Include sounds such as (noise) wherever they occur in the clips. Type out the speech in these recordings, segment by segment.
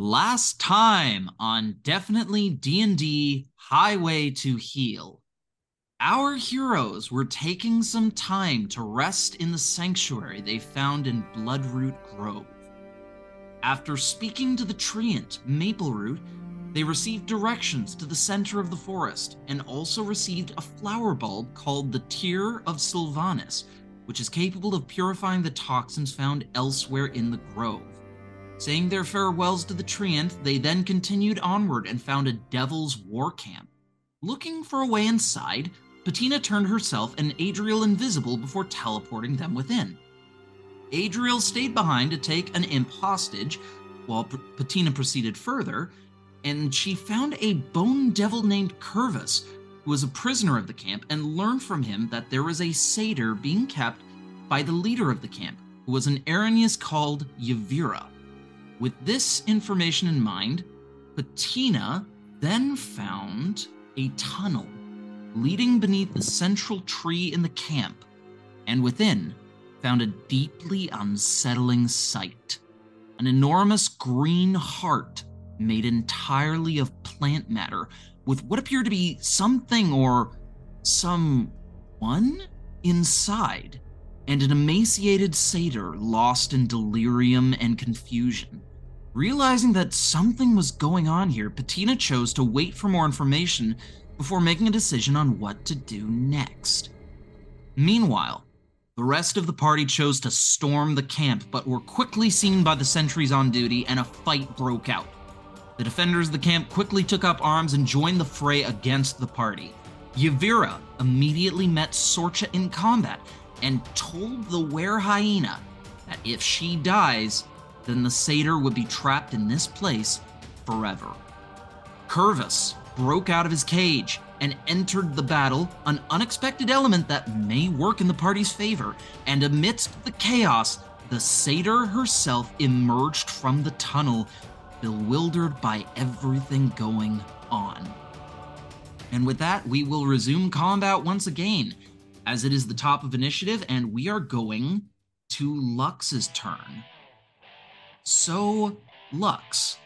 Last time on Definitely D&D Highway to Heal. Our heroes were taking some time to rest in the sanctuary they found in Bloodroot Grove. After speaking to the treant, Mapleroot, they received directions to the center of the forest and also received a flower bulb called the Tear of Sylvanus, which is capable of purifying the toxins found elsewhere in the grove. Saying their farewells to the treant, they then continued onward and found a devil's war camp. Looking for a way inside, Patina turned herself and Adriel invisible before teleporting them within. Adriel stayed behind to take an imp hostage, while P- Patina proceeded further, and she found a bone devil named Curvus, who was a prisoner of the camp, and learned from him that there was a satyr being kept by the leader of the camp, who was an Erinyes called Yevira. With this information in mind, Patina then found a tunnel leading beneath the central tree in the camp, and within found a deeply unsettling sight an enormous green heart made entirely of plant matter with what appeared to be something or someone inside, and an emaciated satyr lost in delirium and confusion. Realizing that something was going on here, Patina chose to wait for more information before making a decision on what to do next. Meanwhile, the rest of the party chose to storm the camp, but were quickly seen by the sentries on duty and a fight broke out. The defenders of the camp quickly took up arms and joined the fray against the party. Yevira immediately met Sorcha in combat and told the were hyena that if she dies, then the satyr would be trapped in this place forever. Curvus broke out of his cage and entered the battle, an unexpected element that may work in the party's favor, and amidst the chaos, the satyr herself emerged from the tunnel, bewildered by everything going on. And with that, we will resume combat once again, as it is the top of initiative, and we are going to Lux's turn. So, Lux,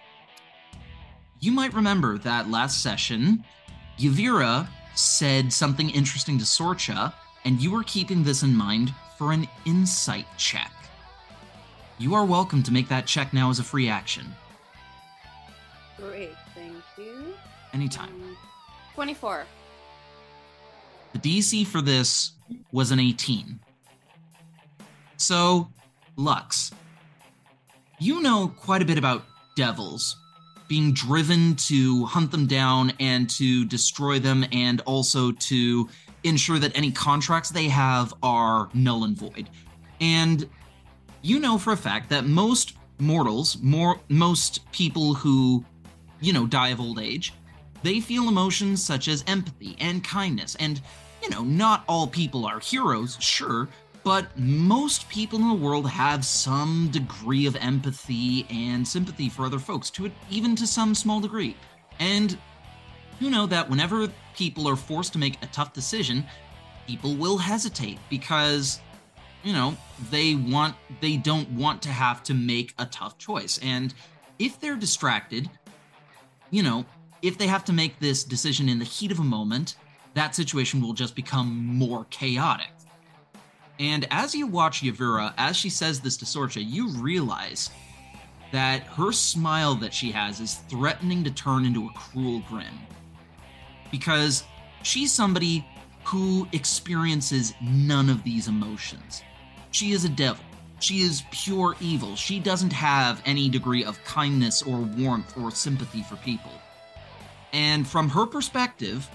you might remember that last session, Yavira said something interesting to Sorcha, and you were keeping this in mind for an insight check. You are welcome to make that check now as a free action. Great, thank you. Anytime. Um, 24. The DC for this was an 18. So, Lux, you know quite a bit about devils being driven to hunt them down and to destroy them, and also to ensure that any contracts they have are null and void. And you know for a fact that most mortals, more most people who, you know, die of old age, they feel emotions such as empathy and kindness. And, you know, not all people are heroes, sure, but most people in the world have some degree of empathy and sympathy for other folks, to it, even to some small degree. And you know that whenever people are forced to make a tough decision, people will hesitate because you know they want they don't want to have to make a tough choice and if they're distracted you know if they have to make this decision in the heat of a moment that situation will just become more chaotic and as you watch Yevira, as she says this to Sorcha, you realize that her smile that she has is threatening to turn into a cruel grin. Because she's somebody who experiences none of these emotions. She is a devil. She is pure evil. She doesn't have any degree of kindness or warmth or sympathy for people. And from her perspective,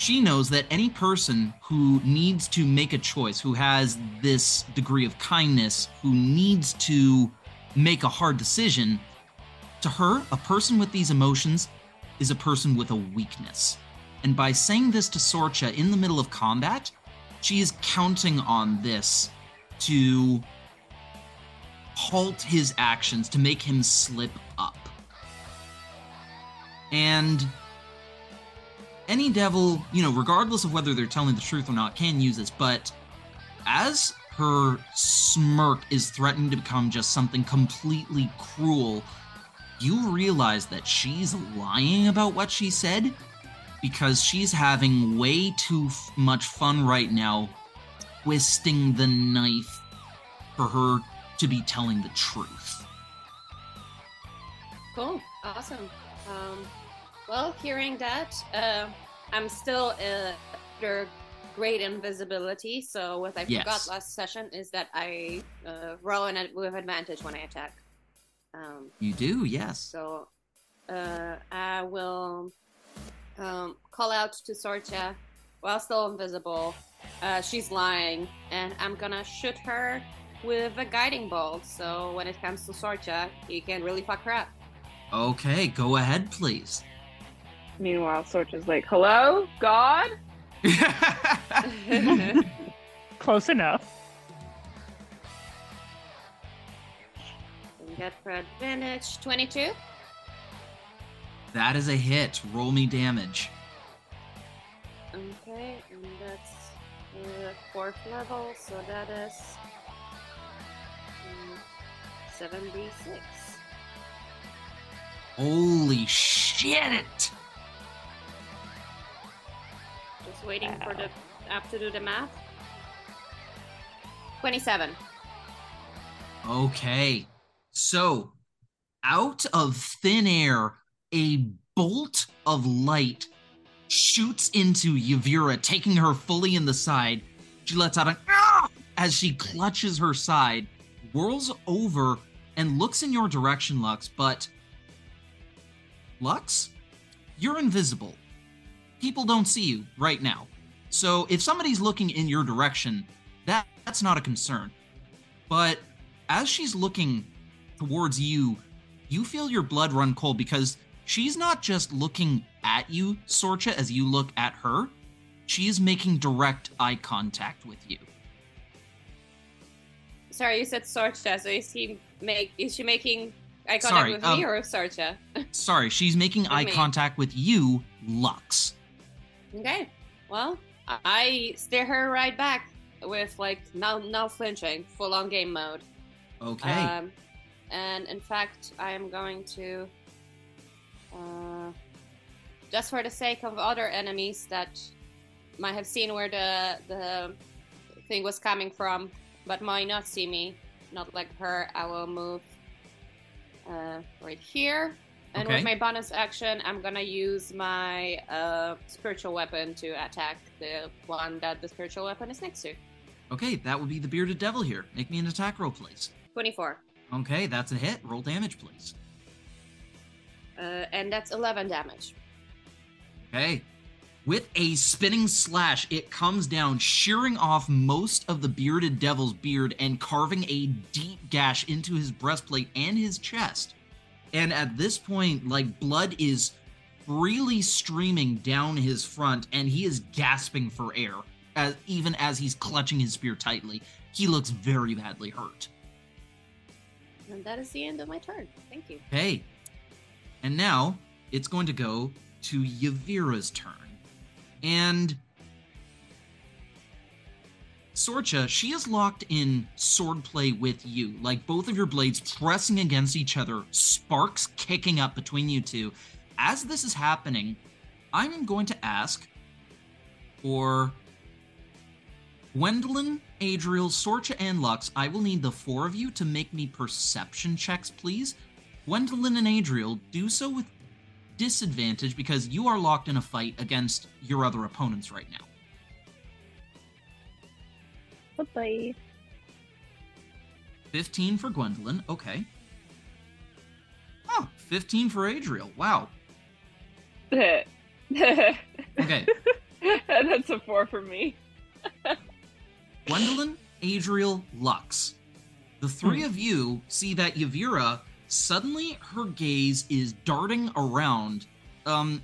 she knows that any person who needs to make a choice, who has this degree of kindness, who needs to make a hard decision, to her, a person with these emotions is a person with a weakness. And by saying this to Sorcha in the middle of combat, she is counting on this to halt his actions, to make him slip up. And any devil, you know, regardless of whether they're telling the truth or not, can use this. But as her smirk is threatening to become just something completely cruel, you realize that she's lying about what she said because she's having way too f- much fun right now twisting the knife for her to be telling the truth. Cool. Awesome. Um, well, hearing that, uh, I'm still uh, under great invisibility. So what I Yes. forgot last session is that I uh, roll in with advantage when I attack. Um, You do, yes. so uh, I will um, call out to Sorcha while still invisible. Uh, she's lying, and I'm gonna shoot her with a guiding bolt. So when it comes to Sorcha, you can really fuck her up. Okay, go ahead, please. Meanwhile, Sorcha's like, hello, God? (laughs) Close enough. And get for advantage 22. that is a hit. Roll me damage. Okay, and that's uh, fourth level, so that is um, 7d6. Holy shit! Just waiting for the app to do the math. 27. Okay. So, out of thin air, a bolt of light shoots into Yavira, taking her fully in the side. She lets out an "Ah!" as she clutches her side, whirls over, and looks in your direction, Lux. But, Lux, you're invisible. People don't see you right now. So, if somebody's looking in your direction, that, that's not a concern. But as she's looking towards you, you feel your blood run cold because she's not just looking at you, Sorcha, as you look at her. She is making direct eye contact with you. Sorry, you said Sorcha, so is he make is she making eye contact Sorry, with um, me or Sorcha? (laughs) Sorry, she's making eye me. contact with you, Lux. Okay. Well, I steer her right back with like no no flinching, full on game mode. Okay. Um, and in fact, I am going to, uh, just for the sake of other enemies that might have seen where the the thing was coming from, but might not see me, not like her, I will move uh, right here. And Okay. with my bonus action, I'm gonna use my uh, spiritual weapon to attack the one that the spiritual weapon is next to. okay, that would be the bearded devil here. Make me an attack roll, please. 24. Okay, that's a hit. Roll damage, please. Uh, and that's 11 damage. Okay. With a spinning slash, it comes down, shearing off most of the bearded devil's beard and carving a deep gash into his breastplate and his chest. And at this point, like blood is freely streaming down his front, and he is gasping for air, as even as he's clutching his spear tightly. He looks very badly hurt. And that is the end of my turn. Thank you. Hey. And now it's going to go to Yevira's turn. And Sorcha, she is locked in swordplay with you, like both of your blades pressing against each other, sparks kicking up between you two. As this is happening, I'm going to ask for Gwendolyn, Adriel, Sorcha, and Lux. I will need the four of you to make me perception checks, please. Gwendolyn and Adriel, do so with disadvantage because you are locked in a fight against your other opponents right now. Bye-bye. 15 for Gwendolyn, okay. Oh, 15 for Adriel. Wow. (laughs) Okay. That's a four for me. (laughs) Gwendolyn, Adriel, Lux. The three of you see that Yevira suddenly her gaze is darting around. Um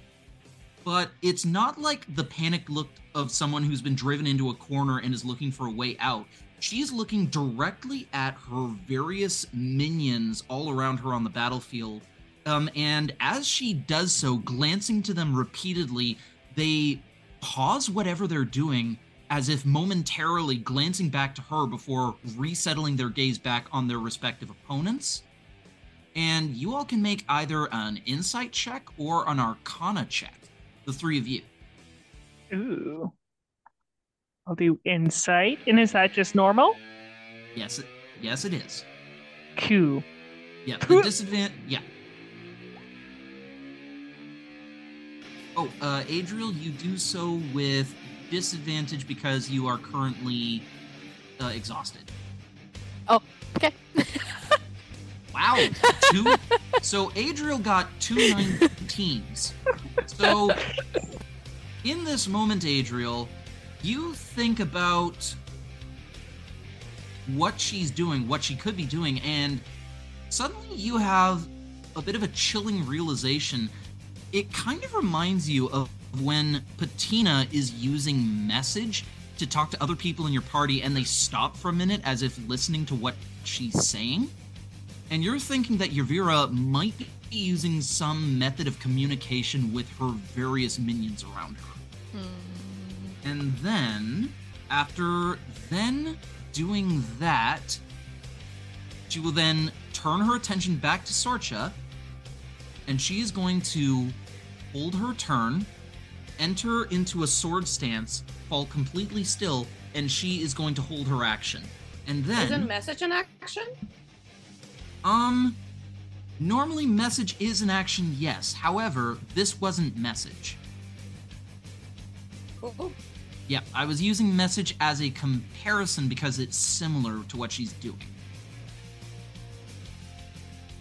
but it's not like the panic look of someone who's been driven into a corner and is looking for a way out. She's looking directly at her various minions all around her on the battlefield. Um, and as she does so, glancing to them repeatedly, they pause whatever they're doing as if momentarily glancing back to her before resettling their gaze back on their respective opponents. And you all can make either an insight check or an arcana check, the three of you. Ooh. I'll do insight. And is that just normal? Yes, it, yes, it is. Cool. Yeah, the disadvantage. Yeah. Oh, uh, Adriel, you do so with disadvantage because you are currently uh, exhausted. Oh, okay. (laughs) Wow. Two. so Adriel got two 19s. So in this moment, Adriel, you think about what she's doing, what she could be doing, and suddenly you have a bit of a chilling realization. It kind of reminds you of when Patina is using message to talk to other people in your party and they stop for a minute as if listening to what she's saying. And you're thinking that Yevira might be using some method of communication with her various minions around her. Hmm. And then, after then doing that, she will then turn her attention back to Sorcha, and she is going to hold her turn, enter into a sword stance, fall completely still, and she is going to hold her action. And then Isn't message an action? Um, normally message is an action, yes. However, this wasn't message. Cool. Yeah, I was using message as a comparison because it's similar to what she's doing.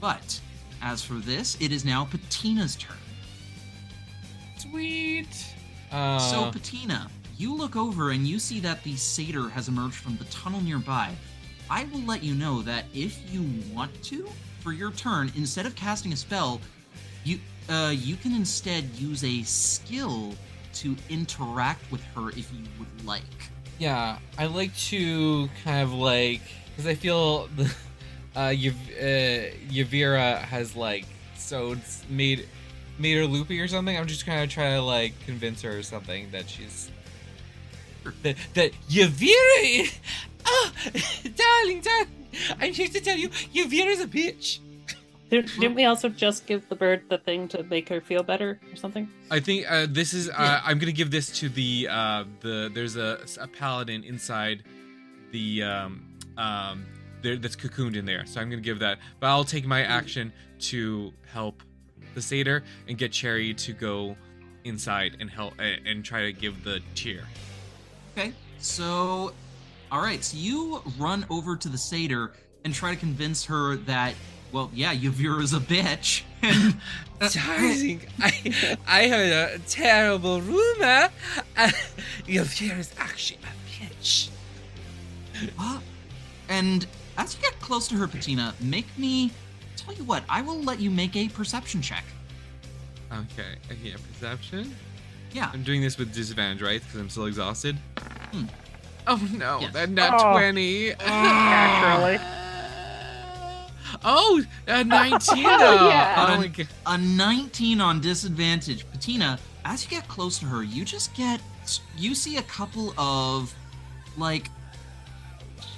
But as for this, it is now Patina's turn. Sweet. Uh, So, Patina, you look over and you see that the satyr has emerged from the tunnel nearby. I will let you know that if you want to, for your turn, instead of casting a spell, you uh, you can instead use a skill to interact with her if you would like. yeah, I like to kind of like because I feel the (laughs) uh, Yav- uh, Yevira has like so it's made made her loopy or something. I'm just kind of trying to like convince her or something that she's that that Yevira. Oh, (laughs) darling, darling, I'm here to tell you, Yevira's a bitch. (laughs) Did- Didn't we also just give the bird the thing to make her feel better or something? I think uh, this is. Uh, Yeah. I'm gonna give this to the uh, the. There's a, a paladin inside the um um there that's cocooned in there, so I'm gonna give that. But I'll take my action to help the satyr and get Cherry to go inside and help uh, and try to give the cheer. Okay, so, all right, so you run over to the satyr and try to convince her that, well, yeah, Yevira's a bitch. (laughs) And (laughs) Darling, I I heard a terrible rumor. (laughs) Uh, Yevira's actually a bitch. Huh? And as you get close to her, Patina, make me. Tell you what, I will let you make a perception check. Okay, yeah, perception. Yeah. I'm doing this with disadvantage, right? Because I'm still exhausted. Hmm. (laughs) Oh no, Yes. that nat Oh. 20. (laughs) Naturally. oh, a (laughs) 19. Oh, yeah. Oh. A 19 on disadvantage. Patina, as you get close to her, you just get. You see a couple of, like,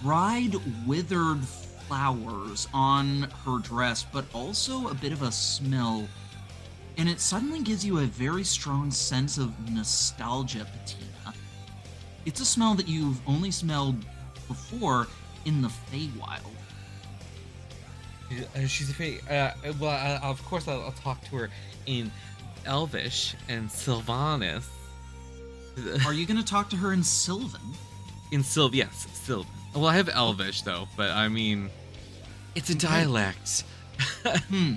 dried, withered flowers on her dress, but also a bit of a smell. And it suddenly gives you a very strong sense of nostalgia, Patina. It's a smell that you've only smelled before in the Feywild. Uh, she's a fake. Uh, well, uh, of course, I'll, I'll talk to her in Elvish and Sylvanas. Are you going to talk to her in Sylvan? In Sylv, yes, Sylvan. Well, I have Elvish though, but I mean, it's a dialect. Hmm.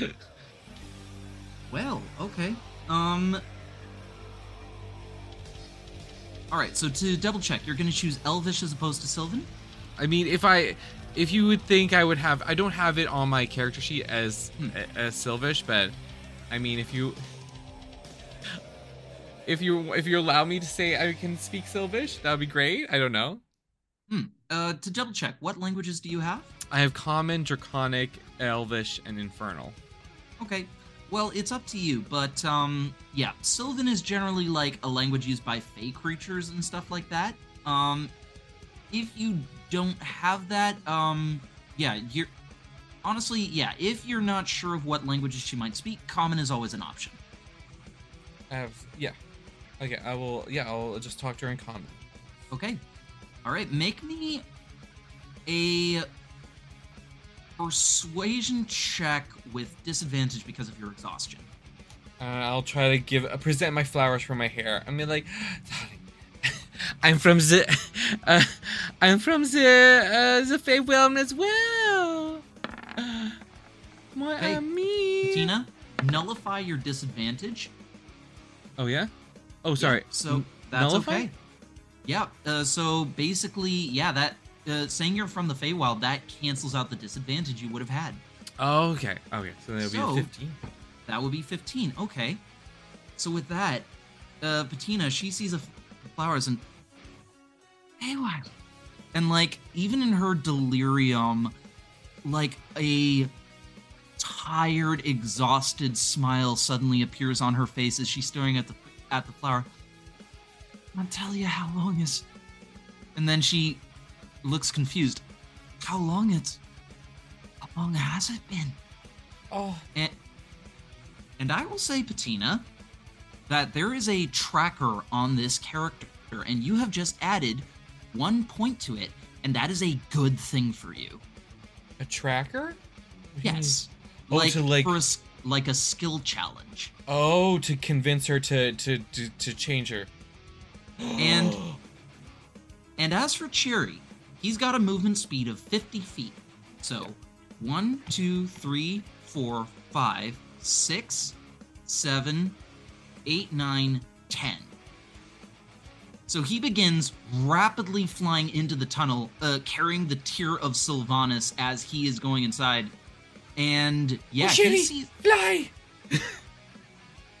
(laughs) well, okay. Um. All right. So to double check, you're going to choose Elvish as opposed to Sylvan. I mean, if I, if you would think I would have, I don't have it on my character sheet as Hmm. as Sylvish, but I mean, if you, if you if you allow me to say I can speak Sylvish, that would be great. I don't know. Hmm. Uh, to double check, what languages do you have? I have Common, Draconic, Elvish, and Infernal. Okay. Well, it's up to you, but um, yeah, Sylvan is generally like a language used by fey creatures and stuff like that. Um, if you don't have that, um, yeah, you're honestly, yeah, if you're not sure of what languages she might speak, common is always an option. I have yeah. Okay, I will. Yeah, I'll just talk to her in common. Okay. All right, make me a persuasion check with disadvantage because of your exhaustion. Uh, I'll try to give uh, present my flowers for my hair. I mean, like, (gasps) (laughs) I'm from the, (laughs) uh, I'm from the uh, the Fey realm as well. (sighs) Why Hey, uh, me? Tina, nullify your disadvantage. Oh yeah. Oh sorry. Yeah, so that's nullify? okay. Yeah. Uh, so basically, yeah, that uh, saying you're from the Feywild that cancels out the disadvantage you would have had. Oh, okay. Okay. So that'll So- be 15. That would be 15. Okay. So with that, uh, Patina, she sees a f- flowers and Feywild, and like even in her delirium, like a tired, exhausted smile suddenly appears on her face as she's staring at the at the flower. I'll tell you how long is. And then she looks confused. How long it's? How long has it been? Oh. And, and I will say, Patina, that there is a tracker on this character, and you have just added one point to it, and that is a good thing for you. A tracker? Yes. Oh, like, to, like- for a like a skill challenge. Oh, to convince her to to to, to change her. And (gasps) and as for Cherry, he's got a movement speed of 50 feet. So one, two, three, four, five, six, seven, eight, nine, ten. So he begins rapidly flying into the tunnel, uh, carrying the tear of Sylvanus as he is going inside. And yeah, he sees, fly.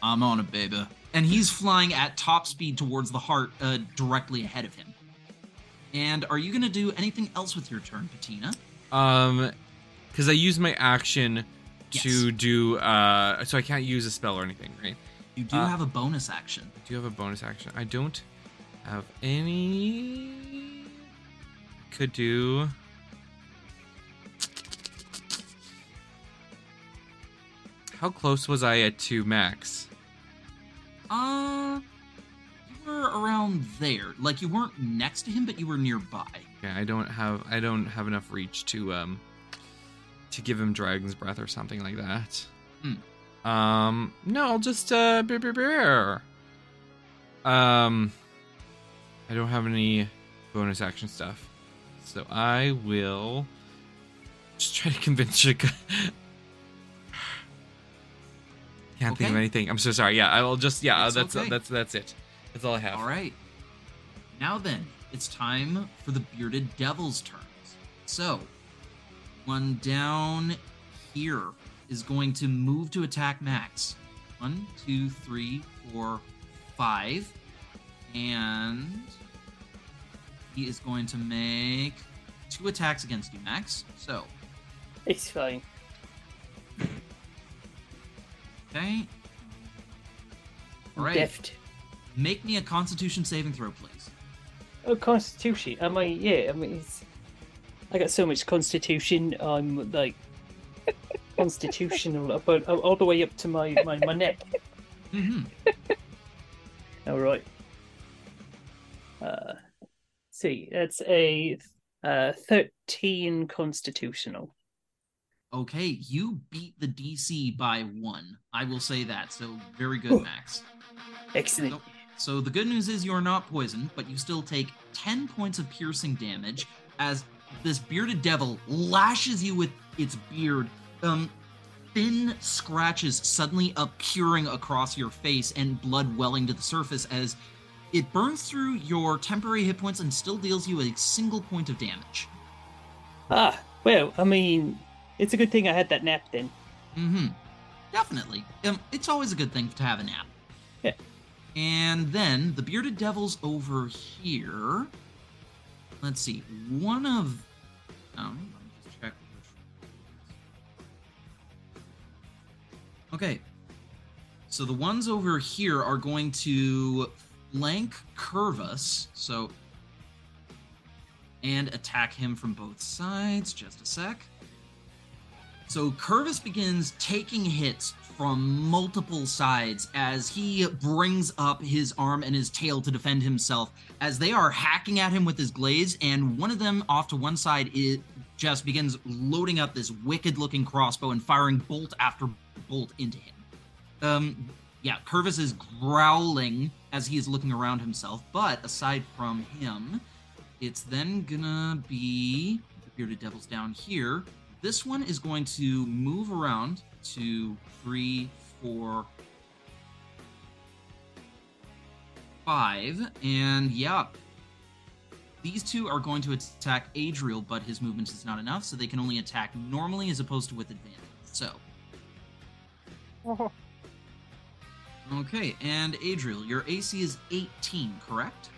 I'm on it, baby. And he's flying at top speed towards the heart, uh, directly ahead of him. And are you gonna do anything else with your turn, Patina? Um, because I use my action to Yes. do. Uh, so I can't use a spell or anything, right? You do Uh, have a bonus action. Do you have a bonus action? I don't have any. Could do. How close was I at two max? Uh, were around there. Like you weren't next to him, but you were nearby. Okay, I don't have. I don't have enough reach to um to give him dragon's breath or something like that. Hmm. Um, no, I'll just uh, bear, bear, bear. Um, I don't have any bonus action stuff, so I will just try to convince you. Can't think of anything. I'm so sorry. Yeah, I will just. Yeah, It's that's okay. that's that's it. That's all I have. All right. Now then, it's time for the bearded devil's turns. So, one down here is going to move to attack Max. One, two, three, four, five. And he is going to make two attacks against you, Max. So, It's fine. okay. All right. Deft. Make me a constitution saving throw, please. Oh, Constitution. I mean, yeah. I mean, it's... I got so much Constitution. I'm like (laughs) constitutional, but all, the way up to my my, my neck. hmm (laughs) All right. Uh, see, that's a uh thirteen constitutional. Okay, you beat the DC by one. I will say that. So very good, Max. Excellent. So, so the good news is you are not poisoned, but you still take 10 points of piercing damage as this bearded devil lashes you with its beard. Um, thin scratches suddenly appearing across your face and blood welling to the surface as it burns through your temporary hit points and still deals you a single point of damage. Ah, well, I mean, it's a good thing I had that nap then. Mm-hmm. Definitely. Um, it's always a good thing to have a nap. And then the bearded devil's over here. Let's see. One of um, let me just check. Okay. So the ones over here are going to flank Curvus. So and attack him from both sides. Just a sec. So Curvus begins taking hits from multiple sides as he brings up his arm and his tail to defend himself as they are hacking at him with his glaives and one of them off to one side it just begins loading up this wicked looking crossbow and firing bolt after bolt into him. Um yeah Curvus is growling as he is looking around himself but aside from him it's then gonna be the bearded devils down here. This one is going to move around to three, four, five, and yeah. These two are going to attack Adriel, but his movement is not enough, so they can only attack normally as opposed to with advantage. So. Oh, (laughs) Okay, and Adriel, your AC is 18, correct?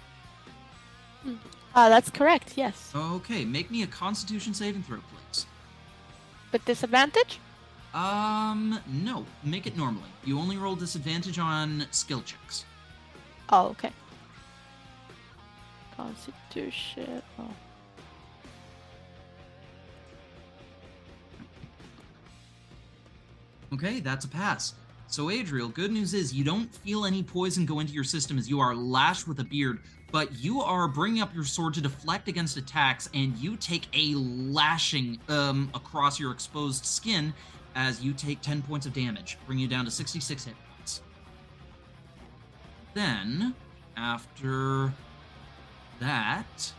Uh, that's correct, yes. Okay, make me a constitution saving throw, please. With disadvantage? Um, no, make it normally. You only roll disadvantage on skill checks. Oh, okay. Constitution. Oh. Okay, that's a pass. So, Adriel, good news is you don't feel any poison go into your system as you are lashed with a beard, but you are bringing up your sword to deflect against attacks, and you take a lashing um, across your exposed skin as you take 10 points of damage, bringing you down to 66 hit points. Then, after that,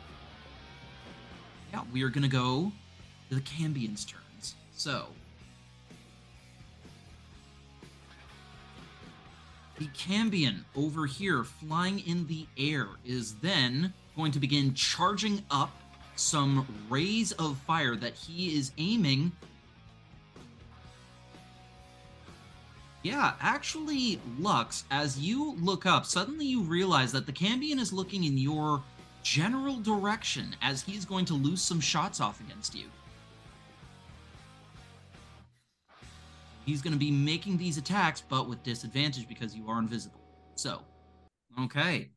yeah, we are going to go to the Cambions' turns. So, The Cambion over here, flying in the air, is then going to begin charging up some rays of fire that he is aiming. Yeah, actually, Lux, as you look up, suddenly you realize that the Cambion is looking in your general direction as he's going to lose some shots off against you. He's going to be making these attacks, but with disadvantage because you are invisible. So, okay.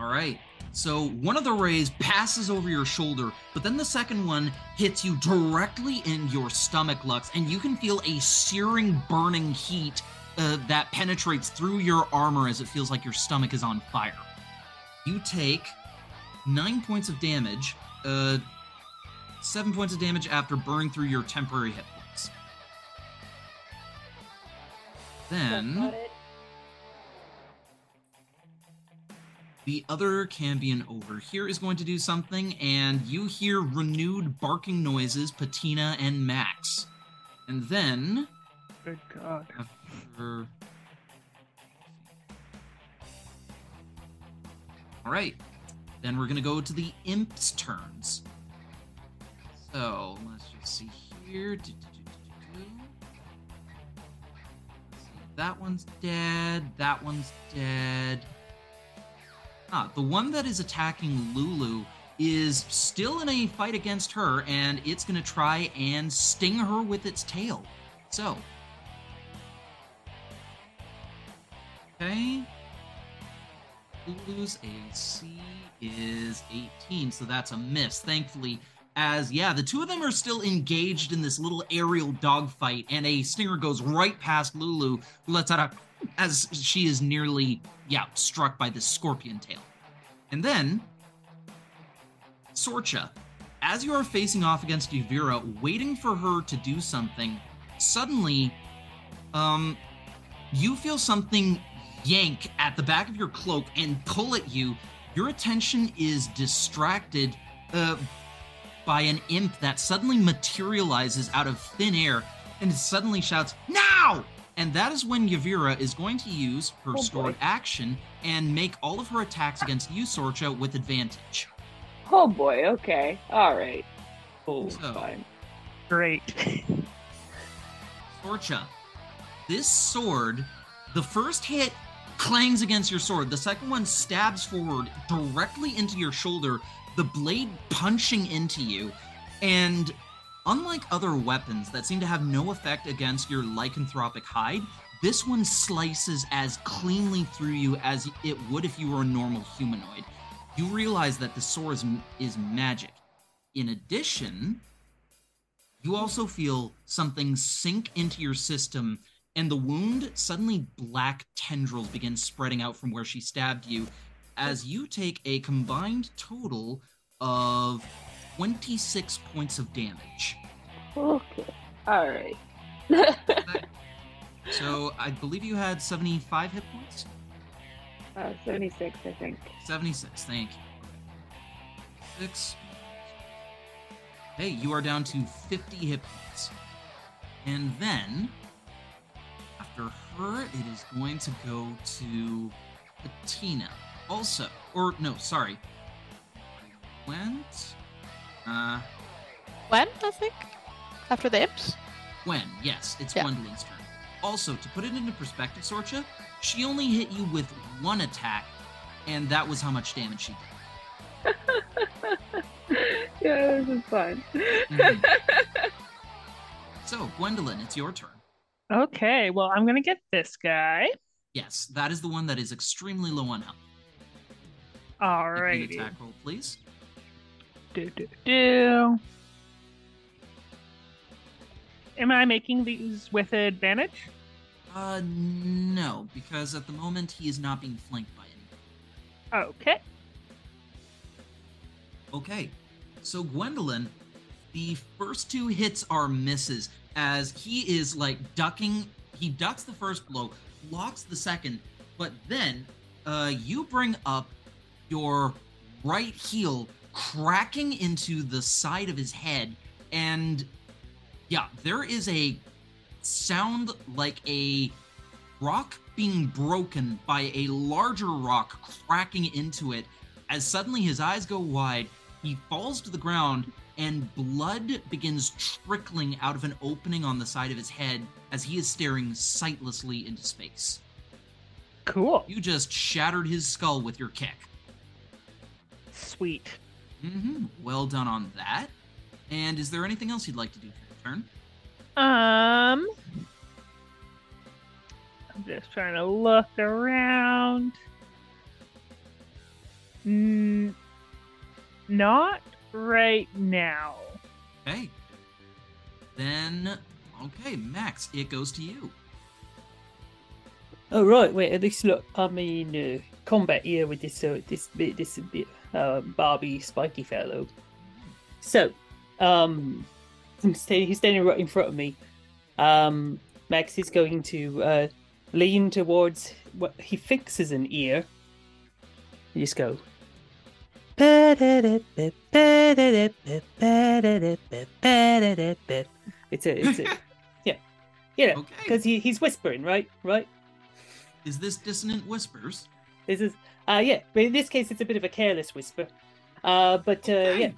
All right. So one of the rays passes over your shoulder, but then the second one hits you directly in your stomach, Lux, and you can feel a searing, burning heat uh, that penetrates through your armor as it feels like your stomach is on fire. You take nine points of damage, uh, seven points of damage after burning through your temporary hit points. Then the other Cambion over here is going to do something, and you hear renewed barking noises, Patina and Max. And then good God. after. All right. Then we're going to go to the imp's turns. So let's just see here. Do, do, do. That one's dead. That one's dead. Ah, the one that is attacking Lulu is still in a fight against her, and it's going to try and sting her with its tail. So. Okay. Lulu's AC is 18, so that's a miss. Thankfully, as yeah, the two of them are still engaged in this little aerial dogfight, and a stinger goes right past Lulu, who lets out a as she is nearly yeah struck by this scorpion tail. And then Sorcha, as you are facing off against Yevira, waiting for her to do something, suddenly, um, you feel something yank at the back of your cloak and pull at you. Your attention is distracted uh, by an imp that suddenly materializes out of thin air and suddenly shouts, Now! And that is when Yevira is going to use her Oh, stored boy. action and make all of her attacks against you, Sorcha, with advantage. Oh boy, okay. Alright. Oh, So, Fine. Great. Sorcha, this sword, the first hit clangs against your sword. The second one stabs forward directly into your shoulder, the blade punching into you. And unlike other weapons that seem to have no effect against your lycanthropic hide, this one slices as cleanly through you as it would if you were a normal humanoid. You realize that the sword is, is magic. In addition, you also feel something sink into your system, and the wound suddenly black tendrils begin spreading out from where she stabbed you as you take a combined total of 26 points of damage. Okay. All right. (laughs) So I believe you had 75 hit points? uh, 76, I think. 76, thank you. Six. Hey, you are down to 50 hit points. And then, after her, it is going to go to Patina. Also, or no, sorry. Went. Uh, When, I think? After the imps? When yes, it's Yeah. Gwendolyn's turn. Also, to put it into perspective, Sorcha, she only hit you with one attack, and that was how much damage she did. (laughs) yeah, this is fun. (laughs) So, Gwendolyn, it's your turn. Okay, well, I'm gonna get this guy. Yes, that is the one that is extremely low on health. Make me attack roll, please. Do, do, do. Am I making these with advantage? Uh, no, because at the moment he is not being flanked by anyone. Okay. Okay, so Gwendolyn, the first two hits are misses as he is like ducking. He ducks the first blow, blocks the second, but then uh, you bring up your right heel, cracking into the side of his head, and yeah, there is a sound like a rock being broken by a larger rock cracking into it as suddenly his eyes go wide, he falls to the ground, and blood begins trickling out of an opening on the side of his head as he is staring sightlessly into space. Cool. You just shattered his skull with your kick. Sweet. hmm Well done on that. And is there anything else you'd like to do for your turn? Um, I'm just trying to look around. Mm, not right now. Okay. Then, okay, Max, it goes to you. Oh right, wait. At least look, I'm in uh, combat here with this uh, this bit this bit uh, Barbie spiky fellow. So, um, standing. He's standing right in front of me. Um, Max is going to uh, lean towards what he thinks is an ear. You just go. It's a, it's a, (laughs) yeah, yeah, Okay. because he, he's whispering, right, right. Is this dissonant whispers? This is, uh, yeah, but in this case, it's a bit of a careless whisper. Uh, but, uh, yeah.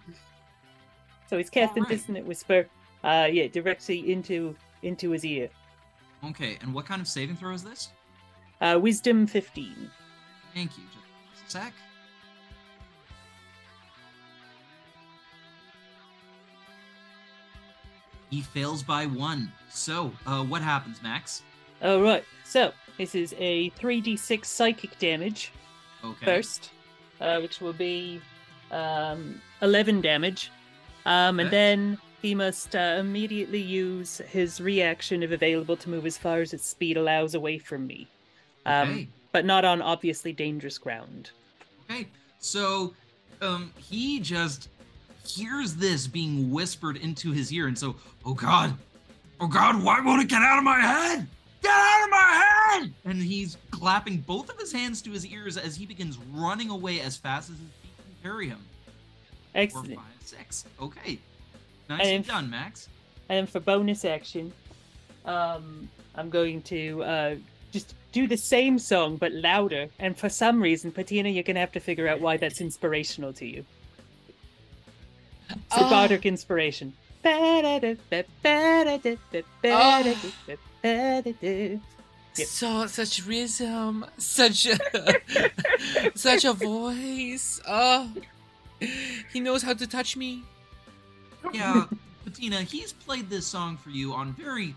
So he's casting Alright. dissonant whisper, uh, yeah, directly into into his ear. Okay, and what kind of saving throw is this? Uh, wisdom 15. Thank you. Just a sec. He fails by one. So, uh, what happens, Max? All right. So this is a 3d6 psychic damage Okay. first, uh, which will be um, 11 damage. Um, and Okay. then he must uh, immediately use his reaction if available to move as far as its speed allows away from me. Um, Okay. But not on obviously dangerous ground. Okay. So, um, he just hears this being whispered into his ear, and so, oh God, oh God, why won't it get out of my head? Get out of my head! And he's clapping both of his hands to his ears as he begins running away as fast as his feet can carry him. Four, Excellent. five, six. Okay. Nicely And- done, Max. And then for bonus action, um, I'm going to uh, just do the same song but louder. And for some reason, Patina, you're gonna have to figure out why that's inspirational to you. It's the Oh. bardic inspiration. Oh. So such rhythm, such a (laughs) such a voice. Oh, he knows how to touch me. Yeah, Bettina, he's played this song for you on very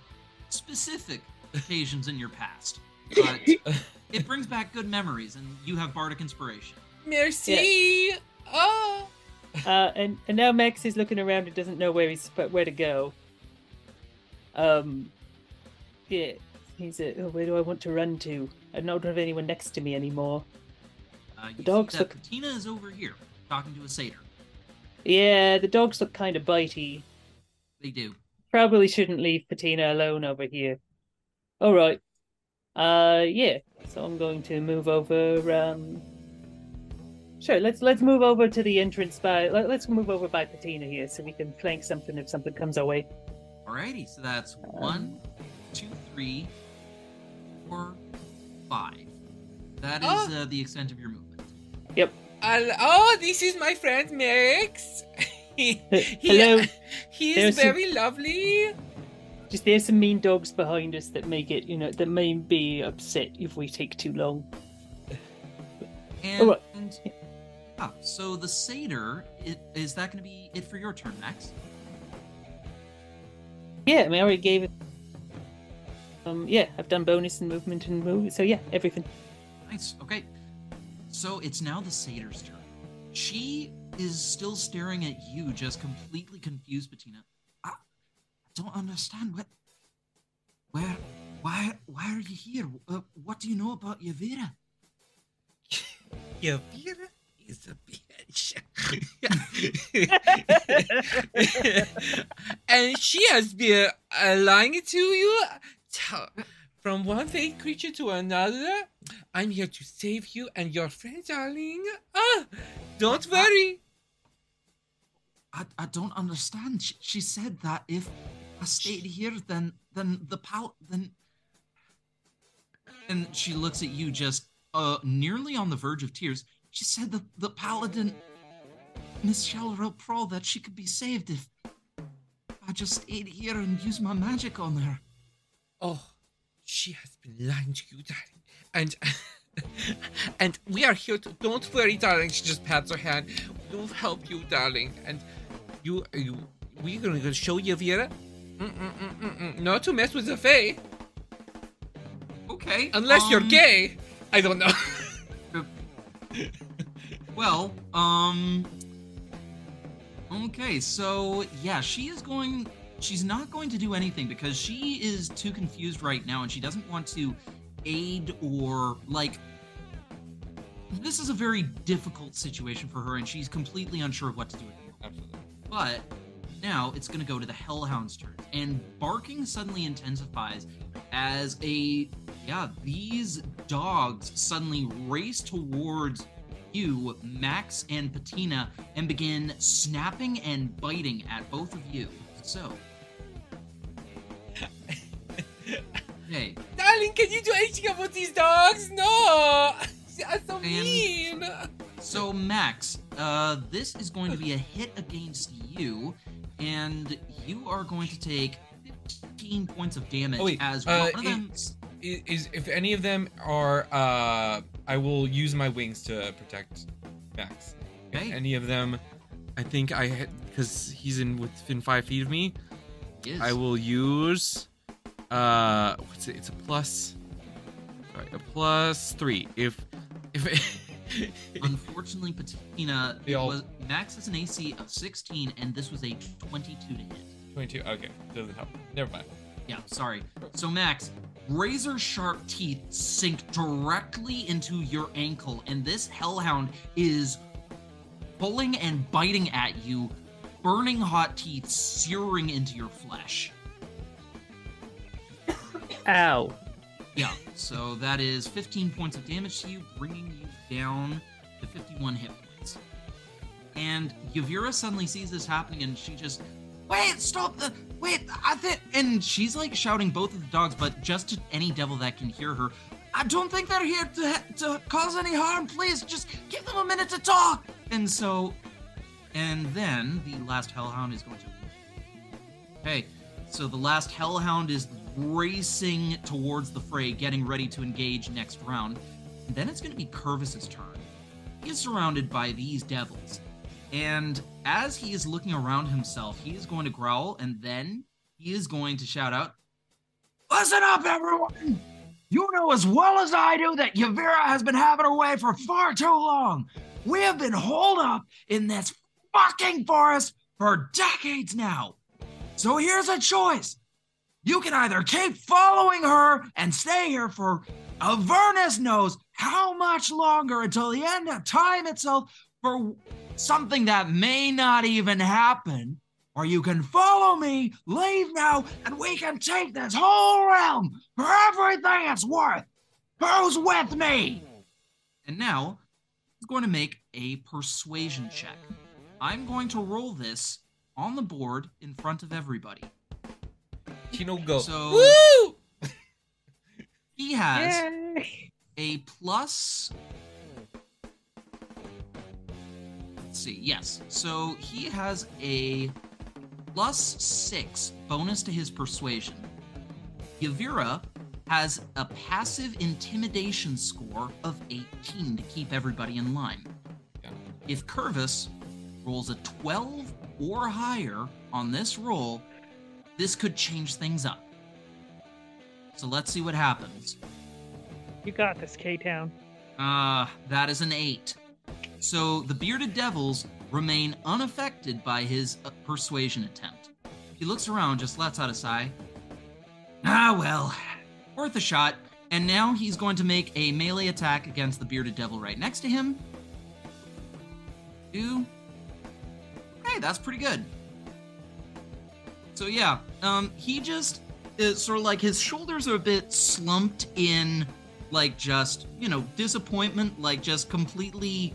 specific occasions in your past. But it brings back good memories, and you have bardic inspiration. Merci. Oh. Uh, and and now Max is looking around and doesn't know where he's where to go. Um, yeah, he's a, oh, where do I want to run to? I don't have anyone next to me anymore. Uh, The dogs look- Bettina is over here talking to a satyr. Yeah, the dogs look kind of bitey. They do. Probably shouldn't leave Patina alone over here. All right. Uh, yeah. So I'm going to move over. Um, sure. Let's let's move over to the entrance by. Let, let's move over by Patina here, so we can flank something if something comes our way. Alrighty, so that's one, two, three, four, five. That is Oh. uh, the extent of your movement. I'll- oh, this is my friend Max. (laughs) he, he, Hello. (laughs) He is There's some- very lovely. Just there's some mean dogs behind us that make it, you know, that may be upset if we take too long. And, Alright. and ah, so the satyr, it, is that going to be it for your turn next? Yeah, I mean, I already gave it. Um, yeah, I've done bonus and movement and move. So yeah, everything. Nice. Okay. So it's now the satyr's turn. She is still staring at you, just completely confused, Bettina. I, I don't understand what. Where, why, why are you here? Uh, what do you know about Yevira? (laughs) Yevira is a bitch. (laughs) and she has been uh, lying to you. From one fake creature to another. I'm here to save you and your friend, darling. Ah, don't worry. I, I don't understand. She, she said that if I stayed here, then then the pal then. And she looks at you, just uh, nearly on the verge of tears. She said that the paladin, Miss Shalrel Pro, that she could be saved if I just stayed here and used my magic on her. Oh, she has been lying to you, darling. And (laughs) and we are here to don't worry, darling. She just pats her hand. We'll help you, darling. And you you we're gonna go show you Vera. Mm-mm-mm-mm-mm. Not to mess with the Fae. Okay. Unless you're um, gay. I don't know. (laughs) (laughs) Well, um. Okay, so yeah, she is going. She's not going to do anything because she is too confused right now and she doesn't want to aid or, like. This is a very difficult situation for her and she's completely unsure of what to do. Absolutely. But now it's going to go to the Hellhound's turn, and barking suddenly intensifies as a yeah these dogs suddenly race towards you, Max and Patina, and begin snapping and biting at both of you. So. (laughs) hey. darling, can you do anything about these dogs? No. (laughs) Are so And- mean. so Max, uh, this is going to be a hit against you, and you are going to take 15 points of damage Oh, wait, as uh, one of them. is, is if any of them are uh I will use my wings to protect Max. If any of them I think I because he's in within five feet of me. I will use uh what's it? It's a plus sorry, a plus three. If if (laughs) (laughs) Unfortunately, Patina, They all- was, Max has an AC of 16, and this was a 22 to hit. 22 okay, doesn't help. Never mind. Yeah, sorry. So, Max, razor sharp teeth sink directly into your ankle, and this hellhound is pulling and biting at you, burning hot teeth searing into your flesh. Ow. Yeah, so that is 15 points of damage to you, bringing you down to 51 hit points. And Yevira suddenly sees this happening and she just, wait, stop the, wait, I think, and she's like shouting both of the dogs, but just to any devil that can hear her, I don't think they're here to, to cause any harm. Please, just give them a minute to talk. And so, and then the last Hellhound is going to. Okay, so the last Hellhound is racing towards the fray, getting ready to engage next round. Then it's going to be Curvus's turn. He is surrounded by these devils, and as he is looking around himself, he is going to growl and then he is going to shout out, Listen up, everyone! You know as well as I do that Yevira has been having her way for far too long. We have been holed up in this fucking forest for decades now. So here's a choice. You can either keep following her and stay here for Avernus knows how much longer until the end of time itself for something that may not even happen, or you can follow me, leave now, and we can take this whole realm for everything it's worth. Who's with me? And now, he's going to make a persuasion check. I'm going to roll this on the board in front of everybody. Kino go. So- Woo! He has Yay! A plus. Let's see. Yes. So he has a plus six bonus to his persuasion. Yevira has a passive intimidation score of 18 to keep everybody in line. Yeah. If Curvus rolls a 12 or higher on this roll, this could change things up. So let's see what happens. You got this, K Town. Ah, that is an eight. So the bearded devils remain unaffected by his uh, persuasion attempt. He looks around, just lets out a sigh. Ah, well, worth a shot. And now he's going to make a melee attack against the bearded devil right next to him. Two. Hey, that's pretty good. So yeah, um, he just is sort of like his shoulders are a bit slumped in like just you know disappointment like just completely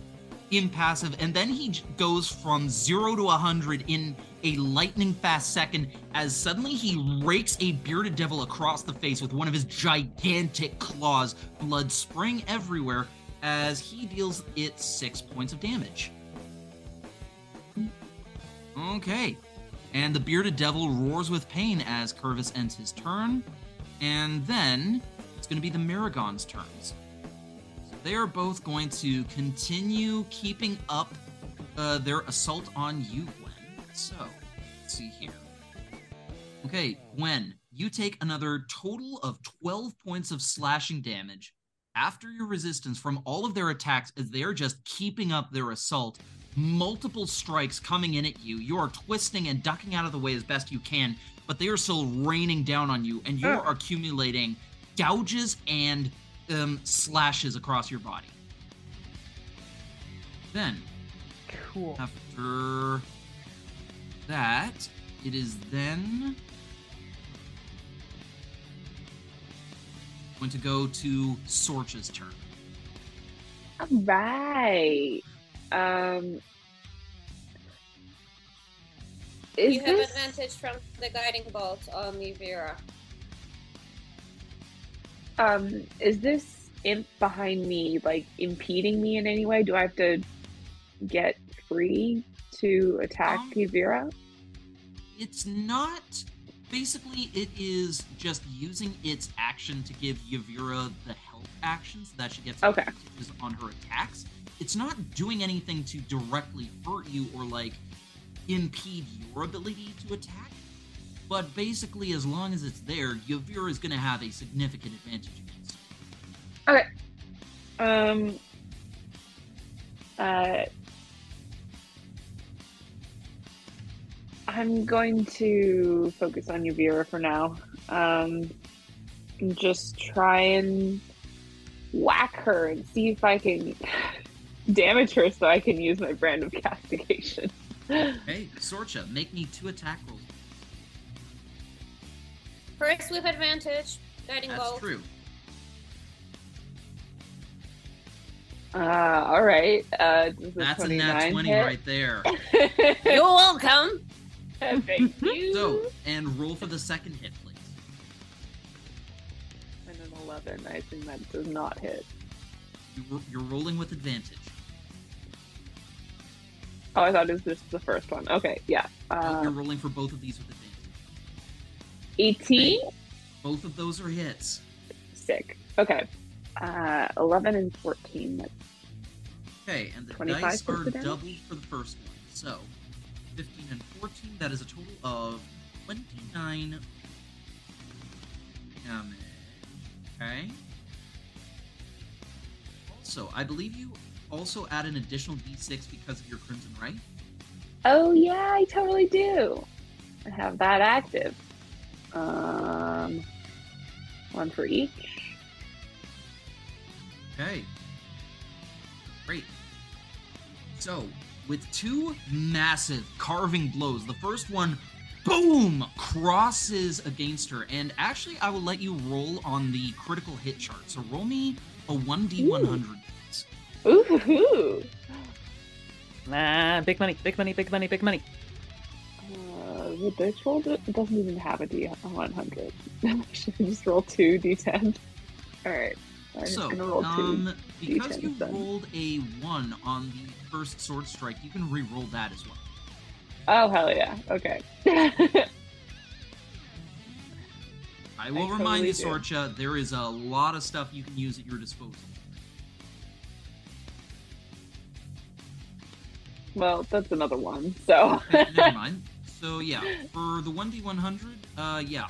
impassive. And then he goes from 0 to 100 in a lightning fast second as suddenly he rakes a bearded devil across the face with one of his gigantic claws. Blood spraying everywhere as he deals it 6 points of damage. Okay. And the bearded devil roars with pain as Curvus ends his turn. And then it's going to be the Merregon's turns. So they are both going to continue keeping up uh, their assault on you, Gwen. So, let's see here. Okay, Gwen, you take another total of 12 points of slashing damage after your resistance from all of their attacks as they are just keeping up their assault. Multiple strikes coming in at you. You are twisting and ducking out of the way as best you can, but they are still raining down on you, and you are accumulating gouges and um, slashes across your body. Then, Cool. after that, it is then going to go to Sorcha's turn. All right. Um, is you have this advantage from the guiding bolt on Yevira. Um is this imp behind me like impeding me in any way? Do I have to get free to attack Um, Yevira? It's not. Basically, it is just using its action to give Yevira the help action so that she gets Okay. on her attacks. It's not doing anything to directly hurt you or like impede your ability to attack. But basically, as long as it's there, Yevira is going to have a significant advantage against. Okay. Um. Uh. I'm going to focus on Yevira for now. Um, and just try and whack her and see if I can (laughs) damage her so I can use my brand of castigation. (laughs) Hey, Sorcha, make me two attack rolls. First with advantage, guiding That's bolt. true. Uh, all right. Uh, That's a nat 20 hit? right there. (laughs) You're welcome. (laughs) Thank you. So, and roll for the second hit, please. and an 11. I assume that does not hit. You ro- You're rolling with advantage. Oh, I thought it was just the first one. Okay, yeah. No, Uh, you're rolling for both of these with advantage. 18? Both of those are hits. Sick. Okay. Uh, 11 and 14. That's Okay, and the 25 dice are doubled for the first one. So, 15, and 14. That is a total of 29 damage. Okay. Also, I believe you also add an additional d6 because of your Crimson Rite? Oh yeah, I totally do. I have that active. Um, one for each. Okay. Great. So, with two massive carving blows, the first one, boom, crosses against her. And actually, I will let you roll on the critical hit chart. So, roll me a 1d100. please. Ooh. Nah, big money, big money, big money, big money. With this roll, it doesn't even have a D100. Should I just roll two D10? Alright. I'm just So, gonna roll two. um, because d10s you then. rolled a 1 on the first sword strike, you can re roll that as well. Oh, hell yeah. Okay. (laughs) I will I remind you, totally do. Sorcha, there is a lot of stuff you can use at your disposal. well, that's another one, so. Never mind. (laughs) So yeah, for the one d one hundred, uh, yeah.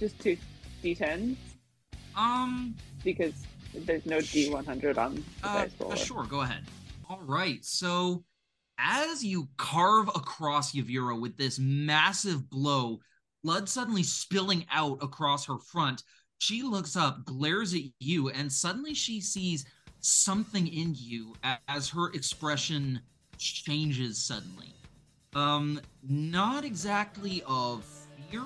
just two D10s, Um, because there's no D100 on the uh, dice roller. uh, sure, go ahead. All right, so as you carve across Yevira with this massive blow, blood suddenly spilling out across her front, she looks up, glares at you, and suddenly she sees something in you as her expression changes suddenly. Um, not exactly of fear,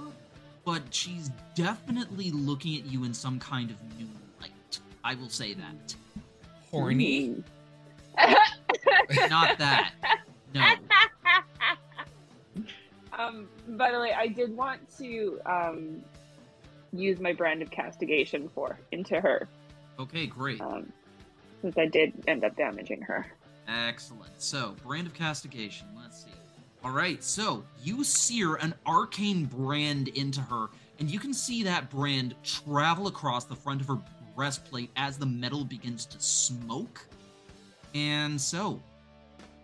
but she's definitely looking at you in some kind of new light. I will say that. Horny. Not that. No. (laughs) um, by the way, I did want to um, use my brand of castigation for into her, Okay, great. um, since I did end up damaging her. Excellent. So, brand of castigation. All right. So, you sear an arcane brand into her, and you can see that brand travel across the front of her breastplate as the metal begins to smoke. And so,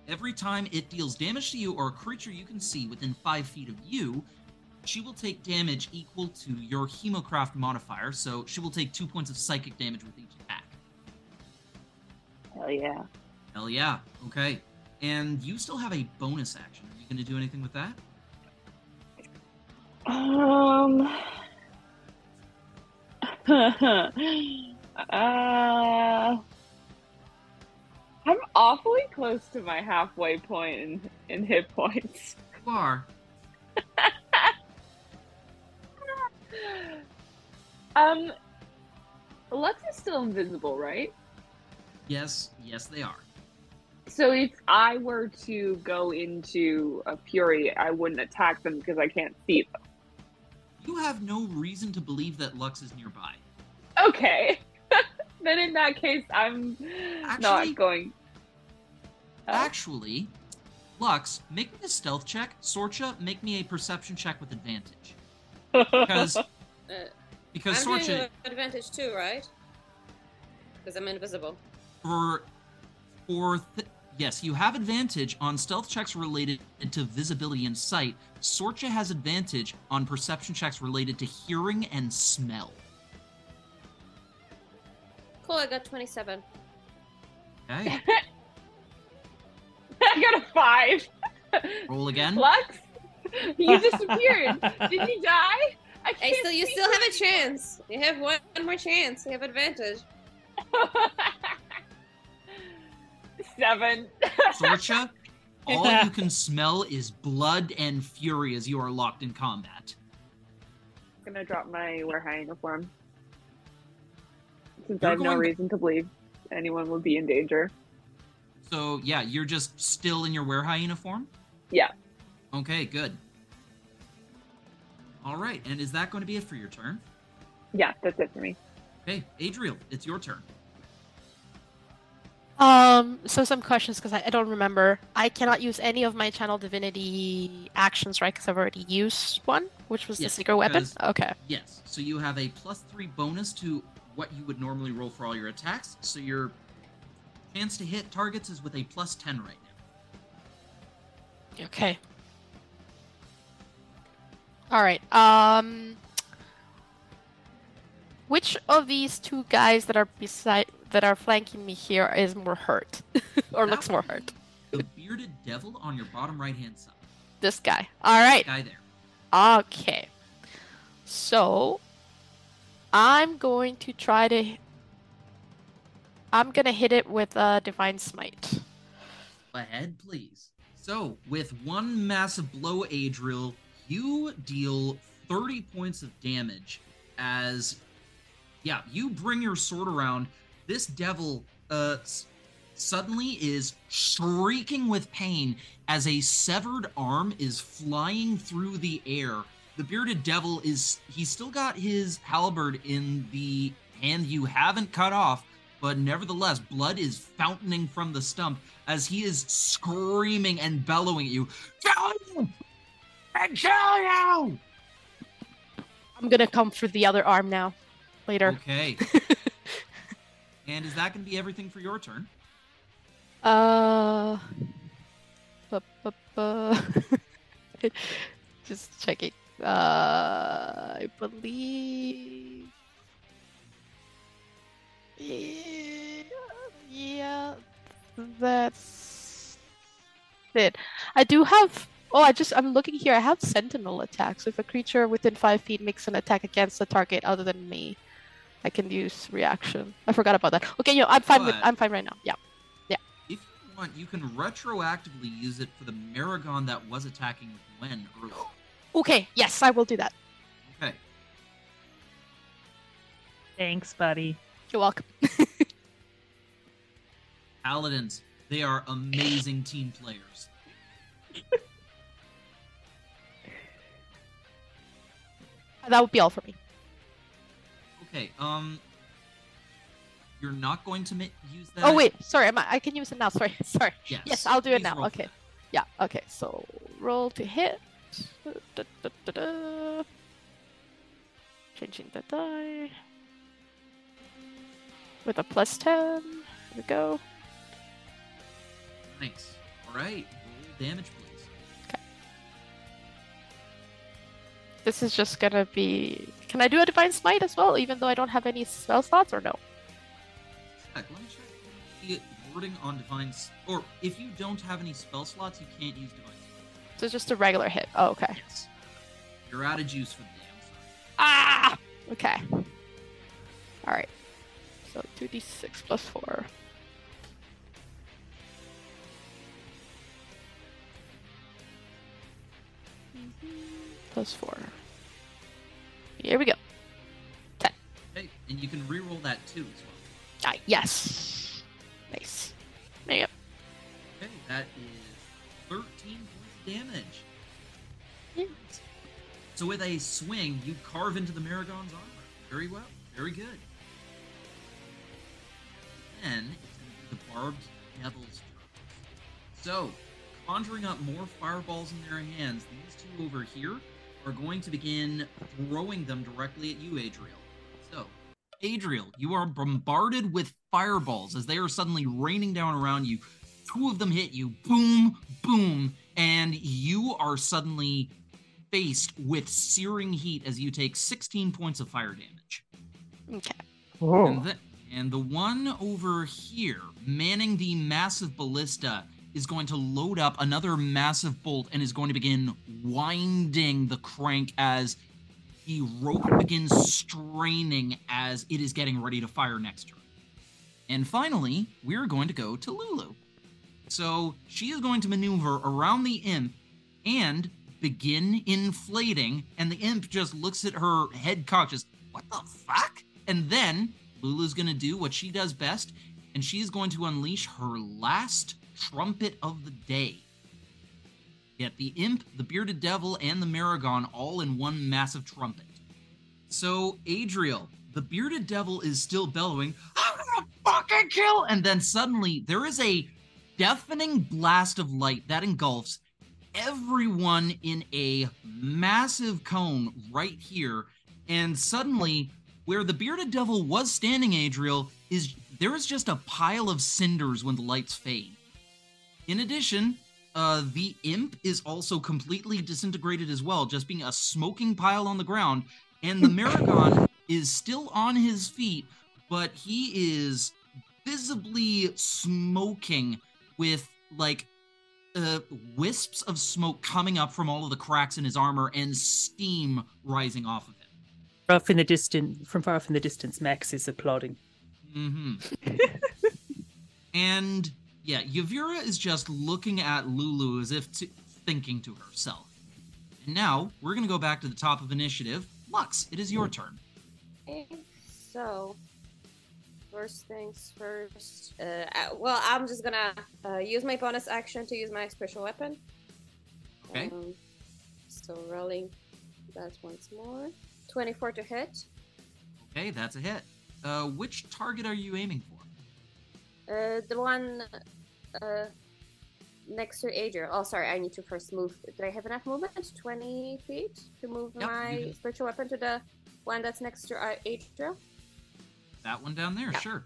every time it deals damage to you or a creature you can see within five feet of you, she will take damage equal to your Hemocraft modifier. So, she will take two points of psychic damage with each attack. Hell yeah. Hell yeah. Okay. And you still have a bonus action. Going to do anything with that? Um. (laughs) uh, I'm awfully close to my halfway point in, in hit points. You are. (laughs) um, Lux is still invisible, right? Yes, yes, they are. So if I were to go into a fury, I wouldn't attack them because I can't see them. You have no reason to believe that Lux is nearby. Okay. (laughs) then in that case, I'm Actually- not going. Oh. Actually, Lux, make me a stealth check. Sorcha, make me a perception check with advantage. Because (laughs) Uh, because I'm Sorcha, advantage too, right? Because I'm invisible. for for th- yes, you have advantage on stealth checks related to visibility and sight. Sorcha has advantage on perception checks related to hearing and smell. Cool, I got 27. Okay, (laughs) I got a five. roll again. Lux, you disappeared. (laughs) Did you die? I Hey, can't still, you still have a chance. You have one more chance. You have advantage. (laughs) Seven. Sorcha, (laughs) all you can smell is blood and fury as you are locked in combat. I'm gonna drop my warehouse uniform. Since You're I have no going to- reason to believe anyone would be in danger. So yeah, you're just still in your warehouse uniform. Yeah. Okay, good. All right, and is that going to be it for your turn? Yeah, that's it for me. Okay, Adriel, it's your turn. Um, so some questions because I, I don't remember. I cannot use any of my channel divinity actions, right? Because I've already used one, which was Yes, the secret weapon. Okay. Yes. So you have a plus three bonus to what you would normally roll for all your attacks. So your chance to hit targets is with a plus ten right now. Okay. All right. Um, which of these two guys that are beside that are flanking me here is more hurt, (laughs) or That looks more hurt? The bearded devil on your bottom right hand side. This guy. All right. Guy there. Okay. So I'm going to try to. I'm gonna hit it with a divine smite. Ahead, please. So, with one massive blow, Adriel, you deal 30 points of damage as, yeah, you bring your sword around. This devil, uh, suddenly is shrieking with pain as a severed arm is flying through the air. The bearded devil is, he's still got his halberd in the hand you haven't cut off, but nevertheless, blood is fountaining from the stump as he is screaming and bellowing at you. Kill you! I kill you! I'm gonna come for the other arm now. Later. Okay. (laughs) and is that going to be everything for your turn? Uh. bu- bu- bu- (laughs) Just checking. Uh, I believe. Yeah, yeah, that's it. I do have. Oh, I just I'm looking here. I have sentinel attacks. If a creature within five feet makes an attack against a target other than me, I can use reaction. I forgot about that. Okay, yo, I'm fine with. I'm fine right now. Yeah. Yeah. If you want, you can retroactively use it for the Merregon that was attacking Gwen earlier. (gasps) Okay. Yes, I will do that. Okay. Thanks, buddy. You're welcome. (laughs) Paladins, they are amazing team players. That would be all for me. Okay, um. You're not going to mi- use that? Oh wait, sorry. I'm, I can use it now. (laughs) Sorry, sorry. Yes. Yes, I'll do it now. Okay. Yeah. Okay. So roll to hit. Da, da, da, da. Changing the die with a plus ten. Here we go. Nice. All right. Roll damage, please. Okay. This is just gonna be. Can I do a divine smite as well, even though I don't have any spell slots, or no? Check. Let me check wording on divine. Or if you don't have any spell slots, you can't use divine. Smite. So just a regular hit. Oh, okay. Yes. You're out of juice for the damn side. Ah. Okay. All right. So two d six plus four. Plus four. Here we go. Ten. Okay, and you can re-roll that too as well. Ah, yes. Nice. There you go. Okay, that is 13 points of damage. Yeah. So with a swing, you carve into the Merregon's armor. Very well. Very good. Then it's going to be the barbed devil's. So, conjuring up more fireballs in their hands, these two over here are going to begin throwing them directly at you, Adriel. So, Adriel, you are bombarded with fireballs as they are suddenly raining down around you. Two of them hit you, boom, boom, and you are suddenly faced with searing heat as you take 16 points of fire damage. Okay. Oh, And, the, and the one over here, manning the massive ballista, is going to load up another massive bolt and is going to begin winding the crank as the rope begins straining as it is getting ready to fire next turn. And finally, we're going to go to Lulu. So she is going to maneuver around the imp and begin inflating, and the imp just looks at her head cocked, just, what the fuck? And then Lulu's gonna do what she does best, and she's going to unleash her last trumpet of the day. Get the imp, the bearded devil, and the Merregon all in one massive trumpet. So, Adriel, the bearded devil is still bellowing, I'm gonna fucking kill! And then suddenly there is a deafening blast of light that engulfs everyone in a massive cone right here. And suddenly, where the bearded devil was standing, Adriel, is there is just a pile of cinders when the lights fade. In addition, uh, the imp is also completely disintegrated as well, just being a smoking pile on the ground. And the Merregon (laughs) is still on his feet, but he is visibly smoking with like uh, wisps of smoke coming up from all of the cracks in his armor and steam rising off of him. Off in the distance, from far off in the distance, Max is applauding. hmm (laughs) and yeah, Yevira is just looking at Lulu as if to, thinking to herself. And now we're gonna go back to the top of initiative. Lux, it is your turn. So first things first. Uh, well, I'm just gonna uh, use my bonus action to use my special weapon. Okay. Um, so rolling that once more. 24 to hit. Okay, that's a hit. Uh, which target are you aiming for? Uh, the one uh, next to Adriel. Oh, sorry, I need to first move. Do I have enough movement? 20 feet to move Yep, you my spiritual weapon to the one that's next to uh, Adriel? That one down there, Yeah. sure.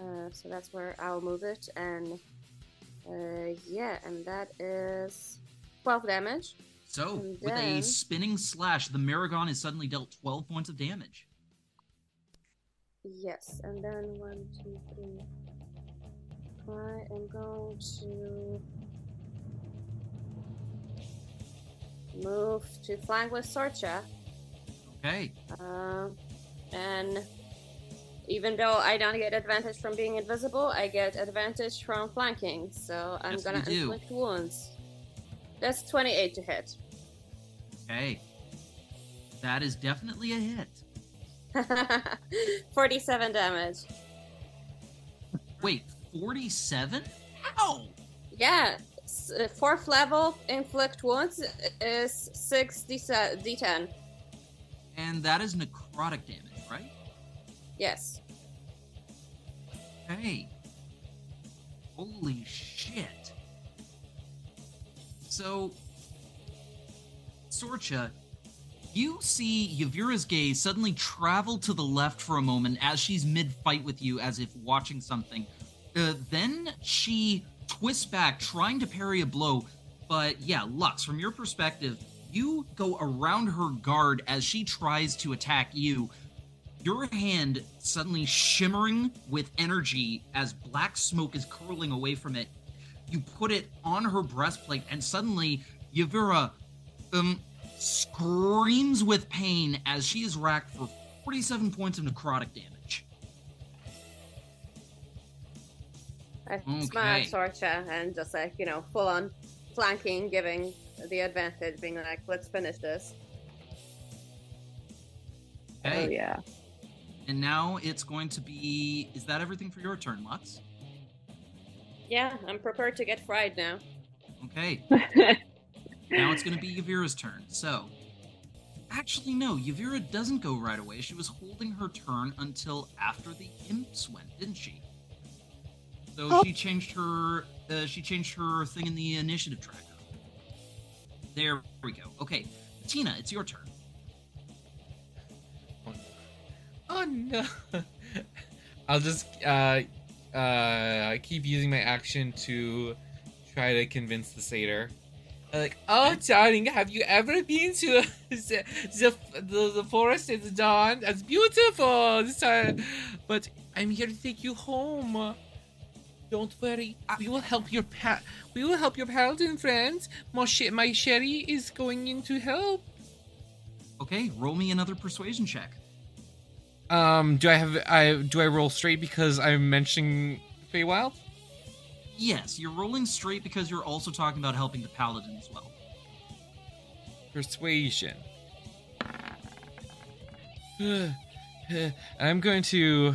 Uh, so that's where I'll move it, and uh, yeah, and that is 12 damage. So, And with a then- spinning slash, the Merregon is suddenly dealt 12 points of damage. Yes, and then one, two, three. I am going to move to flank with Sorcha. Okay, Uh, and even though I don't get advantage from being invisible, I get advantage from flanking. So I'm Yes, gonna inflict wounds. That's 28 to hit. okay. That is definitely a hit. (laughs) 47 damage. Wait, 47? Ow! Yeah, uh, fourth level inflict wounds is 6 D- d10. And that is necrotic damage, right? Yes. Hey. Holy shit. So, Sorcha, you see Yevira's gaze suddenly travel to the left for a moment as she's mid fight with you, as if watching something. Uh, then she twists back, trying to parry a blow. But yeah, Lux, from your perspective, you go around her guard as she tries to attack you your hand suddenly shimmering with energy as black smoke is curling away from it. You put it on her breastplate, and suddenly Yevira um, screams with pain as she is racked for 47 points of necrotic damage. Okay. at Sorcha and just like, you know, full on flanking, giving the advantage, being like, let's finish this. Okay, Oh yeah. and now it's going to be. Is that everything for your turn, Lux? Yeah, I'm prepared to get fried now. Okay, (laughs) now it's going to be Yevira's turn. So, actually, no, Yevira doesn't go right away. She was holding her turn until after the imps went, didn't she? So Oh. she changed her. Uh, she changed her thing in the initiative tracker. There we go. Okay, Tina, it's your turn. Oh no! (laughs) I'll just uh uh I keep using my action to try to convince the satyr. Like, oh darling, have you ever been to (laughs) the the, the, the forest at the dawn? That's beautiful. This time, but I'm here to take you home. Don't worry, we will help your pa- we will help your paladin friends. My, sh- my Sherry is going in to help. Okay, roll me another persuasion check. Um, do I have I do I roll straight because I'm mentioning Feywild? Yes, you're rolling straight because you're also talking about helping the paladin as well. Persuasion. (sighs) (sighs) I'm going to.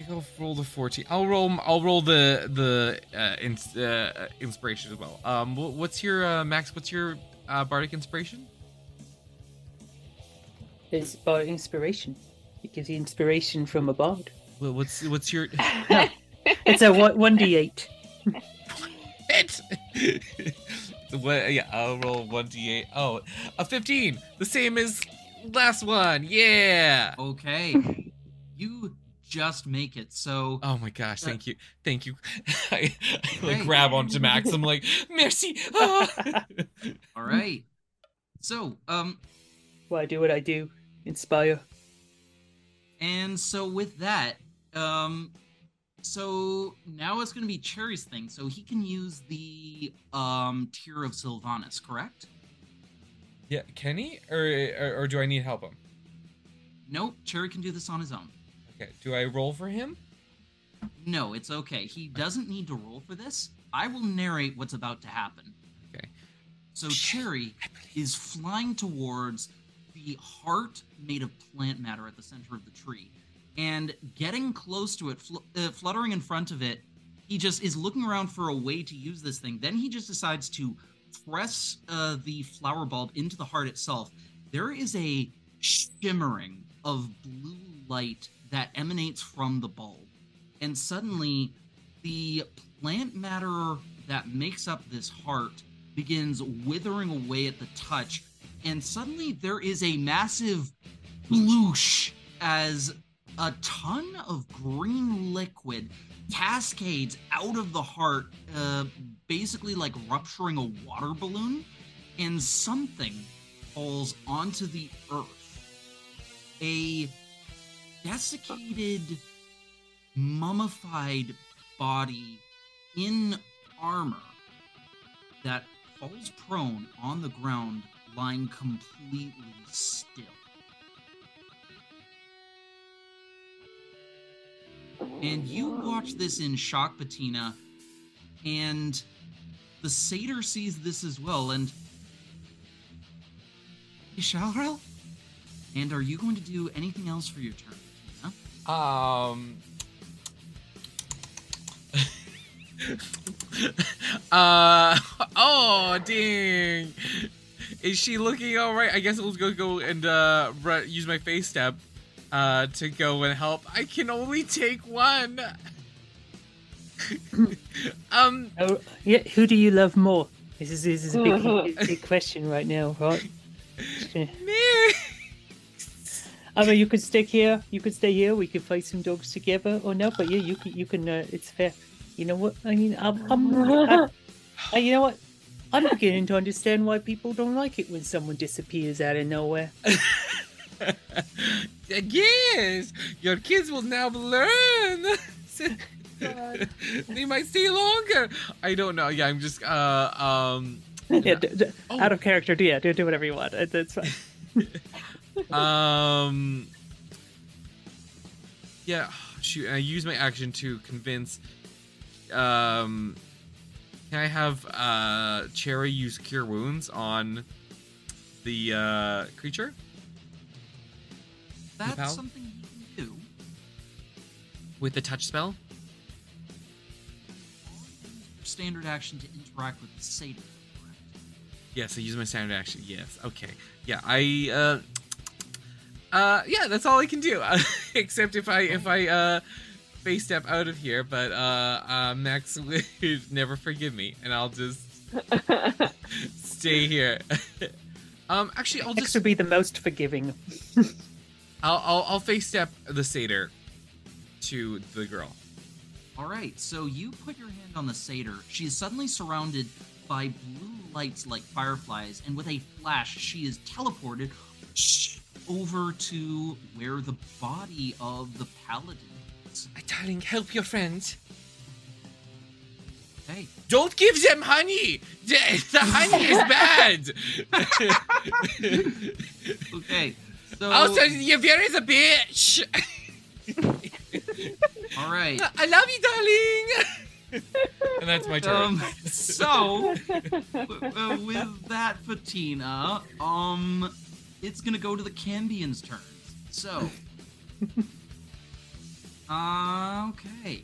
I think I'll roll the fourteen. I'll roll. I'll roll the the uh, ins, uh, inspiration as well. Um, wh- what's your uh, Max? What's your uh, bardic inspiration? It's about inspiration. It gives you inspiration from a bard. Wh- What's what's your no. (laughs) (laughs) It's a one d eight. it? what? (laughs) Yeah, I'll roll one d8. Oh, a fifteen. The same as last one. Yeah. Okay. you just make it. So Oh my gosh, thank you. Thank you. (laughs) I, I like Great. grab onto Max. I'm like, merci. Ah. (laughs) all right. So um Why do what I do? Inspire. and so with that um so now it's going to be Cherry's thing. So he can use the um tier of Sylvanus, correct? yeah, can he? Or, or or do I need help him? Nope, Cherry can do this on his own. Okay. Do I roll for him? No, it's okay. He doesn't need to roll for this. I will narrate what's about to happen. Okay. So Cherry is flying towards the heart made of plant matter at the center of the tree. And getting close to it, fl- uh, fluttering in front of it, he just is looking around for a way to use this thing. Then he just decides to press uh, the flower bulb into the heart itself. There is a shimmering of blue light that emanates from the bulb. And suddenly, the plant matter that makes up this heart begins withering away at the touch. And suddenly, there is a massive bloosh as a ton of green liquid cascades out of the heart, uh, basically like rupturing a water balloon, and something falls onto the earth. A desiccated, mummified body in armor that falls prone on the ground, lying completely still. And you watch this in shock, Patina, and the satyr sees this as well. And Ishalrel? And are you going to do anything else for your turn? Um. (laughs) uh oh dang is she looking all right i guess we'll go go and uh ru- use my fey step uh to go and help i can only take one (laughs) um Oh, yeah. Who do you love more? This is this is a big, (laughs) big, big question right now, right? meh. I mean, you could stick here. You could stay here. We could fight some dogs together, or no? But yeah, you can. You can. Uh, it's fair. You know what? I mean, I'm. I'm I, you know what? I'm beginning to understand why people don't like it when someone disappears out of nowhere. (laughs) yes your kids will now learn (laughs) they might stay longer i don't know yeah i'm just uh um (laughs) yeah, d- d- Oh. out of character. Yeah, do do whatever you want. Uh, That's fine. Um yeah shoot i use my action to convince um can i have uh cherry use cure wounds on the uh creature That's pal? something you can do. with the touch spell Standard action to interact with the satyr. yes i use my standard action yes okay yeah i uh uh yeah that's all i can do (laughs) except if i if i uh fey step out of here but uh uh max (laughs) would never forgive me and i'll just (laughs) stay here. um, actually, I'll X just would be the most forgiving. I'll, I'll I'll fey step the satyr to the girl. All right, so you put your hand on the satyr. She is suddenly surrounded by blue lights like fireflies, and with a flash, she is teleported over to where the body of the paladin is. My darling, help your friends. Hey. Don't give them honey. The, the honey is (laughs) bad. okay. So, also, Yavir is a bitch. (laughs) all right. I love you, darling. (laughs) and that's my turn. Um, so, uh, with that, Patina, um, it's gonna go to the Cambions' turns. So, (laughs) uh, okay.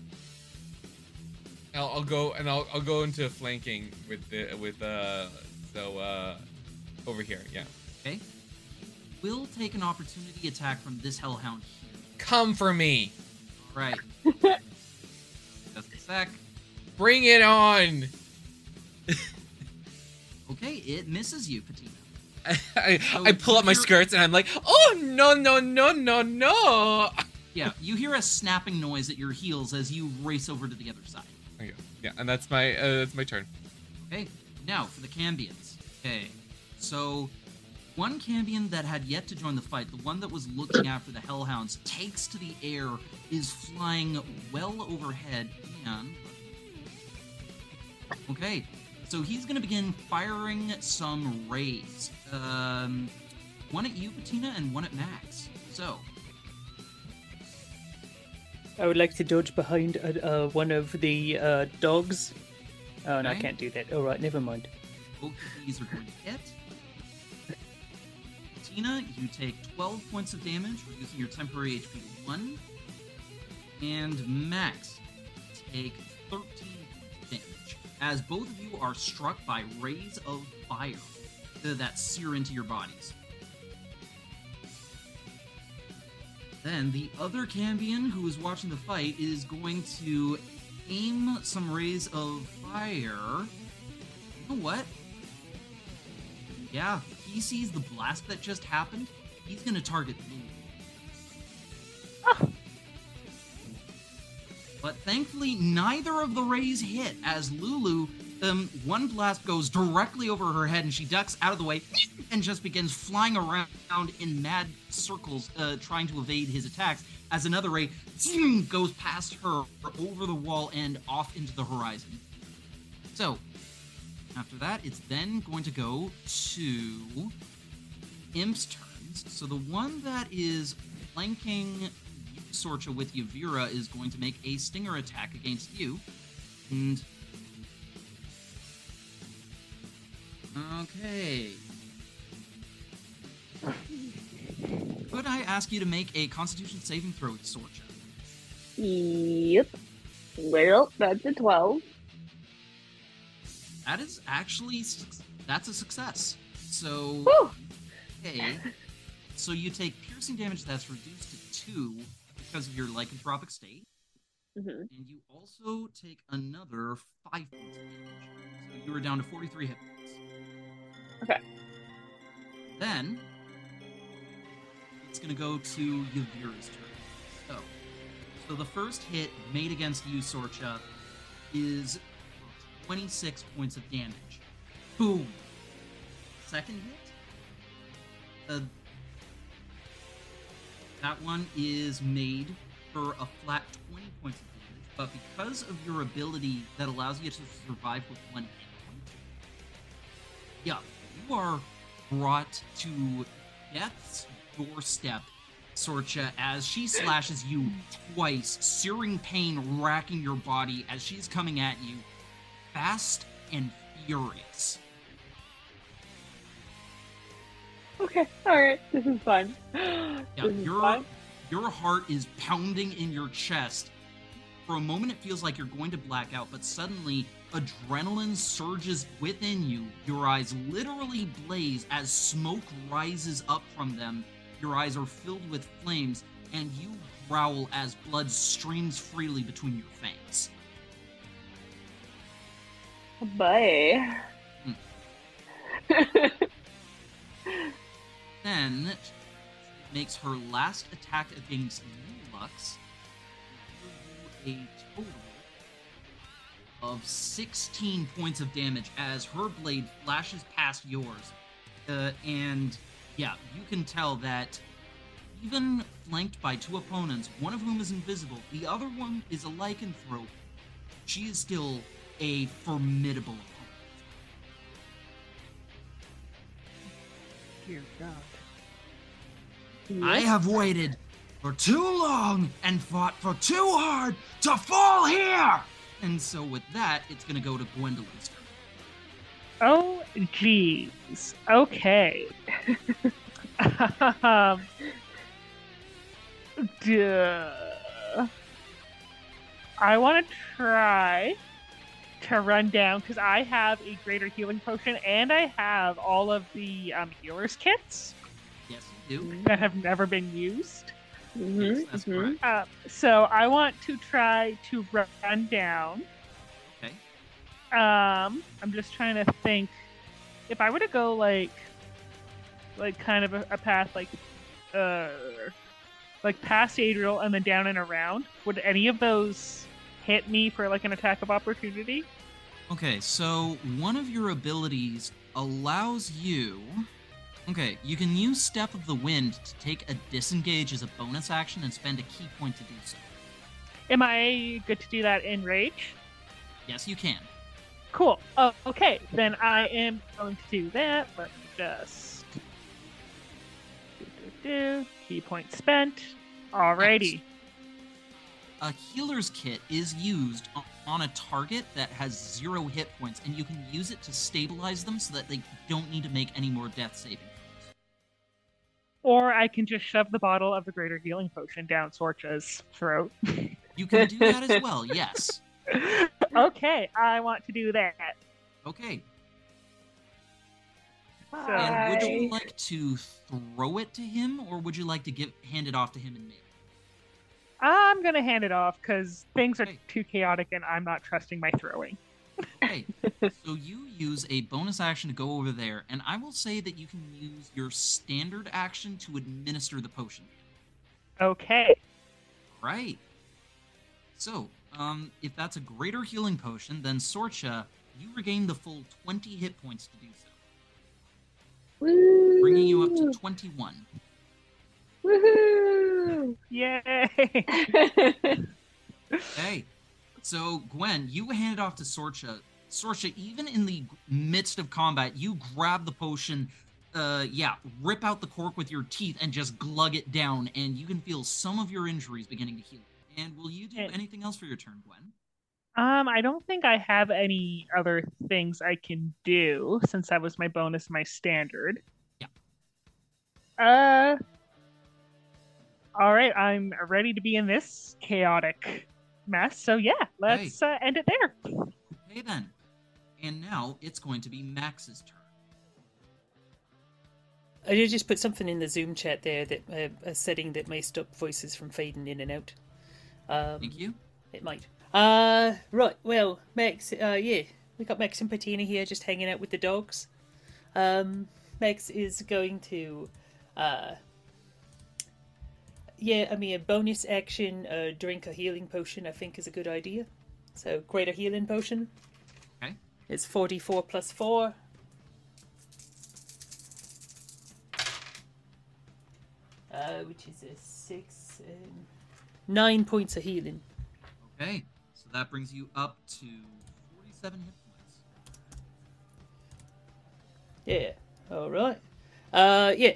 I'll, I'll go and I'll, I'll go into flanking with the with uh so uh over here yeah Okay. We'll take an opportunity attack from this hellhound here. come for me All right. Just a sec. bring it on (laughs) Okay, it misses you, Patina. I, I, So I pull up my skirts and I'm like oh no no no no no Yeah, you hear a snapping noise at your heels as you race over to the other side. Okay. Yeah, and that's my uh, that's my turn. Okay, now for the Cambions. Okay, so one Cambion that had yet to join the fight, the one that was looking after the Hellhounds, takes to the air, is flying well overhead, and. Okay, so he's gonna begin firing some rays. Um, one at you, Patina, and one at Max. So, I would like to dodge behind uh, uh, one of the uh, dogs. Oh, no, I can't do that. All right, never mind. both of these are going to hit. Tina, you take 12 points of damage, reducing your temporary HP to 1. And Max, take 13 points of damage, as both of you are struck by rays of fire that sear into your bodies. Then the other Cambion who is watching the fight is going to aim some rays of fire. You know what? Yeah, he sees the blast that just happened. He's gonna target Lulu. Ah. But thankfully, neither of the rays hit as Lulu, um, one blast goes directly over her head and she ducks out of the way and just begins flying around in mad circles, uh, trying to evade his attacks. As another ray goes past her over the wall and off into the horizon. So, after that, it's then going to go to Imp's turns. So the one that is flanking Sorcha with Yevira is going to make a stinger attack against you. And. Okay. Could I ask you to make a constitution saving throw, Sorcha? Yep. Well, that's a 12. That is actually that's a success. So okay, so you take piercing damage that's reduced to two because of your lycanthropic state, hmm and you also take another five points of damage. So you are down to forty-three hit points. Okay. Then it's gonna go to Yevira's turn. So, so the first hit made against you, Sorcha, is 26 points of damage. Boom. Second hit. Uh, that one is made for a flat 20 points of damage, but because of your ability that allows you to survive with one hit point, yeah, you are brought to death's doorstep, Sorcha, as she slashes you twice, searing pain racking your body as she's coming at you, fast and furious. Okay, alright. This is fun. (gasps) Yeah, this is your fun. your heart is pounding in your chest. For a moment, it feels like you're going to black out, but suddenly adrenaline surges within you. Your eyes literally blaze as smoke rises up from them. Your eyes are filled with flames, and you growl as blood streams freely between your fangs. Bye. Hmm. (laughs) Then makes her last attack against Lux. A total of 16 points of damage as her blade flashes past yours. Uh, and yeah, you can tell that even flanked by two opponents, one of whom is invisible, the other one is a lycanthrope. She is still a formidable opponent. Dear God. I have waited for too long and fought for too hard to fall here! And so with that, it's gonna go to Gwendolyn's turn. Oh, jeez. Okay. (laughs) um, duh. I want to try to run down because I have a greater healing potion and I have all of the um, healer's kits Yes, you do. that have never been used. Hmm Yes, that's correct. Uh, so I want to try to run down. Okay. Um, I'm just trying to think if I were to go like, like kind of a, a path like, uh, like past Adriel and then down and around. Would any of those hit me for like an attack of opportunity? Okay, so one of your abilities allows you. Okay, you can use Step of the Wind to take a disengage as a bonus action and spend a ki point to do so. Am I good to do that in rage? Yes, you can. Cool. Oh, okay. Then I am going to do that. Let me just do, do, do. ki point spent. Alrighty. A healer's kit is used on a target that has zero hit points, and you can use it to stabilize them so that they don't need to make any more death saving. Or I can just shove the bottle of the greater healing potion down Sorcha's throat. (laughs) You can do that as well, yes. (laughs) okay, I want to do that. Okay, So, and would you like to throw it to him, or would you like to give hand it off to him and me? I'm gonna hand it off because things are Okay. too chaotic and I'm not trusting my throwing. Okay, so you use a bonus action to go over there, and I will say that you can use your standard action to administer the potion. Okay. Right. So, um, if that's a greater healing potion, then Sorcha, you regain the full 20 hit points to do so, Woo! bringing you up to 21. Woohoo! Yay! (laughs) Okay. So, Gwen, you hand it off to Sorcha. Sorcha, even in the midst of combat, you grab the potion, uh, yeah, rip out the cork with your teeth and just glug it down, and you can feel some of your injuries beginning to heal. And will you do anything else for your turn, Gwen? Um, I don't think I have any other things I can do since that was my bonus, my standard. Yeah. Uh. All right, I'm ready to be in this chaotic mess. So yeah, let's uh, end it there. Okay, then. And now it's going to be Max's turn. I did just put something in the Zoom chat there that uh, a setting that may stop voices from fading in and out. Um, Thank you. It might. Uh, right. Well, Max. Uh, yeah, we got Max and Patina here, just hanging out with the dogs. Um, Max is going to, uh, yeah, I mean, a bonus action, uh, drink a healing potion. I think is a good idea. So, greater healing potion. Okay. It's forty-four plus four. Uh, which is a six, um, nine points of healing. Okay, so that brings you up to 47 hit points. Yeah. All right. Uh, yeah.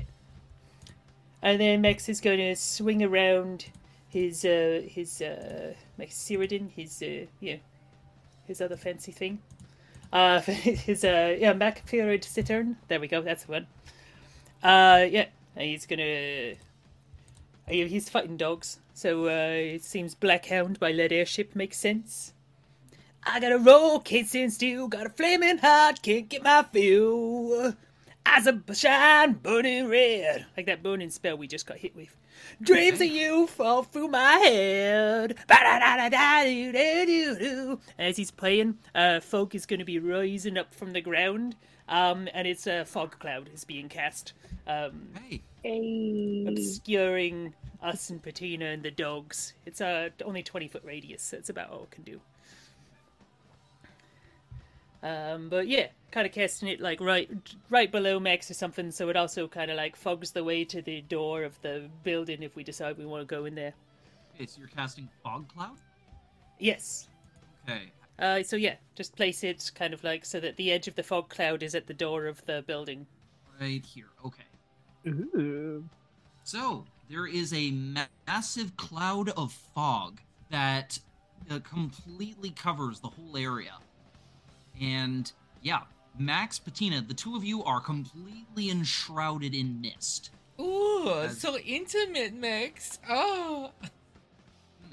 And then Max is going to swing around his uh his uh Max Cyrodiil, his uh yeah his other fancy thing. Uh, (laughs) his uh yeah Mac-Fuirmidh Cittern. There we go. That's the one. Uh, yeah. He's gonna. He's fighting dogs, so uh, it seems Blackhound by Lead Airship makes sense. I got a roll, can't stand still, got a flaming heart, can't get my fill. Eyes of shine, burning red, like that burning spell we just got hit with. Dreams of you fall through my head. As he's playing, uh, folk is going to be rising up from the ground, um, and it's a fog cloud is being cast, um, Hey, Hey. obscuring us and Patina and the dogs. It's uh, only 20 foot radius, so it's about all it can do. Um, but yeah, kind of casting it like right, right below Max or something, so it also kind of like fogs the way to the door of the building if we decide we want to go in there. okay, so you're casting Fog Cloud? Yes. Okay, Uh, so yeah, just place it kind of like so that the edge of the fog cloud is at the door of the building. right here. Okay. Ooh. So there is a ma- massive cloud of fog that uh, completely covers the whole area. And yeah, Max, Patina, the two of you are completely enshrouded in mist. Ooh, Uh, so intimate, Max. Oh.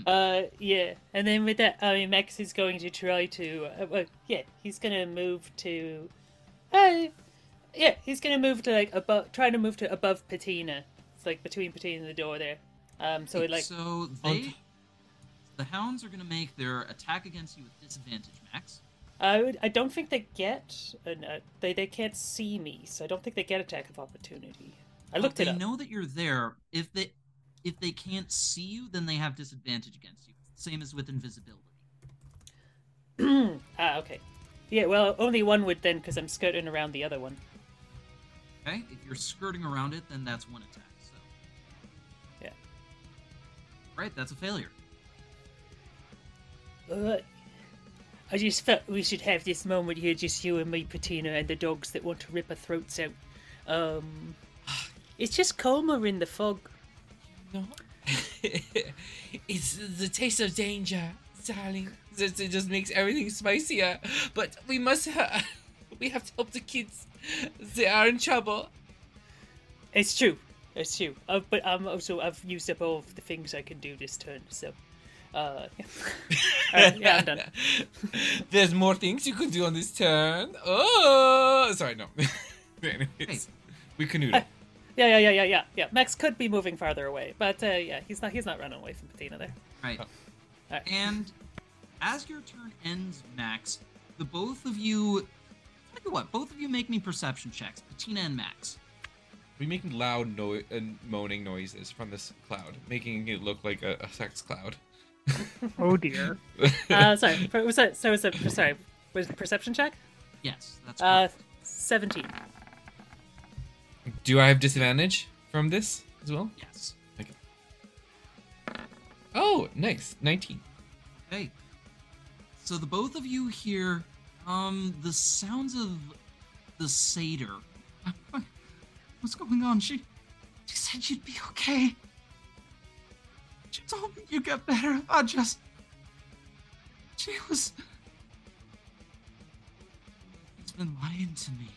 Uh, yeah, and then with that, I mean, Max is going to try to, uh, well, yeah, he's gonna move to, uh, yeah, he's gonna move to like above, trying to move to above Patina. It's like between Patina and the door there. Um, so it like, so they, the hounds are going to make their attack against you with disadvantage, Max. I would, I don't think they get, an, uh, they they can't see me, so I don't think they get attack of opportunity. I But looked they it up. know that you're there. If they, if they can't see you, then they have disadvantage against you. Same as with invisibility. (clears throat) ah, okay. Yeah, well, only one would then, because I'm skirting around the other one. Okay, if you're skirting around it, then that's one attack. So. Yeah. Right, that's a failure. Uh, I just felt we should have this moment here, just you and me, Patina, and the dogs that want to rip our throats out. Um, it's just calmer in the fog. No. (laughs) it's the taste of danger, darling. It it just makes everything spicier. But we must. Ha- (laughs) we have to help the kids. They are in trouble. It's true. It's true. Uh, but um, also I've used up all of the things I can do this turn, so. Uh, yeah. (laughs) Alright, yeah, I'm done. (laughs) There's more things you could do on this turn. Oh, sorry, no. (laughs) Anyways, we canoodle. Yeah, yeah, yeah, yeah, yeah, yeah. Max could be moving farther away, but uh, yeah, he's not. He's not running away from Patina there. Right. Oh. Alright. And as your turn ends, Max, the both of you. Tell you what, both of you make me perception checks, Patina and Max. We making loud no- and moaning noises from this cloud, making it look like a, a sex cloud. (laughs) Oh dear. Uh, sorry. per- Was that? So was it? Sorry. Was it perception check? Yes, that's Uh, seventeen. Do I have disadvantage from this as well? yes. Okay. Oh, nice. 19. Okay. So the both of you hear um the sounds of the satyr. (laughs) What's going on? She she said you'd be okay. She told me you'd get better. I just she was She's been lying to me.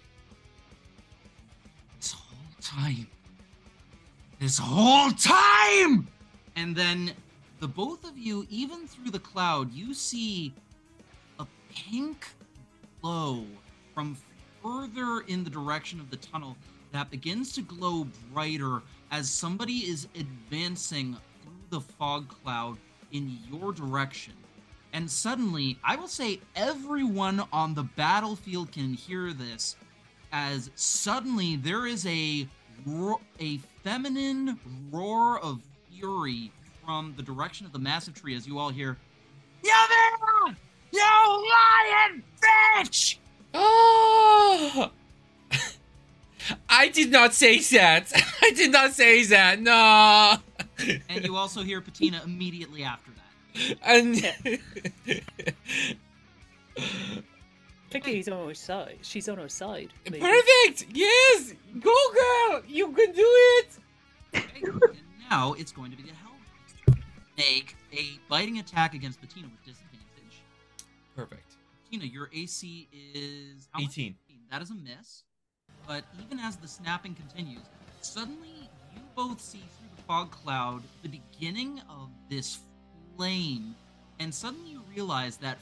This whole time. This whole time! And then the both of you, even through the cloud, you see a pink glow from further in the direction of the tunnel that begins to glow brighter as somebody is advancing the fog cloud in your direction. And suddenly, I will say everyone on the battlefield can hear this as suddenly there is a ro- a feminine roar of fury from the direction of the massive tree as you all hear there! You lying bitch! Oh! I did not say that. (laughs) I did not say that. No. And you also hear Patina immediately after that. And Picky, he's on her side. She's on her side. maybe. perfect. Yes. Go, girl. You can do it. Okay, and now it's going to be the Hellhounds. Make a biting attack against Patina with disadvantage. Perfect. Patina, your AC is how much? 18. That is a miss. But even as the snapping continues, suddenly you both see through the fog cloud the beginning of this flame, and suddenly you realize that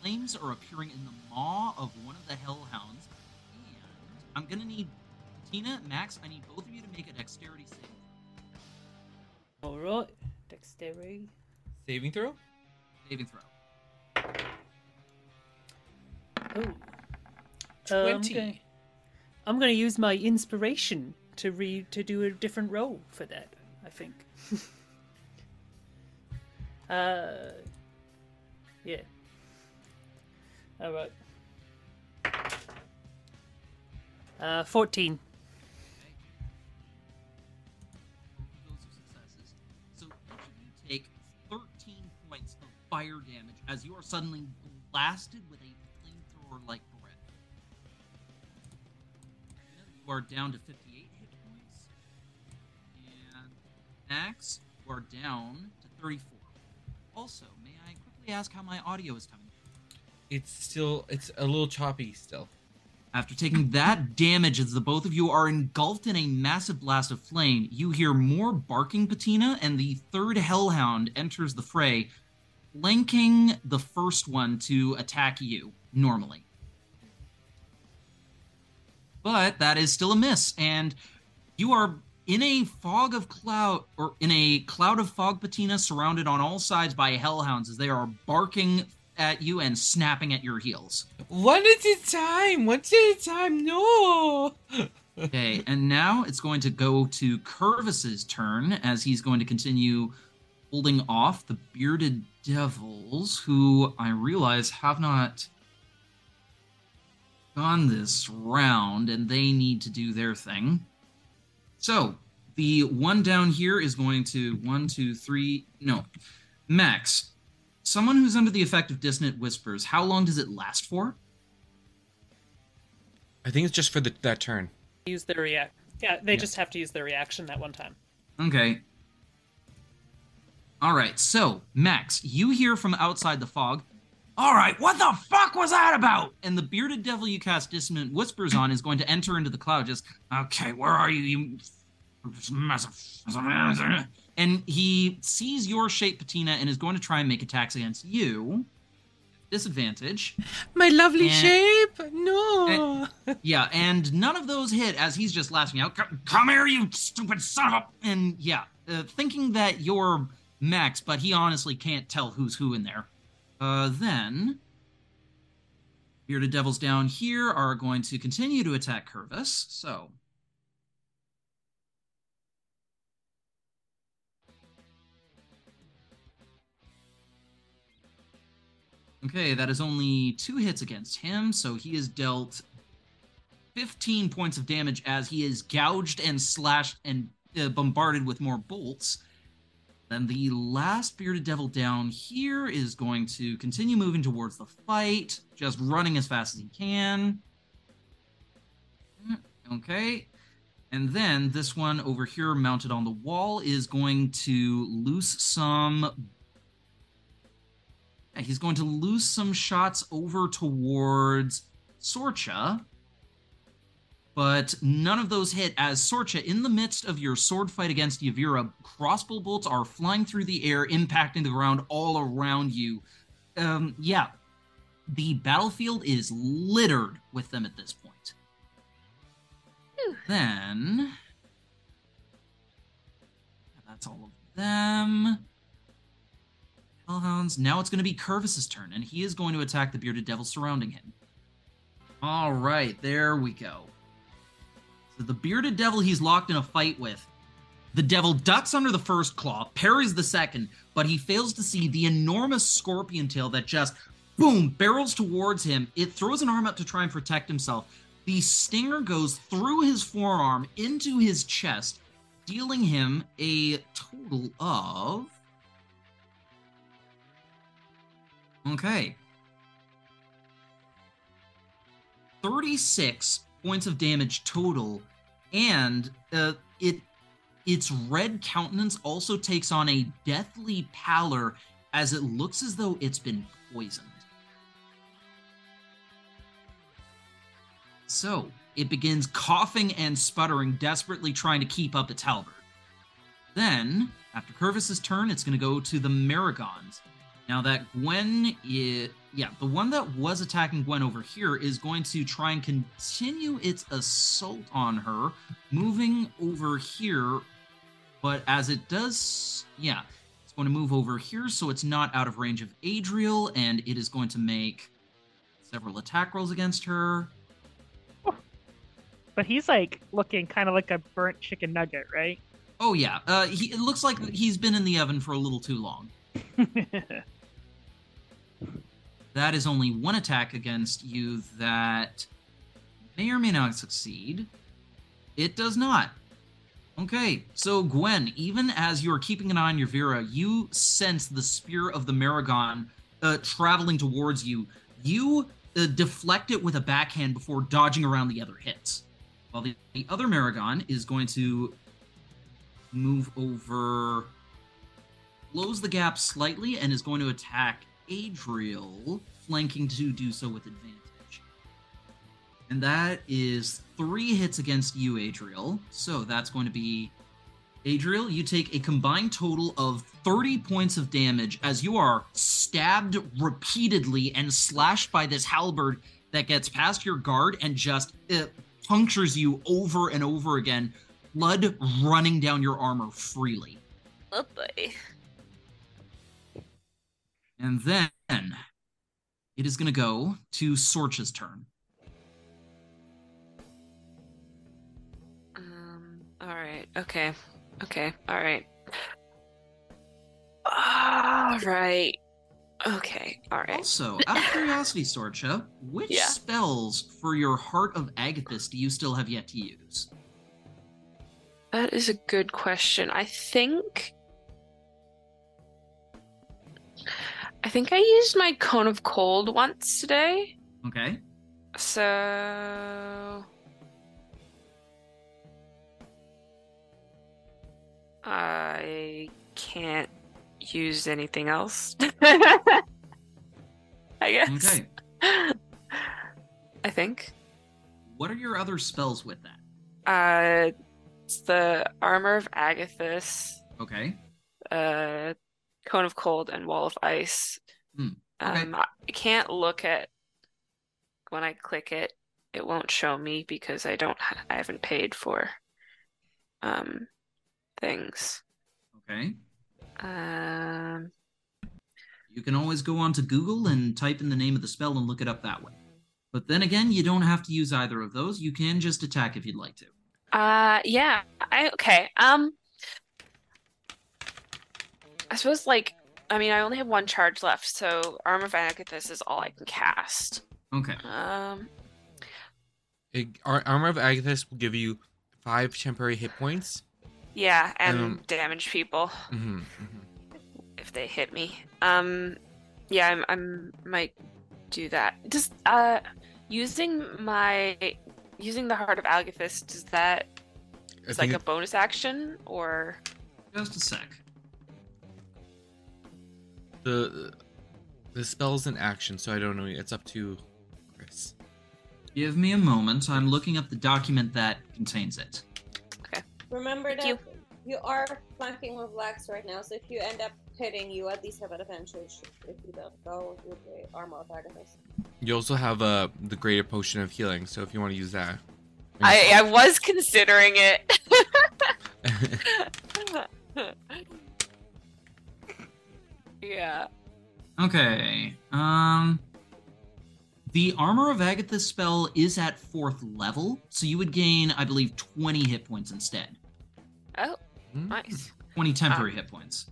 flames are appearing in the maw of one of the hellhounds. And I'm gonna need Tina, Max. I need both of you to make a dexterity save. All right. Dexterity. Saving throw. Saving throw. Oh. Twenty. Um, okay. I'm gonna use my inspiration to read to do a different role for that. I think. (laughs) uh. Yeah. All right. Uh, fourteen. Take 13 points of fire damage as you are suddenly blasted with You are down to 58 hit points, and Max, you are down to 34. Also, may I quickly ask how my audio is coming? It's still. It's a little choppy still. After taking that damage as the both of you are engulfed in a massive blast of flame, you hear more barking patina, and the third hellhound enters the fray, flanking the first one to attack you normally. But that is still a miss, and you are in a fog of cloud, or in a cloud of fog patina surrounded on all sides by hellhounds as they are barking at you and snapping at your heels. One at a time. One at a time. No. (laughs) Okay, and now it's going to go to Curvus's turn as he's going to continue holding off the bearded devils, who I realize have not gone this round, and they need to do their thing. So the one down here is going to one, two, three. No, Max. Someone who's under the effect of dissonant whispers. How long does it last for? I think it's just for the, that turn. Use their react. Yeah, they Yeah. just have to use their reaction that one time. Okay. All right. So, Max, you hear from outside the fog. All right, what the fuck was that about? And the bearded devil you cast dissonant whispers on is going to enter into the cloud. Just okay, where are you? You massive. And he sees your shape, Patina, and is going to try and make attacks against you. Disadvantage. My lovely And- shape. No. Yeah, and none of those hit as he's just lashing out. Come, come here, you stupid son of a. And yeah, uh, thinking that you're Max, but he honestly can't tell who's who in there. Uh, then. Bearded Devils down here are going to continue to attack Curvus. So. Okay, that is only two hits against him, so he is dealt 15 points of damage as he is gouged and slashed and uh, bombarded with more bolts. Then the last bearded devil down here is going to continue moving towards the fight, just running as fast as he can. Hmm, okay. And then this one over here, mounted on the wall, is going to loose some. He's going to loose some shots over towards Sorcha but none of those hit as Sorcha, in the midst of your sword fight against Yevira, crossbow bolts are flying through the air, impacting the ground all around you. Um, yeah, the battlefield is littered with them at this point. Then, that's all of them. Hellhounds. Now it's going to be Curvus's turn, and he is going to attack the bearded devil surrounding him. All right, there we go. So the bearded devil he's locked in a fight with. The devil ducks under the first claw, parries the second, but he fails to see the enormous scorpion tail that just boom barrels towards him. It throws an arm up to try and protect himself. The stinger goes through his forearm into his chest, dealing him a total of. Okay. 36 points of damage total and uh, it its red countenance also takes on a deathly pallor as it looks as though it's been poisoned. So it begins coughing and sputtering desperately trying to keep up its halberd. Then after Curvus's turn it's going to go to the Merregons now that Gwen is, yeah, the one that was attacking Gwen over here is going to try and continue its assault on her, moving over here. But as it does, yeah, it's going to move over here, so it's not out of range of Adriel, and it is going to make several attack rolls against her. But he's like looking kind of like a burnt chicken nugget, right? Oh yeah, uh, he, it looks like he's been in the oven for a little too long. (laughs) That is only one attack against you that may or may not succeed. It does not. Okay, so Gwen, even as you're keeping an eye on Yevira, you sense the spear of the Merregon uh, traveling towards you. You uh, deflect it with a backhand before dodging around the other hits. While the, the other Merregon is going to move over, close the gap slightly, and is going to attack Adriel, flanking to do so with advantage. And that is three hits against you, Adriel. So that's going to be. Adriel, you take a combined total of 30 points of damage as you are stabbed repeatedly and slashed by this halberd that gets past your guard and just it punctures you over and over again, blood running down your armor freely. Oh boy. And then it is going to go to Sorcha's turn. Um, All right. Okay. Okay. All right. All right. Okay. All right. Also, out of (laughs) curiosity, Sorcha, which Yeah. spells for your Heart of Agathys do you still have yet to use? That is a good question. I think. I think I used my cone of cold once today. Okay. So. I can't use anything else. (laughs) I guess. Okay. I think. What are your other spells with that? Uh, it's the Armor of Agathys, Okay. uh, Cone of Cold, and Wall of Ice. Hmm, okay. Um, I can't look at when I click it. It won't show me because I don't. ha- I haven't paid for um things. Okay. Um, You can always go onto Google and type in the name of the spell and look it up that way. But then again, you don't have to use either of those. You can just attack if you'd like to. uh, yeah. I okay. Um, I suppose like I mean I only have one charge left, so Armor of Agathys is all I can cast. Okay. Um, It, Ar- Armor of Agathys will give you five temporary hit points. yeah, and Um, damage people. hmm if they hit me. Um, yeah, I'm, I'm might do that. Just uh, using my using the Heart of Agathys does that I like think a bonus action or Just a sec. The the spell's in action, so I don't know. It's up to Chris. Give me a moment. I'm looking up the document that contains it. Okay. Remember Thank that you. you. are flanking with blacks right now, so if you end up hitting, you at least have an advantage if you don't go with the armor of Agathys. You also have uh the greater potion of healing, so if you want to use that. I I was considering it. (laughs) (laughs) yeah. Okay. Um the Armor of Agathys spell is at fourth level, so you would gain, I believe, 20 hit points instead. Oh, Hmm? nice. 20 temporary hit points.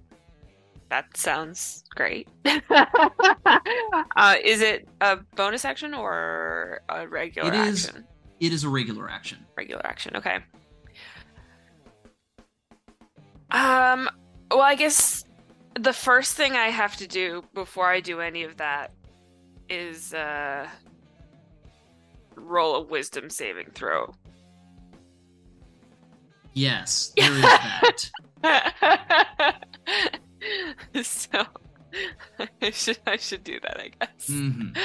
That sounds great. (laughs) uh, is it a bonus action or a regular It is- action? It is a regular action. Regular action. Okay. Um. Well, I guess the first thing I have to do before I do any of that is uh roll a wisdom saving throw. Yes, (laughs) there is that. so (laughs) I should I should do that, I guess. hmm (laughs)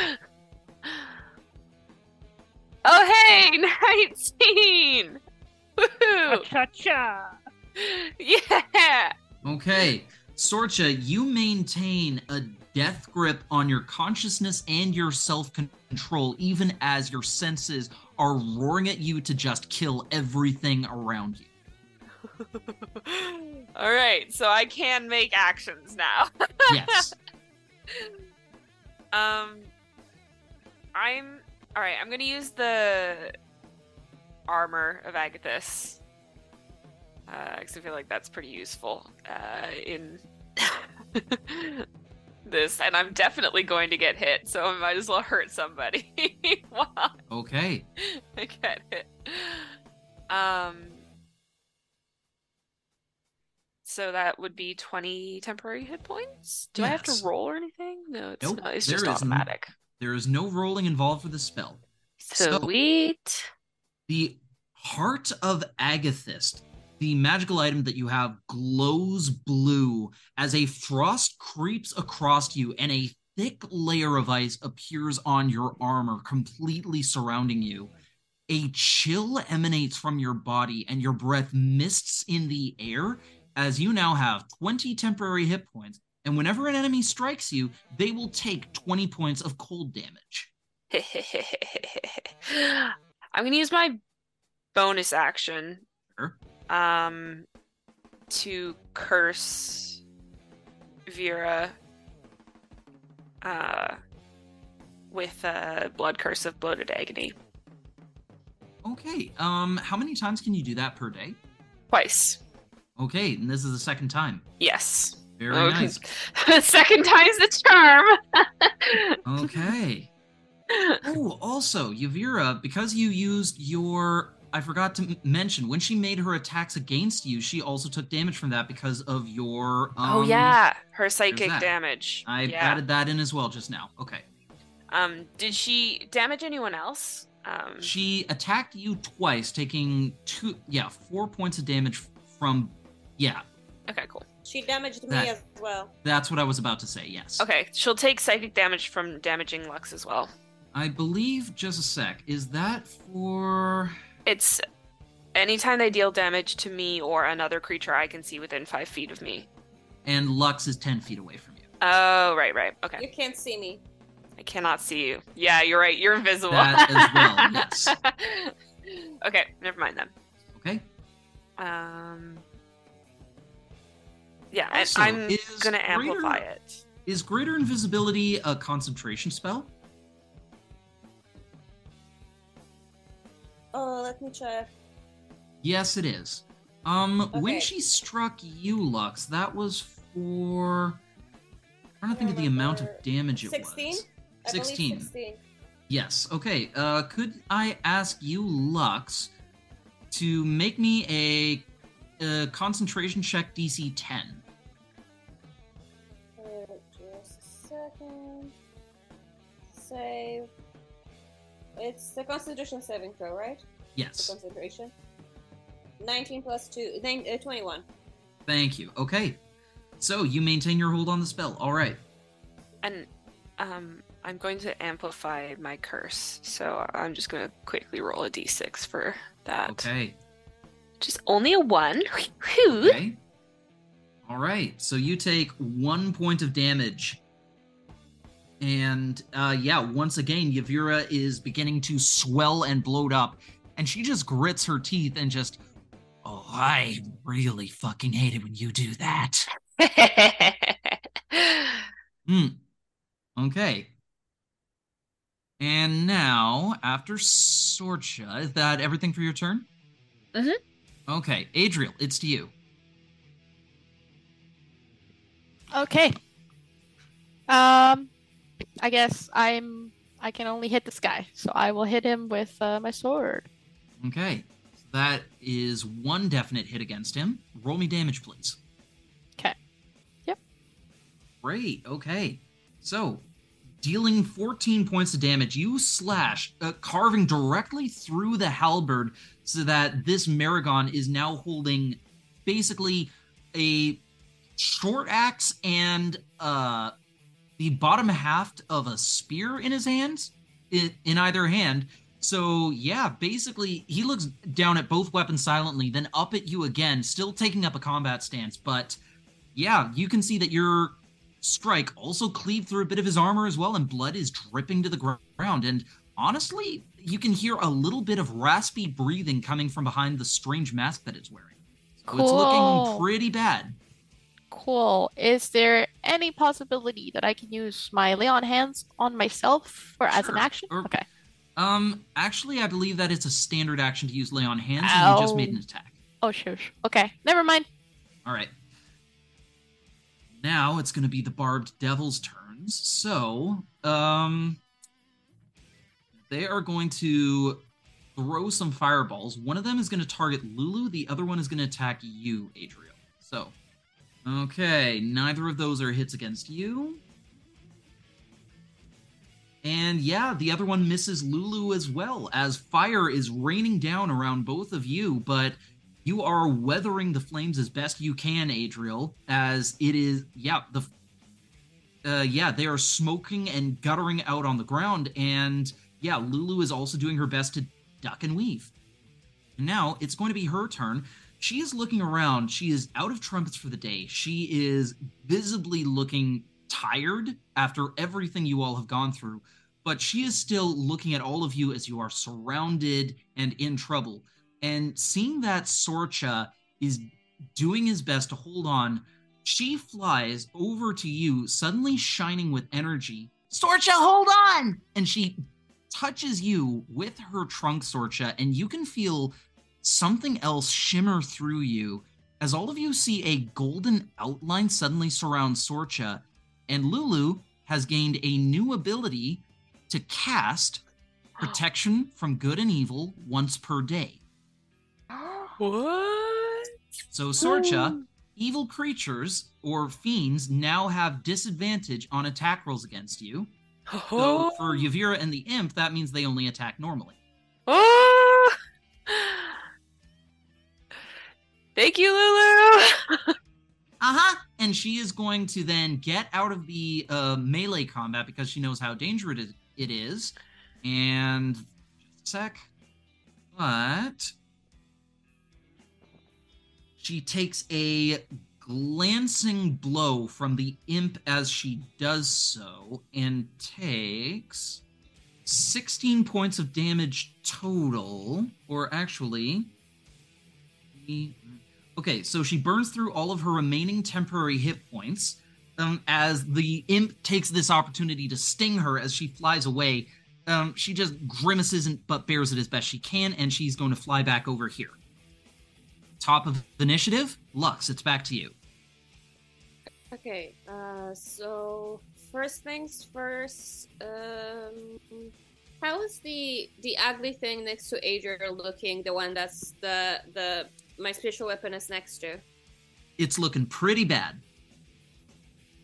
Oh hey, nineteen! Woohoo! Cha cha. Yeah! Okay. Sorcha, you maintain a death grip on your consciousness and your self control, even as your senses are roaring at you to just kill everything around you. (laughs) All right, so I can make actions now. (laughs) Yes. Um, I'm all right. I'm gonna use the armor of Agathys because I feel like that's pretty useful uh, in (laughs) this, and I'm definitely going to get hit, so I might as well hurt somebody (laughs) while Okay. (laughs) I get hit. Um. So that would be 20 temporary hit points? Do I have to roll or anything? No, it's Nope, not. It's there just automatic. There is no rolling involved for the spell. So- Sweet. The Heart of Agathys, the magical item that you have, glows blue as a frost creeps across you and a thick layer of ice appears on your armor, completely surrounding you. A chill emanates from your body and your breath mists in the air as you now have 20 temporary hit points. And whenever an enemy strikes you, they will take 20 points of cold damage. (laughs) I'm gonna use my bonus action Sure. Um to curse Vera uh with a blood curse of bloated agony. Okay. Um, how many times can you do that per day? Twice. Okay, and this is the second time. Yes. Very Okay. nice. (laughs) Second time's the charm. (laughs) Okay. (laughs) Oh, also, Yevira, because you used your. I forgot to m- mention, when she made her attacks against you, she also took damage from that because of your. Um, oh yeah, her psychic damage. I yeah. added that in as well just now. Okay. Um, did she damage anyone else? Um, She attacked you twice, taking two. Yeah, four points of damage from. Yeah, okay, cool. She damaged me That- as well. that's what I was about to say, yes. Okay, she'll take psychic damage from damaging Lux as well. I believe, just a sec, is that for. It's anytime they deal damage to me or another creature I can see within five feet of me. And Lux is 10 feet away from you. Oh, right, right. Okay. You can't see me. I cannot see you. Yeah, you're right. You're invisible. That as well, yes. (laughs) okay, never mind then. Okay? Um. Yeah, Also, I'm gonna amplify it. Is Greater Invisibility a concentration spell? Oh, let me check. Yes, it is. Um, when she struck you, Lux, that was for. I'm trying to think of the amount of damage it 16? was. I 16. 16. Yes. Okay. Uh, could I ask you, Lux, to make me a, a concentration check DC 10? Uh, just a second. Save. It's the Constitution saving throw, right? Yes. The Yes. concentration. 19 plus 2, nine, uh, 21. Thank you. Okay. So you maintain your hold on the spell. All right. And um, I'm going to amplify my curse, so I'm just going to quickly roll a d6 for that. Okay. Just only a one. (laughs) Okay. All right. So you take one point of damage. And uh, yeah, once again, Yevira is beginning to swell and bloat up. And she just grits her teeth and just, oh, I really fucking hate it when you do that. (laughs) Hmm. Okay. And now, after Sorcha, is that everything for your turn? Mhm. Okay, Adriel, it's to you. Okay. Um, I guess I'm. I can only hit this guy, so I will hit him with uh, my sword. Okay. That is one definite hit against him. Roll me damage, please. Okay. Yep. Great. Okay. So, dealing 14 points of damage, you slash, uh, carving directly through the halberd so that this Merregon is now holding basically a short axe and uh, the bottom half of a spear in his hands, in, in either hand. So yeah, basically he looks down at both weapons silently, then up at you again, still taking up a combat stance. But yeah, you can see that your strike also cleaved through a bit of his armor as well, and blood is dripping to the ground. And honestly, you can hear a little bit of raspy breathing coming from behind the strange mask that it's wearing. So it's looking pretty bad. Cool. Is there any possibility that I can use my lay on hands on myself or as an action? Or- Okay. Um, actually, I believe that it's a standard action to use lay on hands, and you just made an attack. Oh, shush. Okay. Never mind. All right. Now it's going to be the barbed devil's turns. So, um, they are going to throw some fireballs. One of them is going to target Lulu. The other one is going to attack you, Adriel. So, okay, neither of those are hits against you. And yeah, the other one misses Lulu as well, as fire is raining down around both of you, but you are weathering the flames as best you can, Adriel, as it is, yeah, the. Uh, yeah, they are smoking and guttering out on the ground, and yeah, Lulu is also doing her best to duck and weave. Now it's going to be her turn. She is looking around. She is out of trumpets for the day. She is visibly looking tired after everything you all have gone through, but she is still looking at all of you as you are surrounded and in trouble. And seeing that Sorcha is doing his best to hold on, she flies over to you, suddenly shining with energy. Sorcha, hold on! And she touches you with her trunk, Sorcha, and you can feel something else shimmer through you as all of you see a golden outline suddenly surround Sorcha, and Lulu has gained a new ability to cast (gasps) protection from good and evil once per day. (gasps) What? So, Sorcha, evil creatures or fiends now have disadvantage on attack rolls against you. (gasps) So, Oh. for Yevira and the imp, that means they only attack normally. Oh. Thank you, Lulu. (laughs) Uh-huh. And she is going to then get out of the uh, melee combat because she knows how dangerous it- is. And sec. But she takes a glancing blow from the imp as she does so and takes 16 points of damage total. Or actually, Okay, so she burns through all of her remaining temporary hit points um, as the imp takes this opportunity to sting her as she flies away. Um, she just grimaces and, but bears it as best she can, and she's going to fly back over here. Top of initiative, Lux, it's back to you. Okay, uh, so first things first. Um, how is the the ugly thing next to Adriel looking? The one that's the the my special weapon is next to. It's looking pretty bad.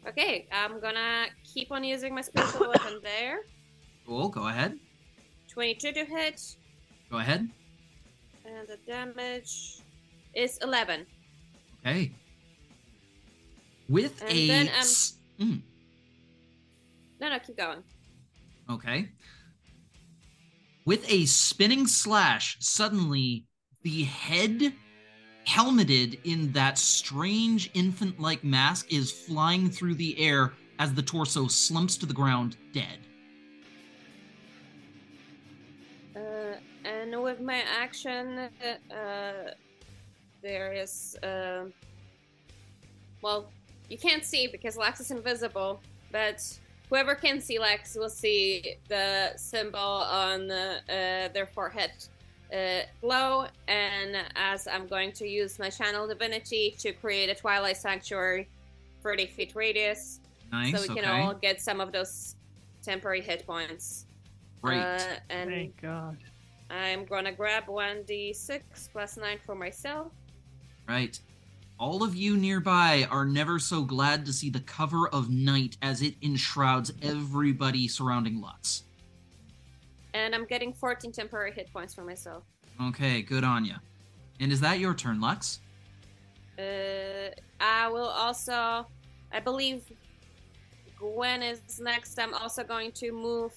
Okay, I'm gonna keep on using my special (coughs) weapon there. Cool, go ahead. Twenty-two to hit, Go ahead. and the damage is eleven. Okay. With And a. then, um, mm, No, no, keep going. Okay. With a spinning slash, suddenly the head helmeted in that strange infant like mask is flying through the air as the torso slumps to the ground dead. Uh, and with my action, uh, there is, uh, well, you can't see because Lex is invisible, but whoever can see Lex will see the symbol on uh, their forehead uh, glow. And as I'm going to use my channel divinity to create a Twilight Sanctuary, 30 feet radius, Nice. so we okay. can all get some of those temporary hit points. Great. Uh, and Thank God. I'm gonna grab 1d6 plus 9 for myself. right. All of you nearby are never so glad to see the cover of night as it enshrouds everybody surrounding Lutz. And I'm getting 14 temporary hit points for myself. Okay, good on you. And is that your turn, Lux? Uh, I will also, I believe Gwen is next. I'm also going to move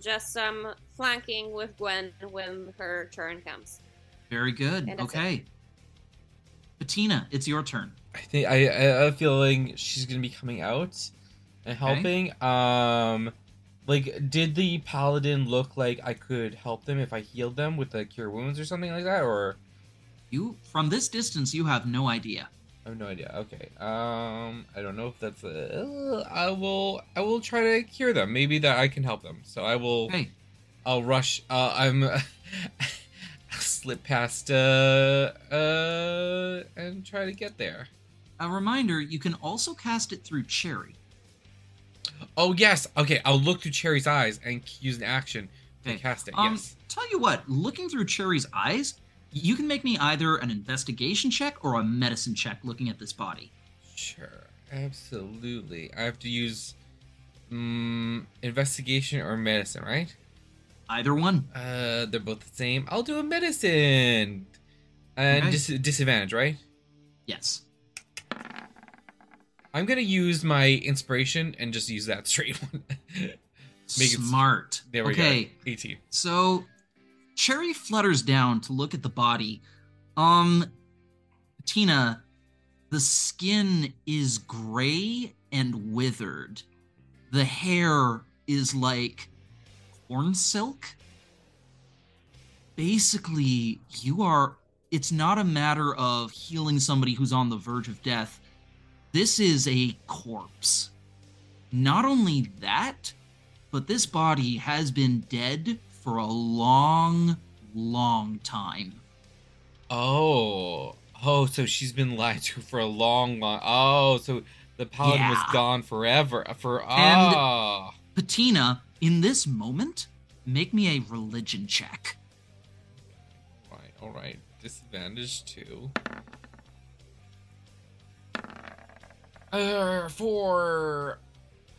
just some flanking with Gwen when her turn comes. Very good. And that's it. Okay. Bettina, it's your turn. I think I, I have a feeling she's gonna be coming out and helping. Um, like, did the paladin look like I could help them if I healed them with the cure wounds or something like that, or You from this distance, you have no idea. I have no idea. Okay. Um, I don't know if that's a. I will. I will try to cure them. Maybe that I can help them. So I will. Okay. I'll rush. Uh, I'm. I'll (laughs) slip past. Uh. Uh. And try to get there. A reminder: you can also cast it through Cherry. Oh yes. Okay. I'll look through Cherry's eyes and use an action to Okay. cast it. Um, yes. tell you what, looking through Cherry's eyes, you can make me either an investigation check or a medicine check looking at this body. Sure. Absolutely. I have to use. Um, investigation or medicine, right? Either one. Uh, they're both the same. I'll do a medicine. And Okay. dis- disadvantage, right? Yes. I'm gonna use my inspiration and just use that (laughs) straight one. Make it- Smart. there we okay. go. 18. So, Cherry flutters down to look at the body. Um, Tina, the skin is gray and withered. The hair is like corn silk. Basically, you are. It's not a matter of healing somebody who's on the verge of death. This is a corpse. Not only that, but this body has been dead for a long, long time. Oh, oh, so she's been lied to for a long, long. Oh, so the paladin was gone forever. Uh, for And- oh, Patina, in this moment, make me a religion check. right, all right. Disadvantage two. Uh, four.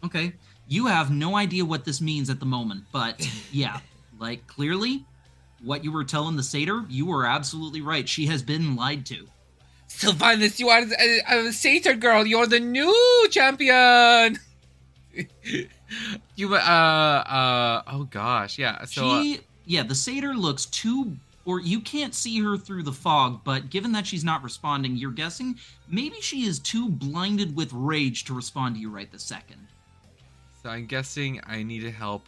Okay. You have no idea what this means at the moment, but yeah, (laughs) like clearly, what you were telling the satyr, you were absolutely right. She has been lied to. Sylvanus, you are a, a satyr girl. You're the new champion. (laughs) you, uh, uh, oh gosh, yeah. So, uh, she, yeah, the satyr looks too, or you can't see her through the fog, but given that she's not responding, you're guessing maybe she is too blinded with rage to respond to you right this second. so I'm guessing I need to help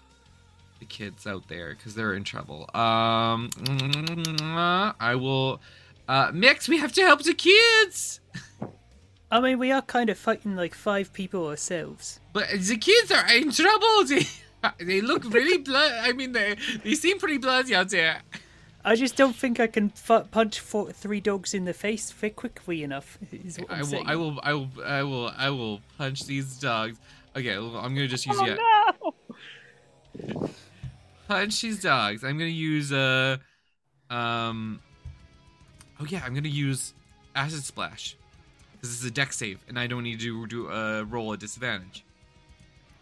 the kids out there because they're in trouble. Um, I will. Uh, Mix, we have to help the kids. I mean, we are kind of fighting like five people ourselves. But the kids are in trouble. (laughs) They, they look really blood. I mean, they they seem pretty bloody out there. I just don't think I can fu- punch four, three dogs in the face quickly enough. Is what I'm I will, saying. I will, I will, I will, I will punch these dogs. Okay, well, I'm gonna just use Oh yeah, no! (laughs) punch these dogs. I'm gonna use uh, um, oh yeah, I'm gonna use acid splash this is a dex save, and I don't need to do a roll at disadvantage.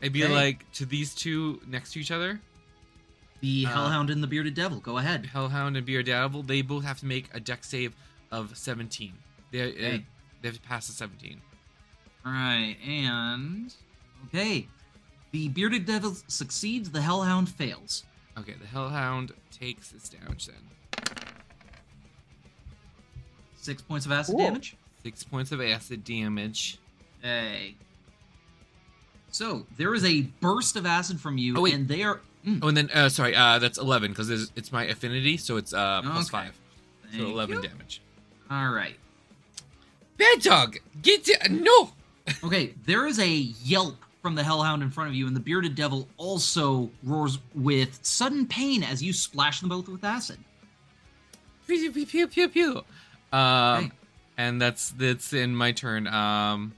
I'd be Okay. like to these two next to each other, The Uh, Hellhound and the Bearded Devil, go ahead. Hellhound and Bearded Devil. They both have to make a dex save of 17. They uh, Okay. they have to pass the 17. All right, and okay, the Bearded Devil succeeds. The Hellhound fails. Okay, the Hellhound takes its damage then. Six points of acid Cool. damage. Six points of acid damage. Hey. So there is a burst of acid from you, Oh, and they are. Mm, Oh, and then uh, sorry, uh, that's 11 because it's, it's my affinity, so it's uh plus Okay. five, so 11 you. damage. All right. Bad dog, get it! No. (laughs) Okay, there is a yelp from the Hellhound in front of you, and the Bearded Devil also roars with sudden pain as you splash them both with acid. Pew pew pew pew pew. Um, Okay. and that's that's in my turn. Um,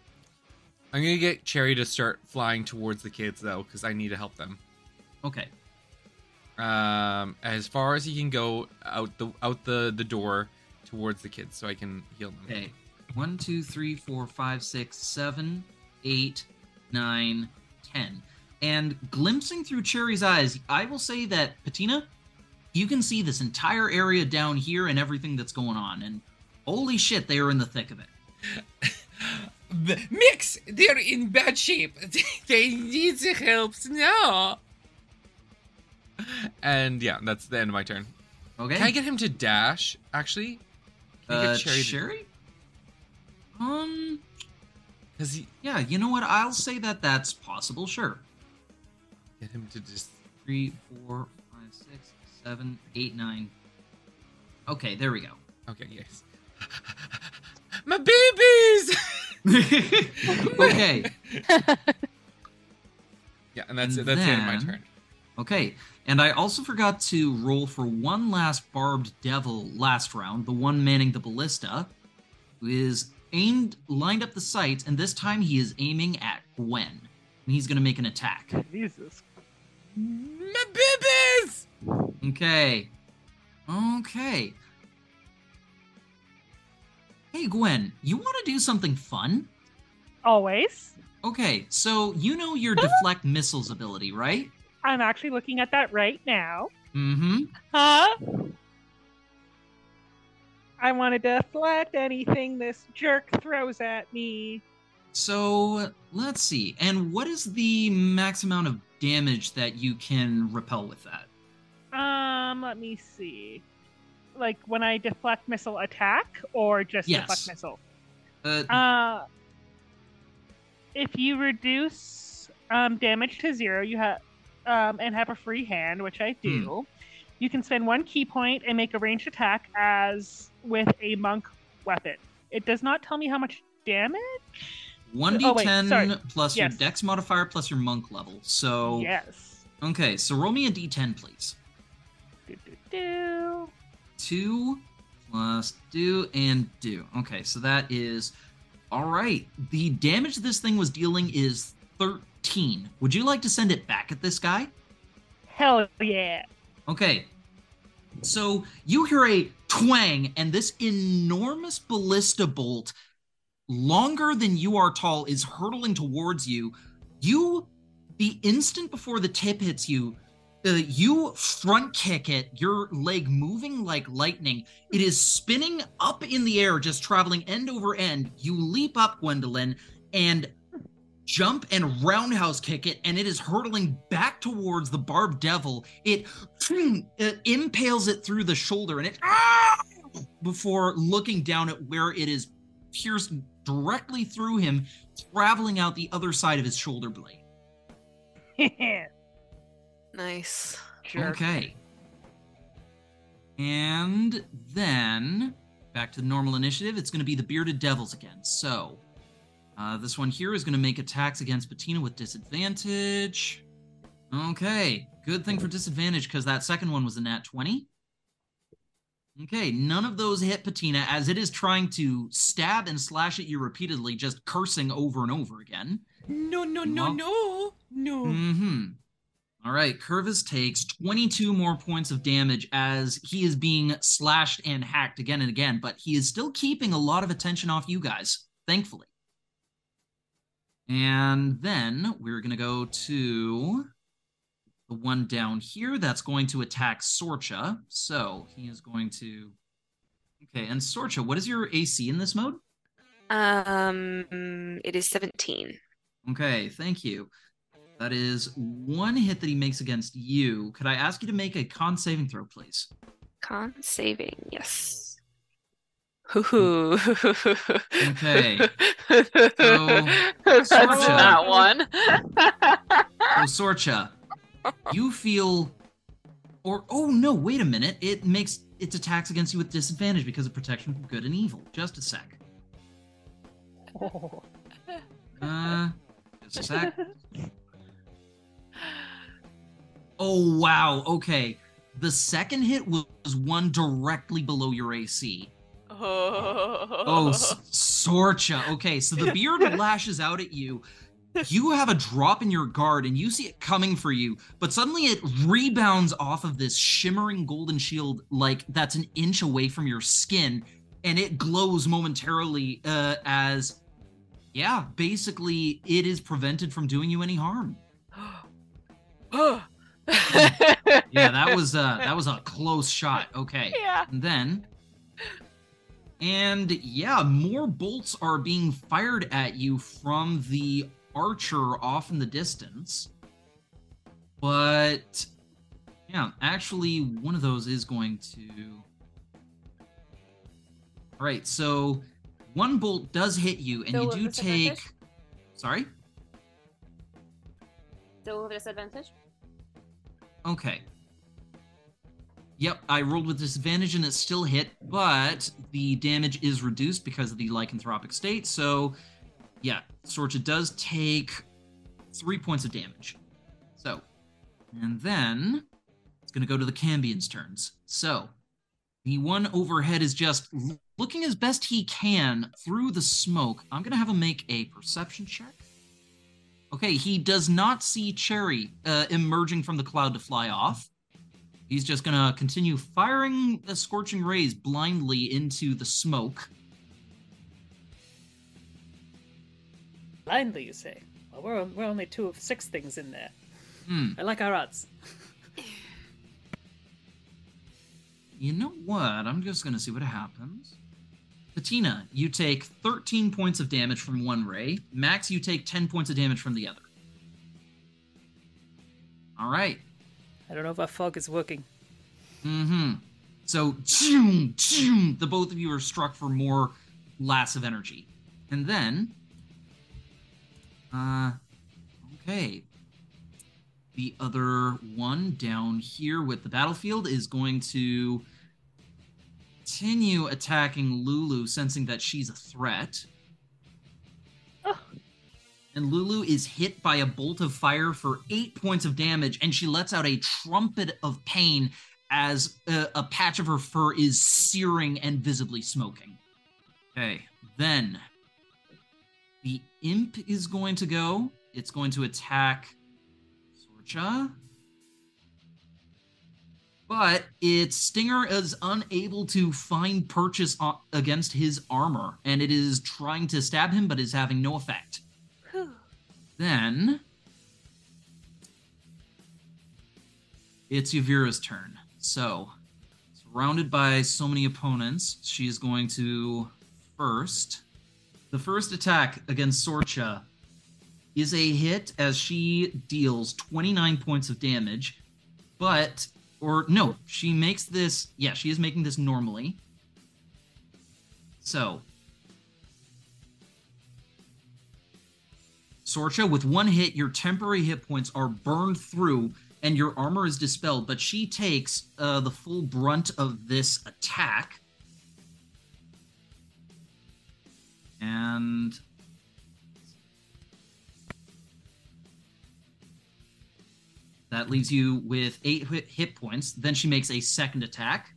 I'm gonna get Cherry to start flying towards the kids though, because I need to help them. Okay. um as far as he can go out the out the the door towards the kids so i can heal them Okay. One, two, three, four, five, six, seven, eight, nine, ten. And glimpsing through Cherry's eyes, I will say that Patina, you can see this entire area down here and everything that's going on. And holy shit, they are in the thick of it. (laughs) Mix they're in bad shape (laughs) they need the help now (laughs) and yeah that's the end of my turn Okay. can i get him to dash actually can I uh, get cherry Cherry? Um, because he yeah, you know what? I'll say that that's possible, sure. get him to just Three, four, five, six, seven, eight, nine. Okay, there we go. okay yes (laughs) my babies (laughs) okay. yeah and that's it And that's the end of my turn Okay, and I also forgot to roll for one last barbed devil last round, the one manning the ballista, who is aimed, lined up the sights, and this time he is aiming at Gwen. And he's going to make an attack. Jesus. my babies Okay. Okay. Hey, Gwen, you want to do something fun? Always. Okay, so you know your (laughs) deflect missiles ability, right? I'm actually looking at that right now. Mm hmm. Huh? I want to deflect anything this jerk throws at me. So let's see. And what is the max amount of damage that you can repel with that? Um, let me see. Like when I deflect missile attack or just Yes. deflect missile? Uh, Uh, if you reduce um, damage to zero, you have um, and have a free hand, which I do. You can spend one ki point and make a ranged attack as with a monk weapon. It does not tell me how much damage. 1d10 oh, plus Yes. your dex modifier plus your monk level. So, Yes. okay, so roll me a d10, please. Do, do, do. 2 Plus do and do. Okay, so that is all right. The damage this thing was dealing is 13. Would you like to send it back at this guy? Hell yeah. Okay. So you hear a twang, and this enormous ballista bolt, longer than you are tall, is hurtling towards you. You, the instant before the tip hits you, uh, you front kick it, your leg moving like lightning. It is spinning up in the air, just traveling end over end. You leap up, Gwendolyn, and jump and roundhouse kick it, and it is hurtling back towards the barbed devil. It, (clears throat) it impales it through the shoulder, and it ah! before looking down at where it is pierced directly through him, traveling out the other side of his shoulder blade. (laughs) Nice. Sure. Okay. And then back to the normal initiative. It's going to be the bearded devils again. So uh, this one here is going to make attacks against Bettina with disadvantage. Okay, good thing for disadvantage because that second one was a nat 20. Okay, none of those hit Patina as it is trying to stab and slash at you repeatedly, just cursing over and over again. No, no, no, Well- no, no. Mm-hmm. All right, Curvus takes 22 more points of damage as he is being slashed and hacked again and again, but he is still keeping a lot of attention off you guys, thankfully. And then we're going to go to the one down here that's going to attack Sorcha. So he is going to. Okay, and Sorcha, what is your AC in this mode? Um, it is 17. Okay, thank you. That is one hit that he makes against you. Could I ask you to make a con saving throw, please? Con saving, yes. Hoo-hoo. Okay. (laughs) That's Sorcha. that one. So, Sorcha, you feel. Or, oh no, wait a minute. It makes its attacks against you with disadvantage because of protection from good and evil. Just a sec. Oh, (laughs) Uh, just a sec. Oh, wow. Okay. The second hit was one directly below your AC. Oh, S- Sorcha. Okay, so the beard (laughs) lashes out at you. You have a drop in your guard and you see it coming for you, but suddenly it rebounds off of this shimmering golden shield like that's an inch away from your skin and it glows momentarily uh, as yeah, basically it is prevented from doing you any harm. (gasps) Yeah, that was uh that was a close shot. Okay. Yeah. And then and yeah, more bolts are being fired at you from the archer off in the distance. But yeah, actually one of those is going to All right, so one bolt does hit you and Still you do take Sorry? Still with a disadvantage? Okay. Yep, I rolled with disadvantage and it still hit, but the damage is reduced because of the lycanthropic state. So, yeah, Sorcha does take three points of damage. So, and then it's going to go to the Cambions' turns. So, the one overhead is just looking as best he can through the smoke. I'm going to have him make a perception check. Okay, he does not see Cherry uh, emerging from the cloud to fly off. He's just gonna continue firing the scorching rays blindly into the smoke. blindly, you say? Well, we're, we're only two of six things in there. Hmm. I like our odds. (laughs) You know what? I'm just gonna see what happens. Patina, you take 13 points of damage from one ray. Max, you take 10 points of damage from the other. All right. I don't know if our fog is working. Mm-hmm. So, choom, choom, the both of you are struck for more lass of energy. And then, uh, okay. The other one down here with the battlefield is going to continue attacking Lulu, sensing that she's a threat. Oh. And Lulu is hit by a bolt of fire for eight points of damage, and she lets out a trumpet of pain as a, a patch of her fur is searing and visibly smoking. Okay, then the imp is going to go. It's going to attack Sorcha. But its stinger is unable to find purchase o- against his armor, and it is trying to stab him, but is having no effect. Then it's Yevira's turn. So, surrounded by so many opponents, she is going to first. The first attack against Sorcha is a hit as she deals 29 points of damage, but or no, she makes this. Yeah, she is making this normally. So, Sorcha, with one hit, your temporary hit points are burned through and your armor is dispelled, but she takes uh, the full brunt of this attack. And. That leaves you with eight hit, hit points. Then she makes a second attack.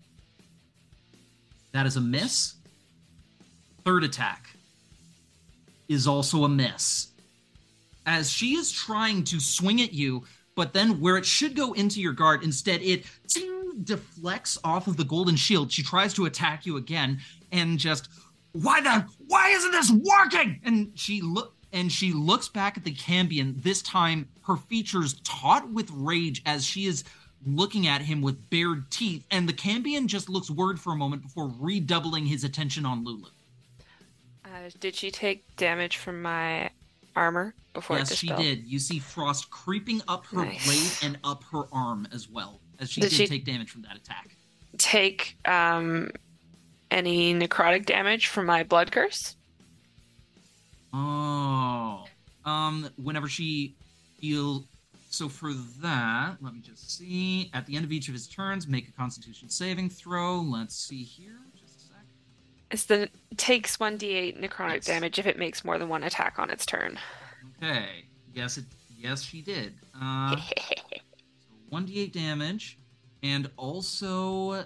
That is a miss. Third attack is also a miss. As she is trying to swing at you, but then where it should go into your guard, instead it deflects off of the golden shield. She tries to attack you again and just why the why isn't this working? And she look and she looks back at the Cambion, this time her features taut with rage as she is looking at him with bared teeth, and the Cambion just looks worried for a moment before redoubling his attention on Lulu. Uh, did she take damage from my armor before it yes, she did. You see frost creeping up her Nice. blade and up her arm as well, as she Did did, she- take damage from that attack. Take um, any necrotic damage from my blood curse? Oh. Um, whenever she heal so for that, let me just see. At the end of each of his turns, make a constitution saving throw. Let's see here. Just a sec. It's the takes 1d8 necrotic Yes. damage if it makes more than one attack on its turn. Okay. Yes, it yes she did. Uh (laughs) so 1d8 damage and also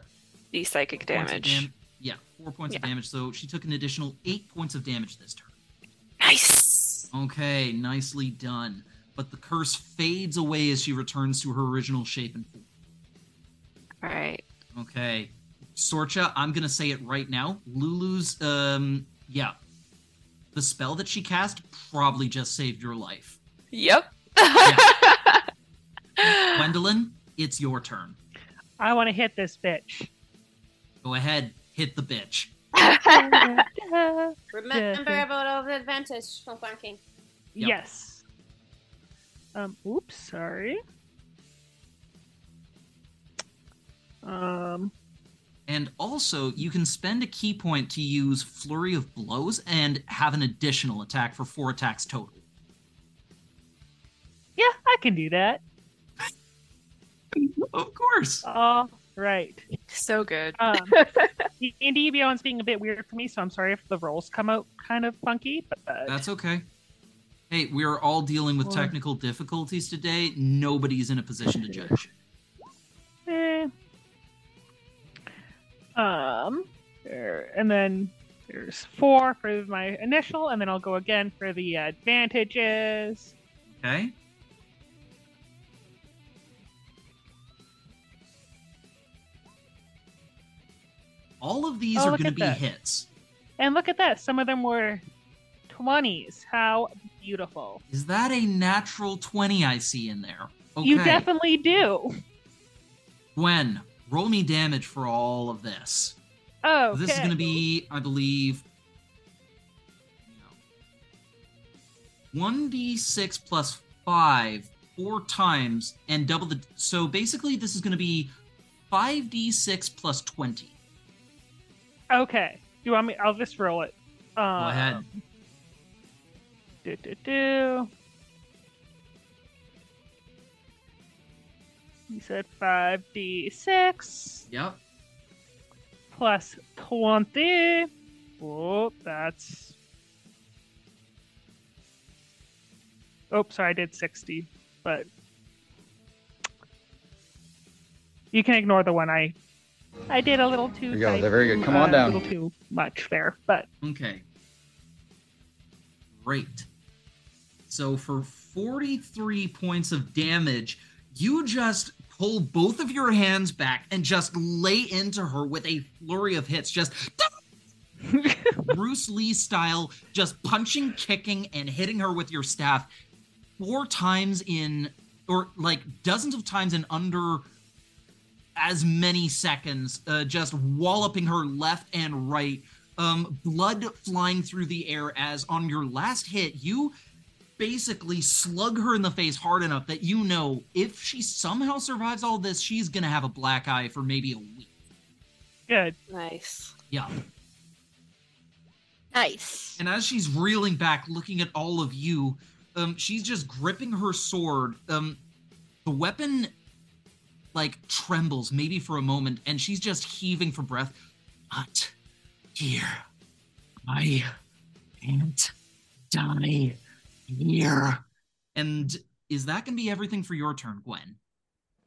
the psychic four damage. dam- yeah, 4 points of damage. So she took an additional 8 points of damage this turn. Nice. Okay, nicely done. But the curse fades away as she returns to her original shape and form. All right. Okay. Sorcha, I'm gonna say it right now. Lulu's um yeah. The spell that she cast probably just saved your life. Yep. (laughs) Gwendolyn, it's your turn. I want to hit this bitch. Go ahead, hit the bitch. (laughs) Remember yeah. about all the advantage from flanking. Yep. Yes. Um. Oops. Sorry. Um. And also, you can spend a ki point to use Flurry of Blows and have an additional attack for four attacks total. Yeah, I can do that. (laughs) Of course. All right. so good. Um, (laughs) D and D Beyond's being a bit weird for me, so I'm sorry if the rolls come out kind of funky. But That's okay. Hey, we're all dealing with technical difficulties today. Nobody's in a position to judge. eh. Um, there, and then there's four for my initial, and then I'll go again for the advantages. Okay? All of these Oh, are going to be hits. And look at that, some of them were 20s. How beautiful. Is that a natural 20 I see in there? Okay. You definitely do. Gwen, roll me damage for all of this. Oh, This is going to be, I believe, one d six plus five four times and double the. So basically, this is going to be five d six plus twenty. Okay. Do you want me? I'll just roll it. Um, Go ahead. Do, do, do. You said 5d6 Yep. plus 20. Oh, that's. Oh, sorry, I did 60, but. You can ignore the one I I did a little too. There you go. They're very good. Come on uh, down. A little too much there, but Okay. Great. So for 43 points of damage, you just pull both of your hands back and just lay into her with a flurry of hits, just (laughs) Bruce Lee style, just punching, kicking, and hitting her with your staff four times in, or like dozens of times in under as many seconds, uh, just walloping her left and right. Um, blood flying through the air as on your last hit, you basically slug her in the face hard enough that you know if she somehow survives all this, she's gonna have a black eye for maybe a week. good. Nice. Yeah. Nice. And as she's reeling back, looking at all of you, um, she's just gripping her sword. Um, the weapon, like, trembles maybe for a moment, and she's just heaving for breath. But here, I can't die here. And is that gonna be everything for your turn, Gwen?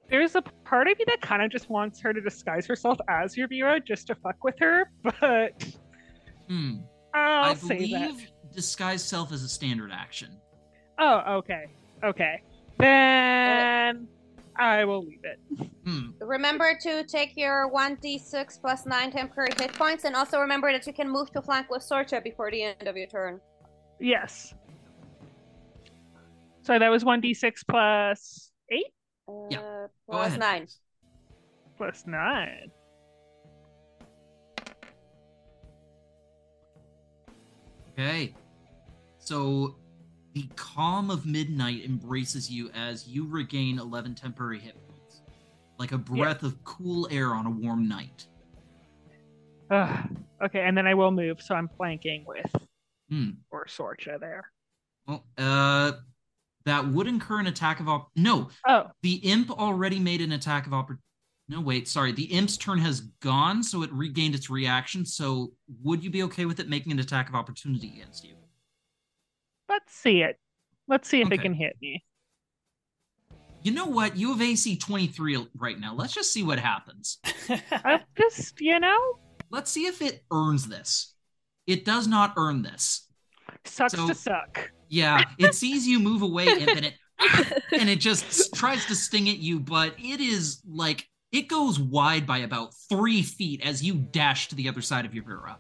There's a part of me that kind of just wants her to disguise herself as Yevira just to fuck with her, but Hmm. I'll I say that. believe disguise self is a standard action. Oh, okay, okay. Then I will leave it. Hmm. Remember to take your 1d6 plus 9 temporary hit points, and also remember that you can move to flank with Sorcha before the end of your turn. Yes. So that was one d six plus eight Uh, Yeah, Go plus ahead. 9. plus nine. Okay. So the calm of midnight embraces you as you regain 11 temporary hit points. Like a breath of cool air on a warm night. Ugh. Okay, and then I will move, so I'm flanking with Hmm. or Sorcha there. Well, uh, that would incur an attack of op. No, Oh, the imp already made an attack of opportunity. No, wait, sorry. The imp's turn has gone, so it regained its reaction. So, would you be okay with it making an attack of opportunity against you? let's see it. Let's see if Okay. it can hit me. You know what? You have AC 23 right now. Let's just see what happens. (laughs) I just, you know, Let's see if it earns this. It does not earn this. Sucks So- to suck. Yeah, it sees you move away, and it (laughs) and it just tries to sting at you, but it is like it goes wide by about three feet as you dash to the other side of Yevira.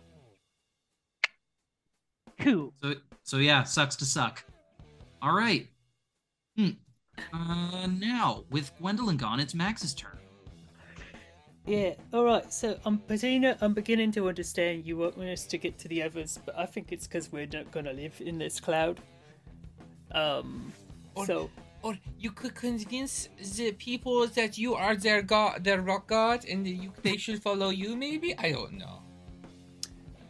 Cool. So so yeah, sucks to suck. All right. Hmm. Uh, now with Gwendolyn gone, it's Max's turn. Yeah, alright, so I'm Patina, I'm beginning to understand you want us to get to the others, but I think it's because we're not gonna live in this cloud. Um, Or- so, Or you could convince the people that you are their god, their rock god, and you, they should follow you. Maybe I don't know.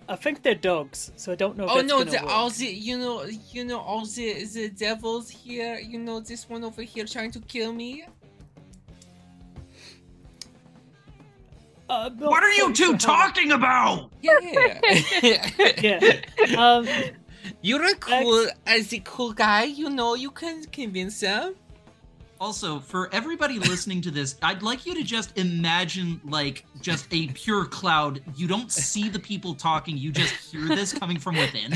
I think they're dogs, so I don't know if Oh that's no, the, all the you know you know all the the devils here. You know this one over here trying to kill me. Uh, I'm What are you two talking about? Yeah. (laughs) Yeah, um, You're a cool as a cool guy. You know you can convince them. Also, for everybody listening to this, I'd like you to just imagine like just a pure cloud. You don't see the people talking, you just hear this coming from within.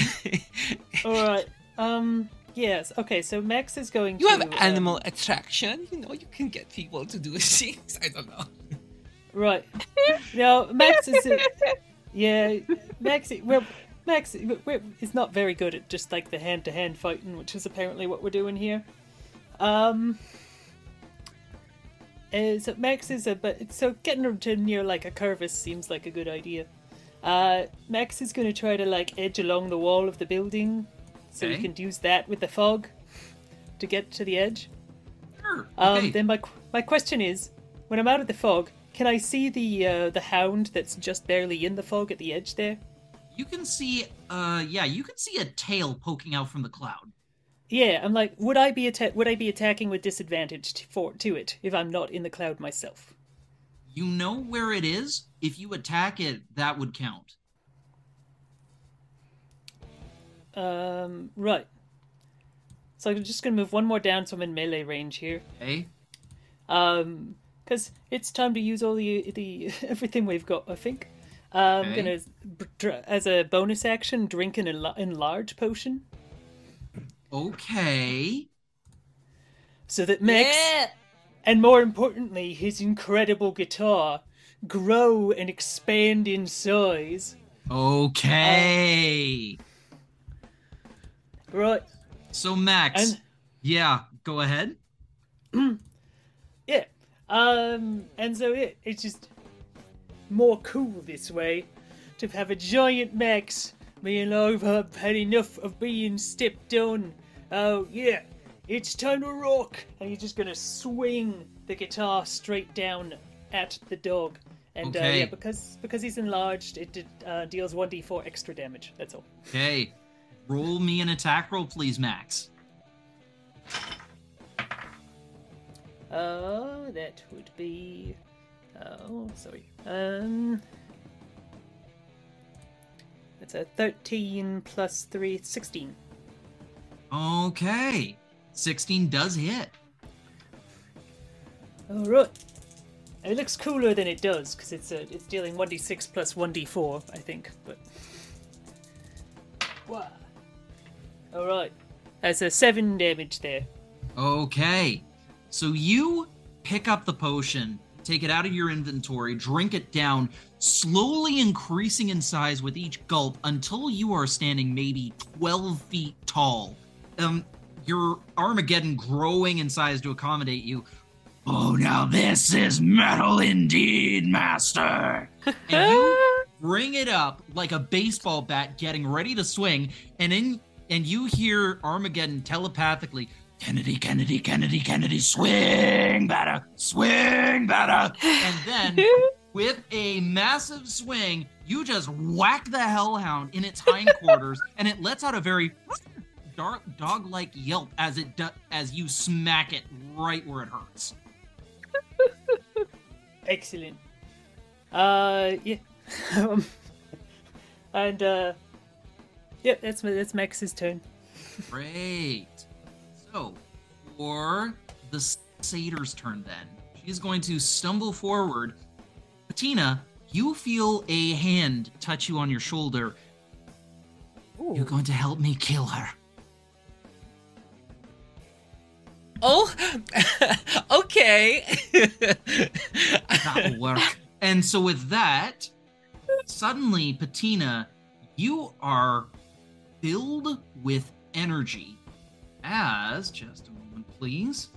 (laughs) alright, um, yes, okay, so Max is going You to. have um, animal attraction. You know you can get people to do (laughs) things. I don't know. Right. No, Max is. A, yeah, Max. Well, Max is not very good at just like the hand to hand fighting, which is apparently what we're doing here. Um. uh, so Max is a but so getting to near like a curvus seems like a good idea. Uh, Max is going to try to like edge along the wall of the building, so he Okay. can use that with the fog to get to the edge. Sure. Um, Okay. Then my my question is, when I'm out of the fog, can I see the uh, the hound that's just barely in the fog at the edge there? You can see, uh, yeah, you can see a tail poking out from the cloud. Yeah, I'm like, would I be atta- would I be attacking with disadvantage t- for to it if I'm not in the cloud myself? You know where it is. If you attack it, that would count. Um, right. So I'm just gonna move one more down, so I'm in melee range here. Okay. Um, because it's time to use all the the (laughs) everything we've got. I think I'm Okay. gonna as a bonus action drink an enla- enlarge potion Okay. so that Max Yeah. and more importantly his incredible guitar grow and expand in size. Okay. Right. So Max, And yeah, go ahead. (clears throat) yeah. Um and so it it's just more cool this way to have a giant Max being over I've had enough of being stepped on. Oh yeah, it's time to rock and you're just gonna swing the guitar straight down at the dog. And uh, yeah, because because he's enlarged, it did, uh, deals one d4 extra damage. That's all. Okay. Roll me an attack roll, please, Max. Uh, that would be. Oh, sorry. Um, that's a 13 plus 3, 16. Okay. 16 does hit. All right. It looks cooler than it does because it's a, it's dealing 1d6 plus 1d4, I think. But wow. All right. That's a seven damage there. Okay. So you pick up the potion, take it out of your inventory, drink it down, slowly increasing in size with each gulp until you are standing maybe 12 feet tall. Um, your Armageddon growing in size to accommodate you. Oh, now this is metal indeed, Master. And you (laughs) bring it up like a baseball bat getting ready to swing, and in and you hear Armageddon telepathically, Kennedy, Kennedy, Kennedy, Kennedy, swing better, swing better. And then (laughs) with a massive swing, you just whack the hellhound in its hindquarters, and it lets out a very dark dog-like yelp as it do- as you smack it right where it hurts. (laughs) Excellent. Uh, yeah. (laughs) and uh, yep, that's that's Max's turn. Great. So, for the satyr's turn, then she's going to stumble forward. Patina, you feel a hand touch you on your shoulder. You're going to help me kill her. Oh, (laughs) okay. (laughs) That'll work. and so, with that, suddenly, Patina, you are filled with energy. As, just a moment, please.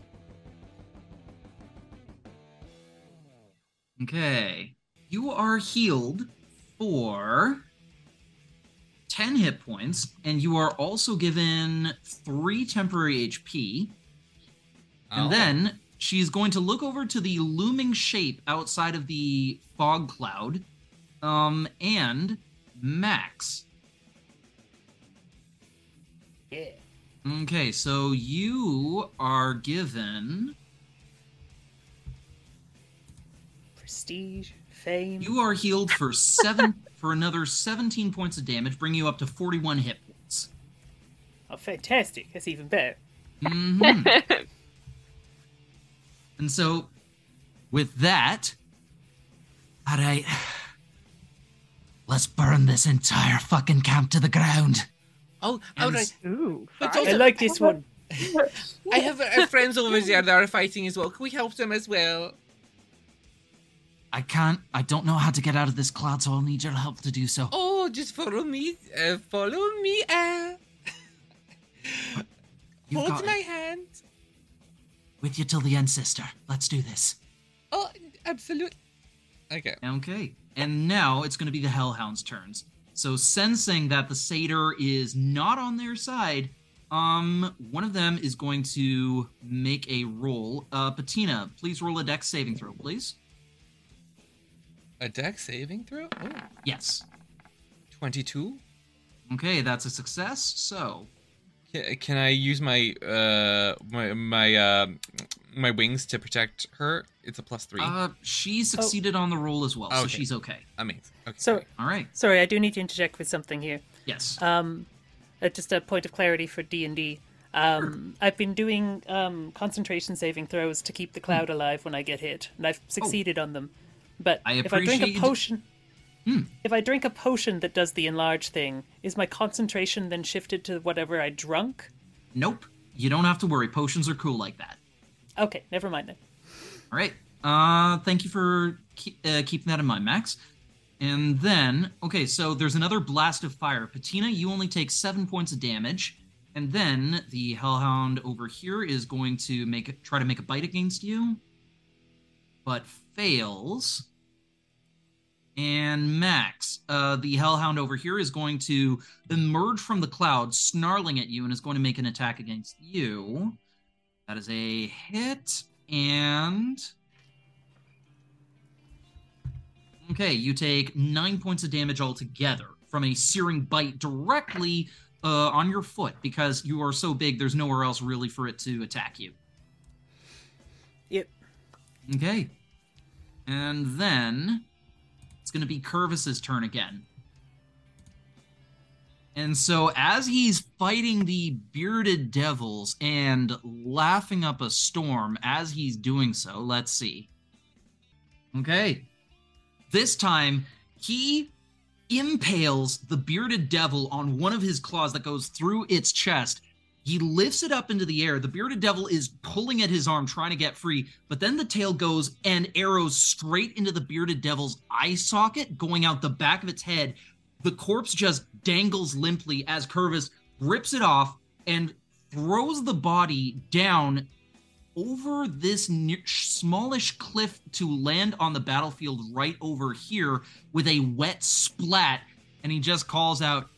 Okay. You are healed for 10 hit points, and you are also given 3 temporary HP. And Oh. then she's going to look over to the looming shape outside of the fog cloud. Um, and Max. Yeah. Okay, so you are given. Prestige, fame. You are healed for seven (laughs) for another 17 points of damage, bring you up to 41 hit points. Oh, fantastic! That's even better. hmm (laughs) and so, with that, all right, let's burn this entire fucking camp to the ground. Oh, And all right. Ooh. But fire. I like this (laughs) one. I have uh, friends over there that are fighting as well. Can we help them as well? I can't. I don't know how to get out of this cloud, so I'll need your help to do so. Oh, just follow me. Uh, follow me. Uh, (laughs) hold my it. hand. With you till the end, sister. Let's do this. Oh, absolutely. Okay. Okay. And now it's going to be the Hellhounds' turns. So, sensing that the satyr is not on their side, um, one of them is going to make a roll. Uh, Patina, please roll a dex saving throw, please. A dex saving throw? Oh, Yes. 22. Okay, that's a success. So, Can, can I use my uh my my uh my wings to protect her? It's a plus three. uh, she succeeded on the roll as well, so Okay. she's okay. Amazing. Okay. So. All right. sorry, I do need to interject with something here. Yes. Um, uh, just a point of clarity for D and D. Um, I've been doing um, concentration saving throws to keep the cloud alive when I get hit, and I've succeeded on them. But I if I drink a potion, Hmm. if I drink a potion that does the enlarge thing, is my concentration then shifted to whatever I drunk? Nope. You don't have to worry. Potions are cool like that. Okay, never mind then. All right. Uh, thank you for keep, uh, keeping that in mind, Max. And then, okay, so there's another blast of fire. Patina, you only take seven points of damage. And then the Hellhound over here is going to make try to make a bite against you, but fails. And Max, uh, the Hellhound over here is going to emerge from the cloud, snarling at you, and is going to make an attack against you. That is a hit, and okay, you take nine points of damage altogether from a searing bite directly uh, on your foot because you are so big. There's nowhere else really for it to attack you. Yep. Okay, and then it's going to be Curvus's turn again. And so, as he's fighting the bearded devils and laughing up a storm as he's doing so, let's see. Okay. This time, he impales the bearded devil on one of his claws that goes through its chest. He lifts it up into the air. The bearded devil is pulling at his arm, trying to get free, but then the tail goes and arrows straight into the bearded devil's eye socket, going out the back of its head. The corpse just dangles limply as Curvus rips it off and throws the body down over this near, smallish cliff to land on the battlefield right over here with a wet splat. And he just calls out,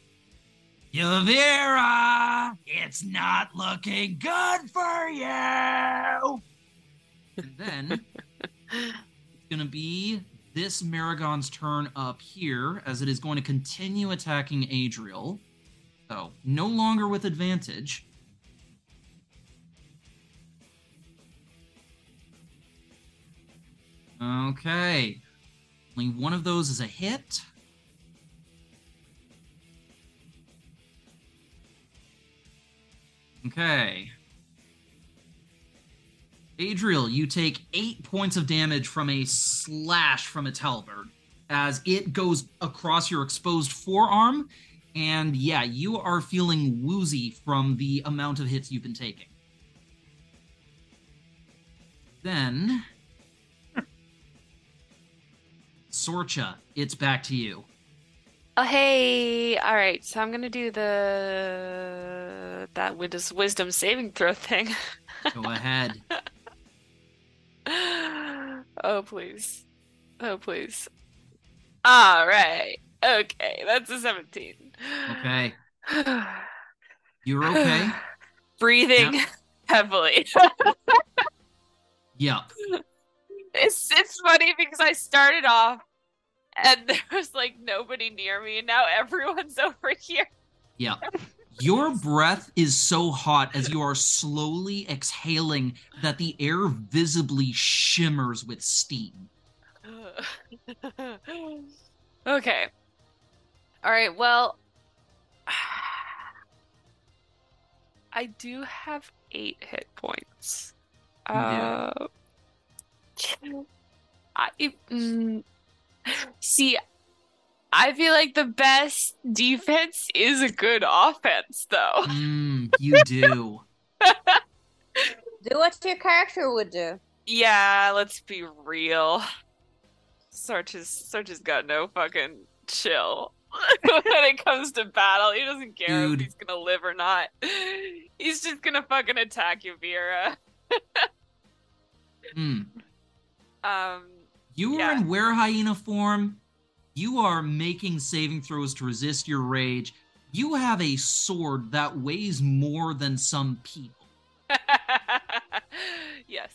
Yevira, it's not looking good for you. And then it's going to be this Merregon's turn up here as it is going to continue attacking Adriel. So, no longer with advantage. Okay. Only one of those is a hit. Okay. Adriel, you take eight points of damage from a slash from its halberd as it goes across your exposed forearm. And yeah, you are feeling woozy from the amount of hits you've been taking. Then, (laughs) Sorcha, it's back to you. Oh hey! All right, so I'm gonna do the that wisdom saving throw thing. (laughs) Go ahead. (laughs) oh please, oh please. All right, okay, that's a 17. Okay. (sighs) You're okay? (sighs) Breathing Yep. (laughs) heavily. (laughs) Yeah. It's it's funny because I started off and there was like nobody near me, and now everyone's over here. Yeah. Your breath is so hot as you are slowly exhaling that the air visibly shimmers with steam. (laughs) okay. All right. Well, (sighs) I do have eight hit points. do. Uh, I mm, see. I feel like the best defense is a good offense, though. (laughs) Mm, you do. Do what your character would do. Yeah, let's be real. Sarch has Sarch has got no fucking chill (laughs) when it comes to battle. He doesn't care Dude. if he's gonna live or not. He's just gonna fucking attack you, Vera. Mm. (laughs) Um, You were Yeah. in were hyena form. You are making saving throws to resist your rage. You have a sword that weighs more than some people. (laughs) yes.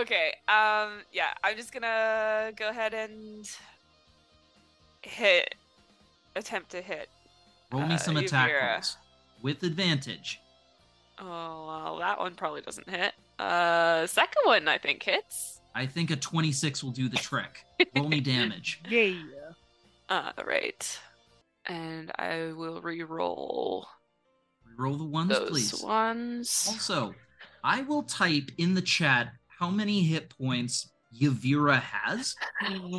Okay. Um. Yeah. I'm just gonna go ahead and hit. Attempt to hit. Roll me Uh, some attack rolls with advantage. Oh well, that one probably doesn't hit. Uh, second one I think hits. I think a 26 will do the trick. Roll me (laughs) damage. Yeah. All right. And I will re-roll. Roll the ones, Those please. ones. Also, I will type in the chat how many hit points Yevira has,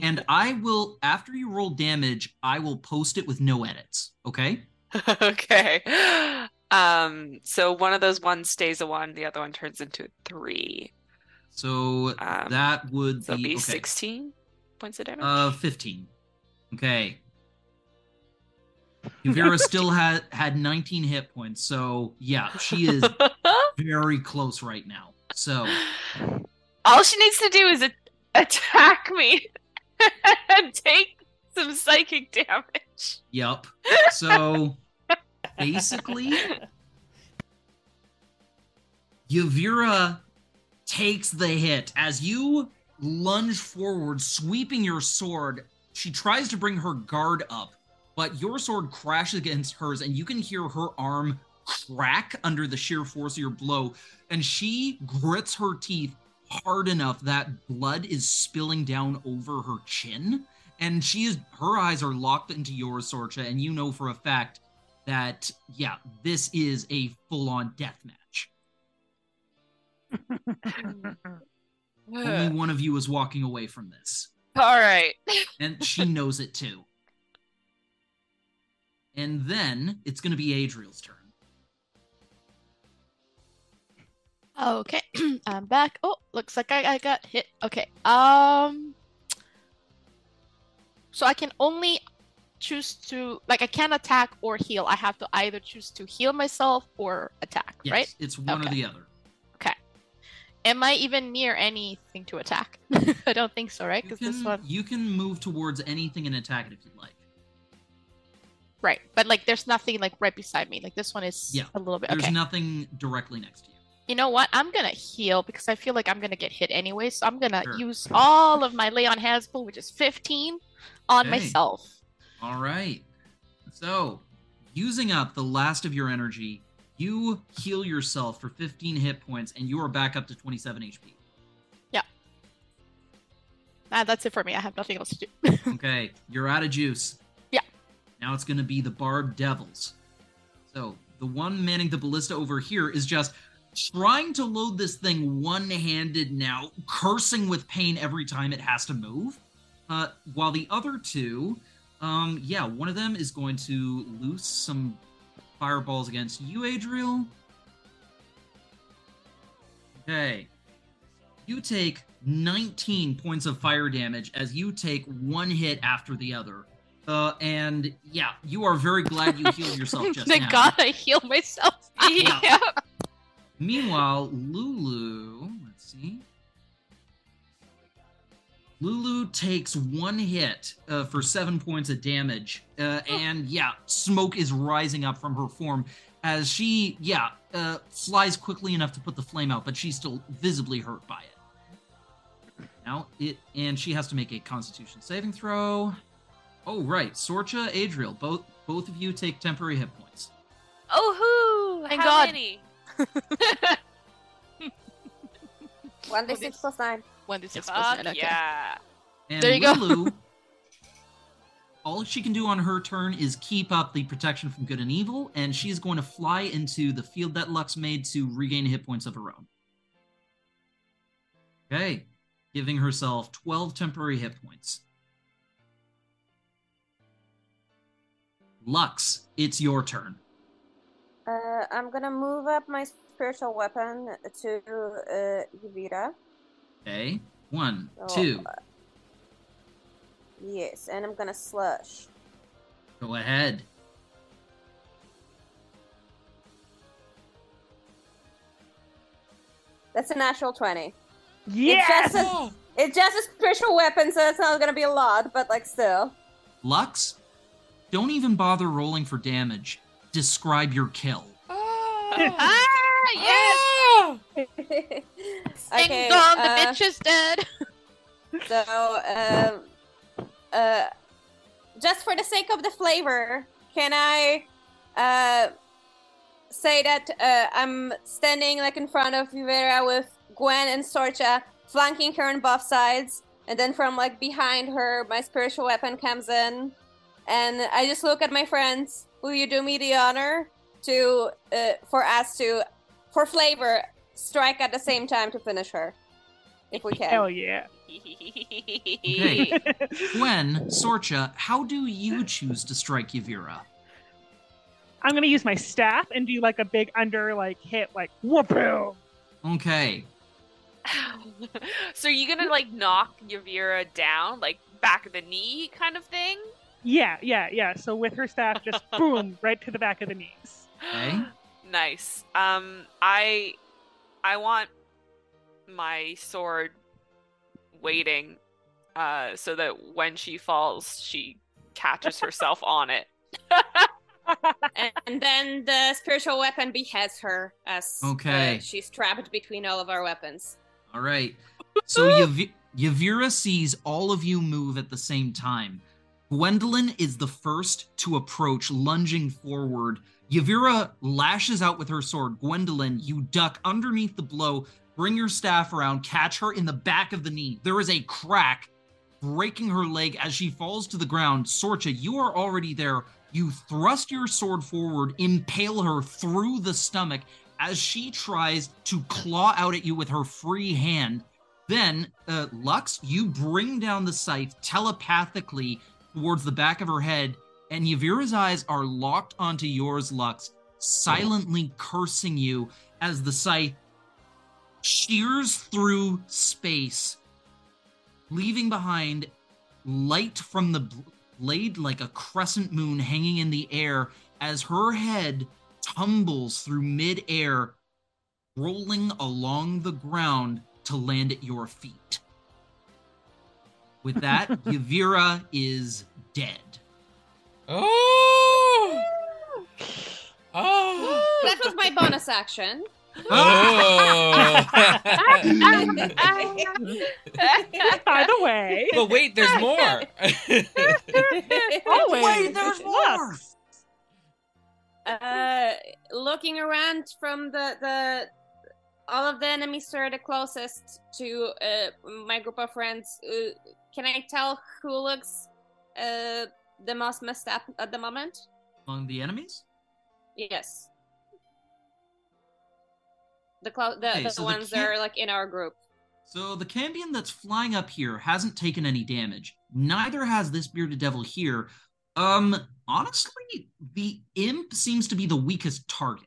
and (laughs) I will, after you roll damage, I will post it with no edits. Okay? (laughs) okay. Um, so one of those ones stays a one, the other one turns into a three. So Um, that would So be, be okay. 16 points of damage. Uh, fifteen. Okay. (laughs) Yevira still had had 19 hit points, so yeah, she is (laughs) very close right now. So All she needs to do is a- attack me (laughs) and take some psychic damage. Yep. So basically, Yevira takes the hit as you lunge forward, sweeping your sword. She tries to bring her guard up, but your sword crashes against hers, and you can hear her arm crack under the sheer force of your blow. And she grits her teeth hard enough that blood is spilling down over her chin and she is her eyes are locked into yours, Sorcha, and you know for a fact that yeah, this is a full-on death match. (laughs) Only one of you is walking away from this, All right. (laughs) and she knows it too. And then it's going to be Adriel's turn. Okay, (clears throat) I'm back. Oh, looks like I, I got hit. Okay. Um. So I can only choose to like I can't attack or heal. I have to either choose to heal myself or attack, Yes, right? it's one or the other. Am I even near anything to attack? (laughs) I don't think so, right? Because this one, you can move towards anything and attack it if you'd like. right? But like, there's nothing like right beside me. Like this one is Yeah, a little bit. There's Okay. nothing directly next to you. You know what? I'm gonna heal because I feel like I'm gonna get hit anyway. So I'm gonna Sure. use all of my lay on hands which is 15, on Okay. myself. All right. So, using up the last of your energy, you heal yourself for 15 hit points and you are back up to 27 HP. Yeah. Ah, that's it for me. I have nothing else to do. (laughs) Okay, you're out of juice. Yeah. Now it's going to be the Barbed Devils. So, the one manning the ballista over here is just trying to load this thing one handed now, cursing with pain every time it has to move. Uh, while the other two, um, yeah, one of them is going to loose some fireballs against you, Adriel. Okay. You take 19 points of fire damage as you take one hit after the other. Uh, and yeah, you are very glad you healed (laughs) yourself just Thank now. God I healed myself. Yeah. (laughs) Meanwhile, Lulu, let's see. Lulu takes one hit uh, for seven points of damage, uh, and yeah, smoke is rising up from her form as she, yeah, uh, flies quickly enough to put the flame out, but she's still visibly hurt by it. Now it, and she has to make a Constitution saving throw. Oh right, Sorcha, Adriel, both both of you take temporary hit points. Oh, hoo! Thank How God. many? (laughs) One d six plus nine. One d six plus Okay. yeah. And There you go. Lulu, (laughs) all she can do on her turn is keep up the protection from good and evil, and she's going to fly into the field that Lux made to regain hit points of her own. Okay, giving herself 12 temporary hit points. Lux, it's your turn. Uh, I'm gonna move up my spiritual weapon to uh, Yevira. Okay, one, Oh, two, Yes, and I'm gonna slush. go ahead. That's a natural twenty. Yes! It's just a, it's just a spiritual weapon, so it's not gonna be a lot, but like still. Lux, don't even bother rolling for damage. Describe your kill. (laughs) Ah, yes! (laughs) okay, Ding dong, the uh, bitch is dead. (laughs) So, um, uh, just for the sake of the flavor, can I uh, say that uh, I'm standing like in front of Yevira with Gwen and Sorcha, flanking her on both sides, and then from like behind her, my spiritual weapon comes in, and I just look at my friends. Will you do me the honor? to uh, for us to for flavor strike at the same time to finish her, if we can. Hell yeah. Okay. (laughs) Gwen, Sorcha, how do you choose to strike Yevira? I'm gonna use my staff and do like a big under like hit like whoop Okay. (laughs) so are you gonna like knock Yevira down, like back of the knee kind of thing? Yeah, yeah, yeah. So with her staff, just (laughs) boom, right to the back of the knees. Okay. Nice. Um, I, I want my sword waiting, uh, so that when she falls, she catches herself (laughs) on it. and then the spiritual weapon beheads her as uh, Okay. she's trapped between all of our weapons. All right. So Yav- Yevira sees all of you move at the same time. Gwendolyn is the first to approach, lunging forward. Yevira lashes out with her sword. Gwendolyn, you duck underneath the blow, bring your staff around, catch her in the back of the knee. There is a crack, breaking her leg as she falls to the ground. Sorcha, you are already there. You thrust your sword forward, impale her through the stomach as she tries to claw out at you with her free hand. Then, uh, Lux, you bring down the scythe telepathically towards the back of her head, and Yevira's eyes are locked onto yours, Lux, silently cursing you as the scythe shears through space, leaving behind light from the bl- blade like a crescent moon hanging in the air as her head tumbles through midair, rolling along the ground to land at your feet. With that, (laughs) Yevira is dead. Oh. Oh. That was my bonus action. Oh. By the way, but wait, there's (laughs) more. oh, Wait, there's more! Uh, looking around from the the all of the enemies that are the closest to uh, my group of friends. Uh, can I tell who looks uh, the most messed up at the moment? Among the enemies? Yes. The clo- the, Okay, the so the ones that are like in our group. So the Cambion that's flying up here hasn't taken any damage. Neither has this bearded devil here. Um, honestly, the imp seems to be the weakest target.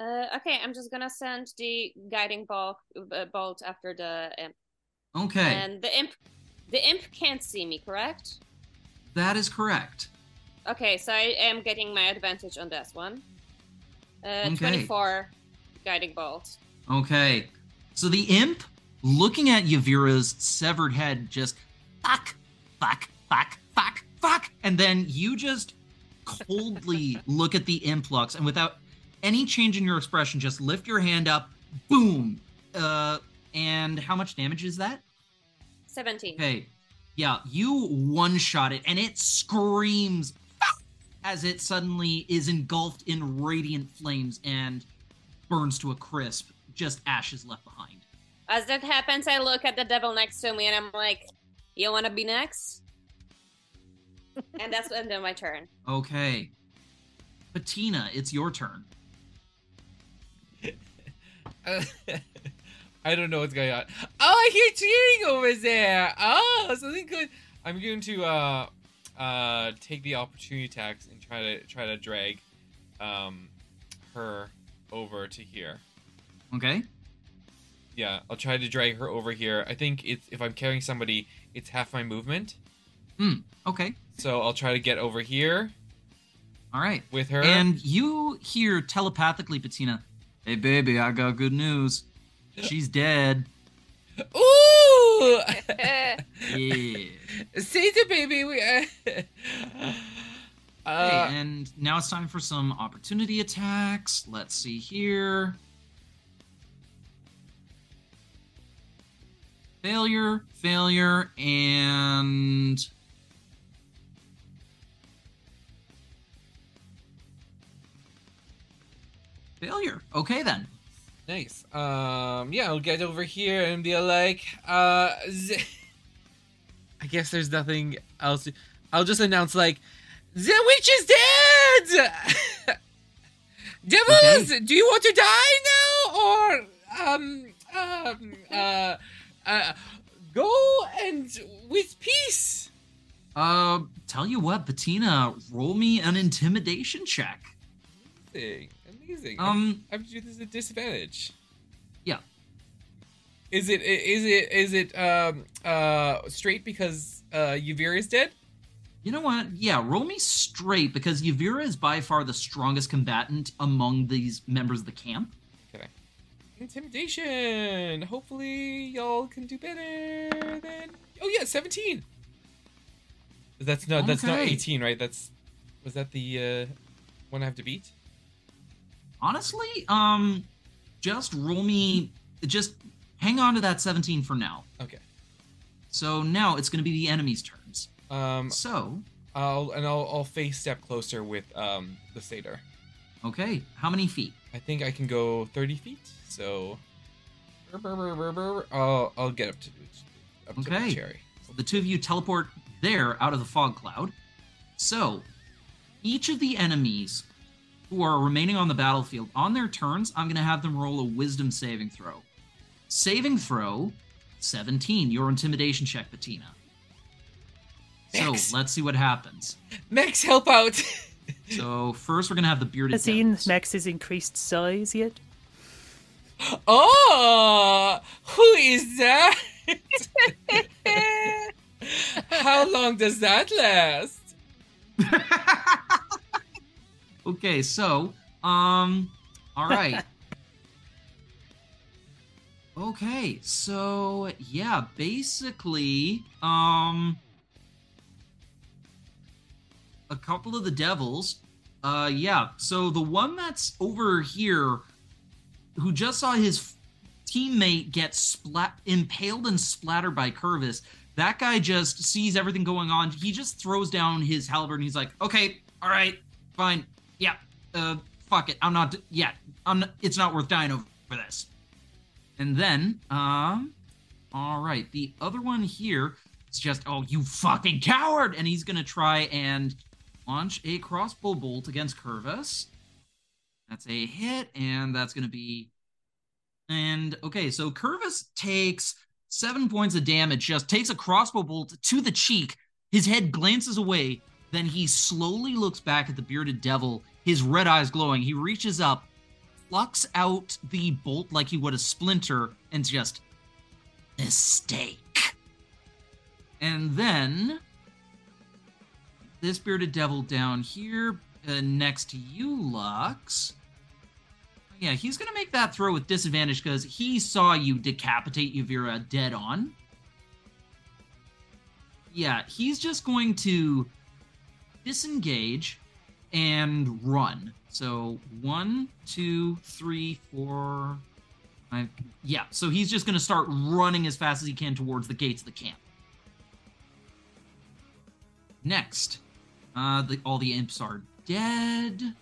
Uh, okay, I'm just gonna send the guiding bolt uh, bolt after the imp, Okay, and the imp, the imp can't see me, correct? that is correct. Okay, so I am getting my advantage on this one. Uh, Okay. 24 guiding bolt. Okay. So the imp, looking at Yevira's severed head, just fuck, fuck, fuck, fuck, fuck. And then you just coldly (laughs) look at the imp Lux, and without any change in your expression, just lift your hand up, boom. Uh, and how much damage is that? 17. Okay. Yeah, you one shot it, and it screams (laughs) as it suddenly is engulfed in radiant flames and burns to a crisp, just ashes left behind. As that happens, I look at the devil next to me and I'm like, you wanna be next? and that's the end of my turn. Okay. Patina, it's your turn. (laughs) I don't know what's going on. Oh, I hear cheering over there. Oh, something good. I'm going to uh uh take the opportunity tax and try to try to drag um her over to here. Okay. Yeah, I'll try to drag her over here. I think it's if I'm carrying somebody, it's half my movement. Hmm. Okay. So I'll try to get over here All right. with her. And you hear telepathically, Patina, hey, baby, I got good news. She's dead. Ooh! (laughs) Yeah. Caesar baby, we uh, (laughs) uh Okay, and now it's time for some opportunity attacks. Let's see here. Failure, failure, and. Failure. Okay, then. Nice. Um, yeah, I'll get over here and be like, uh, z- (laughs) I guess there's nothing else. I'll just announce like, The witch is dead! (laughs) Devils, do you want to die now? Or, um, um, uh, uh, go and with peace? Uh, tell you what, Bettina, roll me an intimidation check. Amazing. Um, I have to do this at a disadvantage. Yeah. Is it is it is it um uh straight because uh Yevira is dead? You know what? Yeah, roll me straight because Yevira is by far the strongest combatant among these members of the camp. Intimidation. Hopefully y'all can do better than Oh yeah, 17. That's not that's not 18, right? That's was that the uh one I have to beat? Honestly, um, just roll me, just hang on to that 17 for now. Okay. So now it's going to be the enemy's turns. Um So, I'll and I'll I'll fey step closer with um the satyr. okay, how many feet? I think I can go 30 feet. So I'll I'll get up to up to the Okay. cherry. The two of you teleport there out of the fog cloud. So, each of the enemies who are remaining on the battlefield, on their turns, I'm going to have them roll a wisdom saving throw. Saving throw 17, your intimidation check, Bettina. So, let's see what happens. Max, help out! (laughs) So, first we're going to have the bearded Has seen devils. Max's increased size yet? (gasps) oh, who is that? (laughs) (laughs) How long does that last? Okay, so, um, all right. (laughs) okay, so yeah, basically, um, a couple of the devils, uh, yeah. So the one that's over here, who just saw his teammate get splat impaled and splattered by Curvus. That guy just sees everything going on. He just throws down his halberd and he's like, "Okay, all right, fine, yeah, uh, fuck it, I'm not, yeah, I'm, not, it's not worth dying over this." And then, um, all right, the other one here is just, "Oh, you fucking coward!" And he's gonna try and launch a crossbow bolt against Curvus. That's a hit, and that's gonna be and okay, so Curvus takes seven points of damage, just takes a crossbow bolt to the cheek. His head glances away. Then he slowly looks back at the bearded devil, his red eyes glowing. He reaches up, plucks out the bolt like he would a splinter, and just mistake. And then this bearded devil down here, uh, next to you, Lux. Yeah, he's gonna make that throw with disadvantage because he saw you decapitate Yevira dead on. Yeah, he's just going to disengage and run. So one, two, three, four, five. Yeah, so he's just gonna start running as fast as he can towards the gates of the camp. Next, uh, the, all the imps are dead.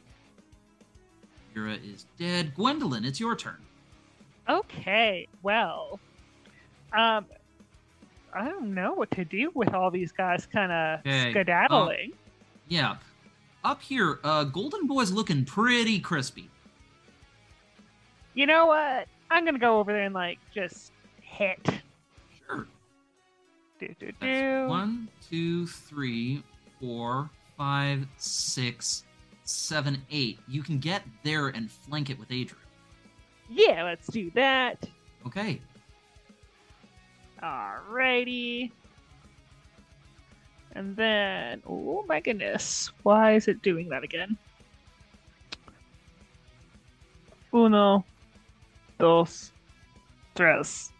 Yura is dead. Gwendolyn, it's your turn. Okay, well, um, I don't know what to do with all these guys kind of Okay, skedaddling. Yeah. Up here, uh, Golden Boy's looking pretty crispy. you know what? I'm gonna go over there and like just hit. Sure. Do do do. one, two, three, four, five, six, seven, eight. You can get there and flank it with Adrian. Yeah, let's do that. Okay. Alrighty. And then, oh my goodness, why is it doing that again? Uno, dos, tres.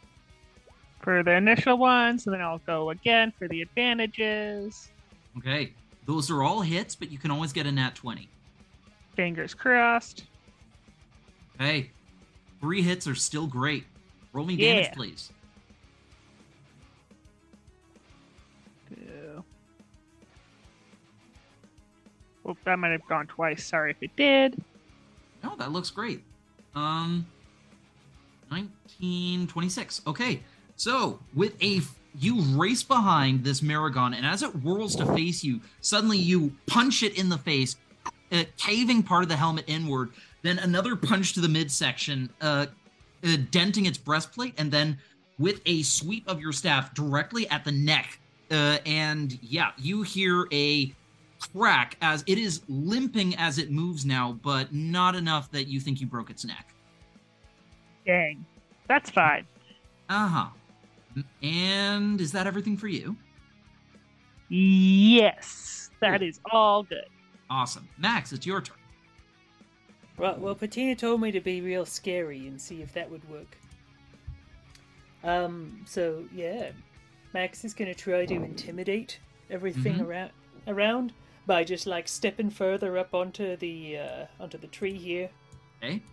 For the initial ones, and then I'll go again for the advantages. Okay. Those are all hits, but you can always get a nat 20. Fingers crossed. Hey, three hits are still great. Roll me damage, Yeah. please. That might have gone twice. Sorry if it did. No, that looks great. Um, 1926. Okay, so with a you race behind this Merregon, and as it whirls to face you, suddenly you punch it in the face, uh, caving part of the helmet inward. Then another punch to the midsection, uh, uh, denting its breastplate, and then with a sweep of your staff directly at the neck. Uh, and yeah, you hear a crack as it is limping as it moves now, but not enough that you think you broke its neck. Dang. That's fine. Uh huh. And is that everything for you? Yes. That is all good. Awesome. Max, it's your turn. Right, well, Patina told me to be real scary and see if that would work. Um, so yeah, Max is gonna try to intimidate everything Mhm. around around by just like stepping further up onto the uh, onto the tree here,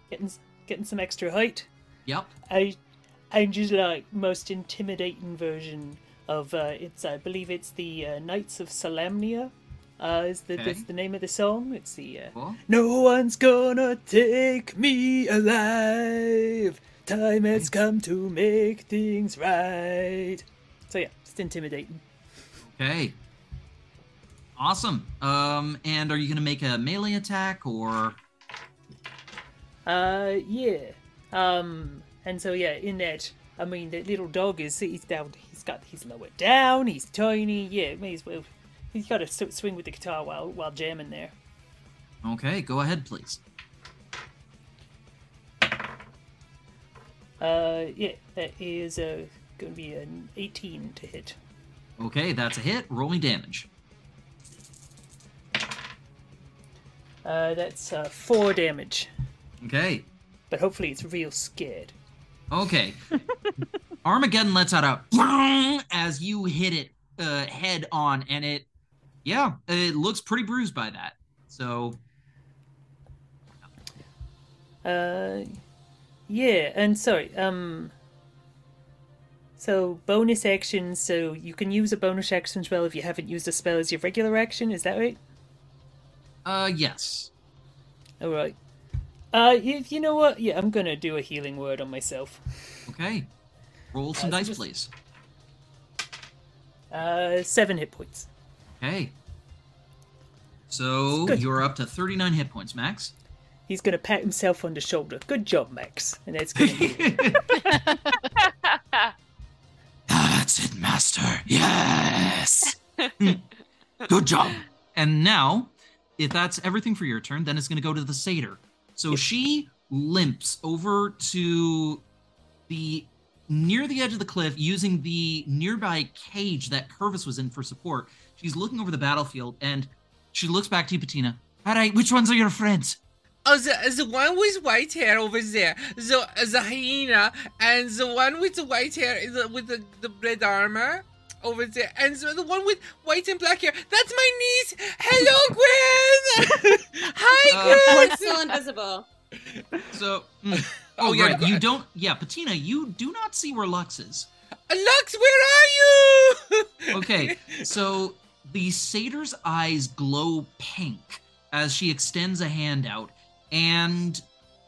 getting getting some extra height. Yep. I I'm just like most intimidating version of uh, it's I believe it's the uh, Knights of Salamnia. Uh, is the Okay. that's the name of the song? It's the uh, no one's gonna take me alive. Time has come to make things right. So yeah, it's intimidating. Okay. Awesome. Um, and are you gonna make a melee attack or? Uh, yeah. Um, and so yeah, in that, I mean, that little dog is he's down. He's got he's lowered down. He's tiny. Yeah, may as well. He's got to swing with the guitar while while jamming there. Okay, go ahead, please. Uh, yeah, that is uh going to be an 18 to hit. Okay, that's a hit. Roll me damage. Uh, that's uh, four damage. Okay. But hopefully it's real scared. Okay. (laughs) Armageddon lets out a as you hit it uh, head on, and it, yeah, it looks pretty bruised by that. So, Uh, yeah, and sorry, um, so bonus actions. So you can use a bonus action as well if you haven't used a spell as your regular action. Is that right? Uh, yes. All right. Uh, if you know what, yeah, I'm gonna do a healing word on myself. Okay. Roll some Uh, dice, just- please. Uh, seven hit points. Okay. So Good. you're up to 39 hit points, Max. He's gonna pat himself on the shoulder. Good job, Max. And that's gonna (laughs) That's it, Master. Yes. (laughs) Good job. And now, if that's everything for your turn, then it's going to go to the satyr. So she limps over to the near the edge of the cliff using the nearby cage that Curvus was in for support. She's looking over the battlefield and she looks back to you, Patina. All right, which ones are your friends? Oh, the, the one with white hair over there, the the hyena, and the one with the white hair, the, with the, the red armor over there, and the, the one with white and black hair. That's my niece. Hello, Gwen. (laughs) Hi, Uh, Gwen. We're still invisible. So, mm, Oh, oh, yeah, right, you don't. Yeah, Patina, you do not see where Lux is. Lux, where are you? (laughs) Okay, so the satyr's eyes glow pink as she extends a hand out. And,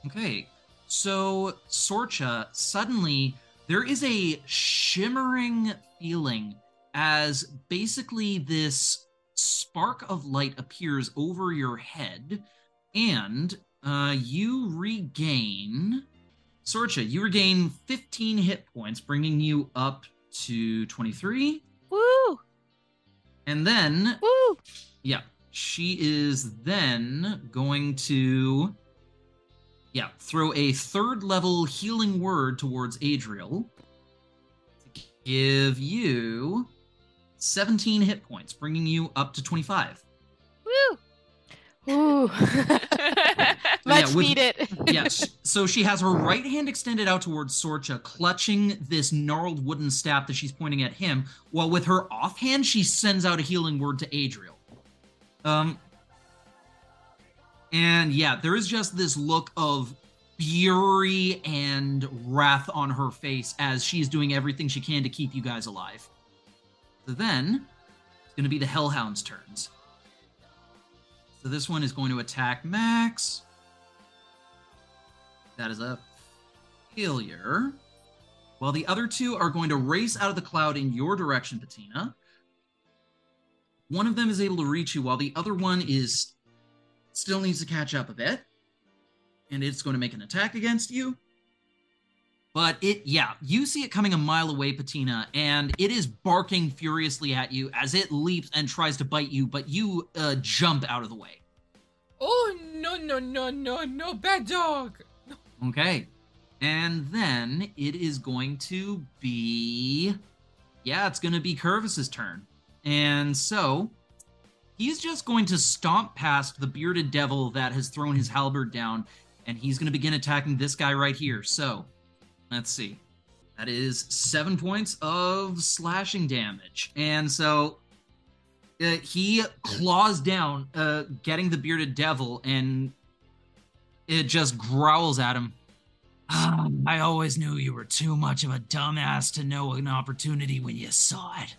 okay, so Sorcha, suddenly there is a shimmering feeling as basically this spark of light appears over your head, and uh, you regain. Sorcha, you regain 15 hit points, bringing you up to 23. Woo! And then, Woo! yeah, she is then going to, yeah, throw a third level healing word towards Adriel to give you 17 hit points, bringing you up to 25. Woo! Ooh. (laughs) (laughs) Much with- needed. (laughs) yes. So she has her right hand extended out towards Sorcha, clutching this gnarled wooden staff that she's pointing at him, while with her offhand she sends out a healing word to Adriel. Um and yeah, there is just this look of fury and wrath on her face as she's doing everything she can to keep you guys alive. Then it's gonna be the Hellhound's turns. So this one is going to attack Max. That is a failure. while the other two are going to race out of the cloud in your direction, Patina. One of them is able to reach you, while the other one is still needs to catch up a bit. And it's going to make an attack against you. But it, yeah, you see it coming a mile away, Patina, and it is barking furiously at you as it leaps and tries to bite you, but you uh, jump out of the way. Oh no no no no no bad dog. Okay. And then it is going to be. Yeah, it's going to be Curvus's turn. And so he's just going to stomp past the bearded devil that has thrown his halberd down, and he's going to begin attacking this guy right here. So let's see. That is seven points of slashing damage. And so uh, he claws down, uh, getting the bearded devil, and it just growls at him. "Ah, I always knew you were too much of a dumbass to know an opportunity when you saw it.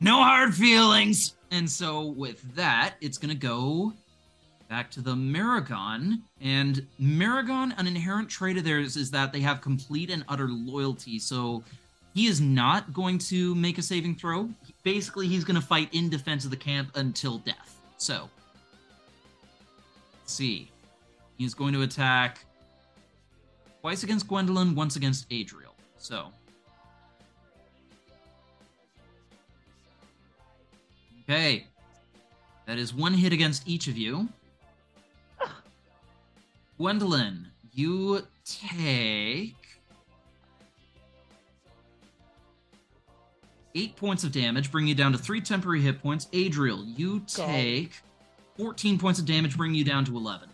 No hard feelings. And so with that, it's gonna go back to the Merregon. And Merregon, an inherent trait of theirs is that they have complete and utter loyalty. So he is not going to make a saving throw. Basically, he's going to fight in defense of the camp until death. So, see. He's going to attack twice against Gwendolyn, once against Adriel. So, okay. That is one hit against each of you. Gwendolyn, you take eight points of damage, bring you down to three temporary hit points. Adriel, you take 14 points of damage, bring you down to 11.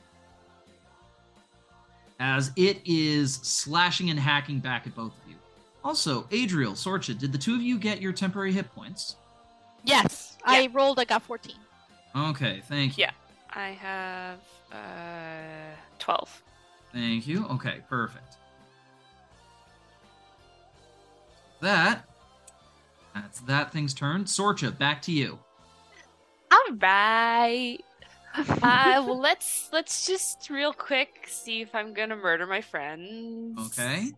As it is slashing and hacking back at both of you. Also, Adriel, Sorcha, did the two of you get your temporary hit points? Yes, I rolled. I got 14. Okay, thank you. Yeah. I have uh 12. Thank you. Okay, perfect. That that's that thing's turn. Sorcha, back to you. All right. uh, (laughs) well, let's let's just real quick see if I'm gonna murder my friends. Okay.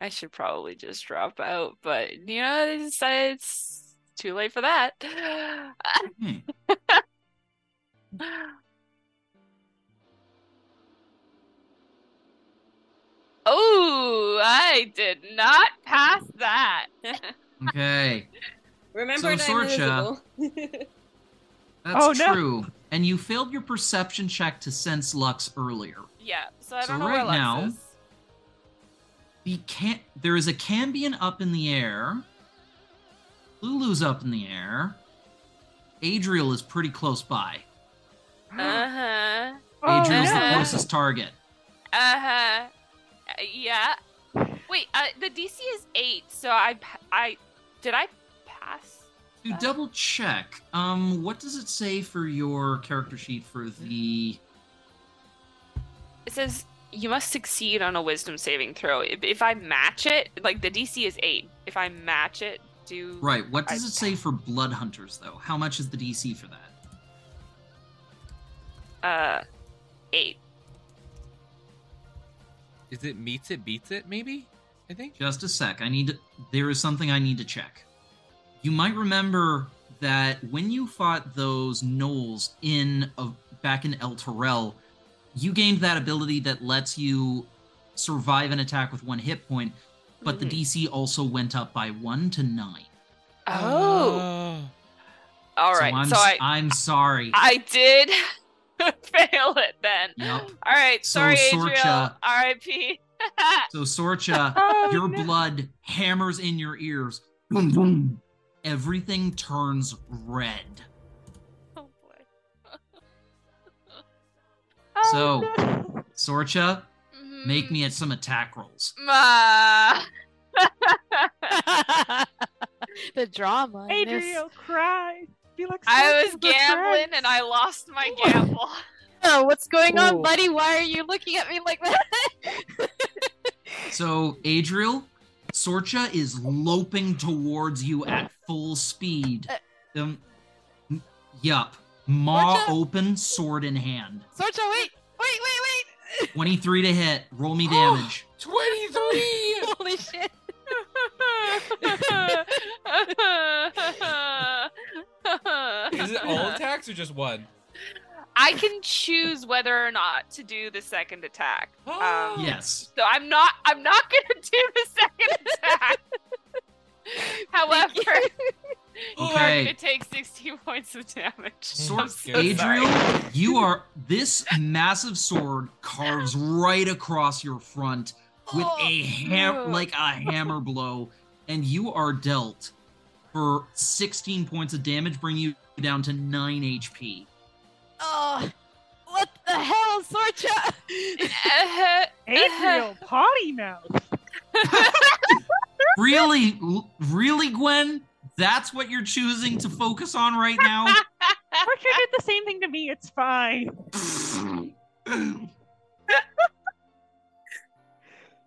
I should probably just drop out, but you know, it's, it's too late for that. Hmm. (laughs) (laughs) oh, I did not pass that. (laughs) Okay. Remember So, that I'm Sorcha- That's Oh, no. true. And you failed your perception check to sense Lux earlier. yeah, so I don't know right where Lux now- is. The can there is a Cambion up in the air. Lulu's up in the air. Adriel is pretty close by. Uh-huh. Oh, Adriel's the closest target. Uh-huh. Uh, yeah. Wait, uh, the DC is 8, so I I did I pass? To double check, um, what does it say for your character sheet for the It says you must succeed on a wisdom saving throw. If, if I match it, like the DC is 8. If I match it, do right? What does I- it say for blood hunters though? How much is the DC for that? uh 8. Is it meets it beats it? Maybe. I think. Just a sec. I need to, there is something I need to check. You might remember that when you fought those gnolls in uh, back in El Terrell, you gained that ability that lets you survive an attack with one hit point, but the Mhm. DC also went up by one to nine. Oh. All so right. I'm, So, s- I I'm sorry. I did (laughs) fail it then. Yep. All right. So, Sorry, Sorcha- Adriel. R.I.P. (laughs) So Sorcha, (laughs) Oh, your no. blood hammers in your ears. Boom, boom. Everything turns red. oh boy. Oh, So- no. Sorcha, make Mhm. me at some attack rolls. Ma. the drama. in this. Adriel, cry. Be like, I was gambling friends." and I lost my gamble. (laughs) Oh, what's going on, Oh. buddy? Why are you looking at me like that? So, Adriel, Sorcha is loping towards you at full speed. Um, yup. Maw Sorcha? open, sword in hand. Sorcha, wait, wait, wait, wait! (laughs) 23 to hit. Roll me (gasps) damage. Twenty-three. Holy shit! (laughs) Is (laughs) it all (laughs) attacks or just one? I can choose whether or not to do the second attack. (gasps) Um, Yes. So I'm not. I'm not (laughs) gonna do the second attack. However, you are Okay. gonna take 16 points of damage. Sword, I'm so Adriel, you are this massive sword carves right across your front with a ham Oh. like a hammer blow, and you are dealt for 16 points of damage, bringing you down to 9 HP. Oh, what the hell, Sorcha? Uh, Adriel, potty mouth. (laughs) Really, really, Gwen? That's what you're choosing to focus on right now? (laughs) Archer did the same thing to me. It's fine. (laughs)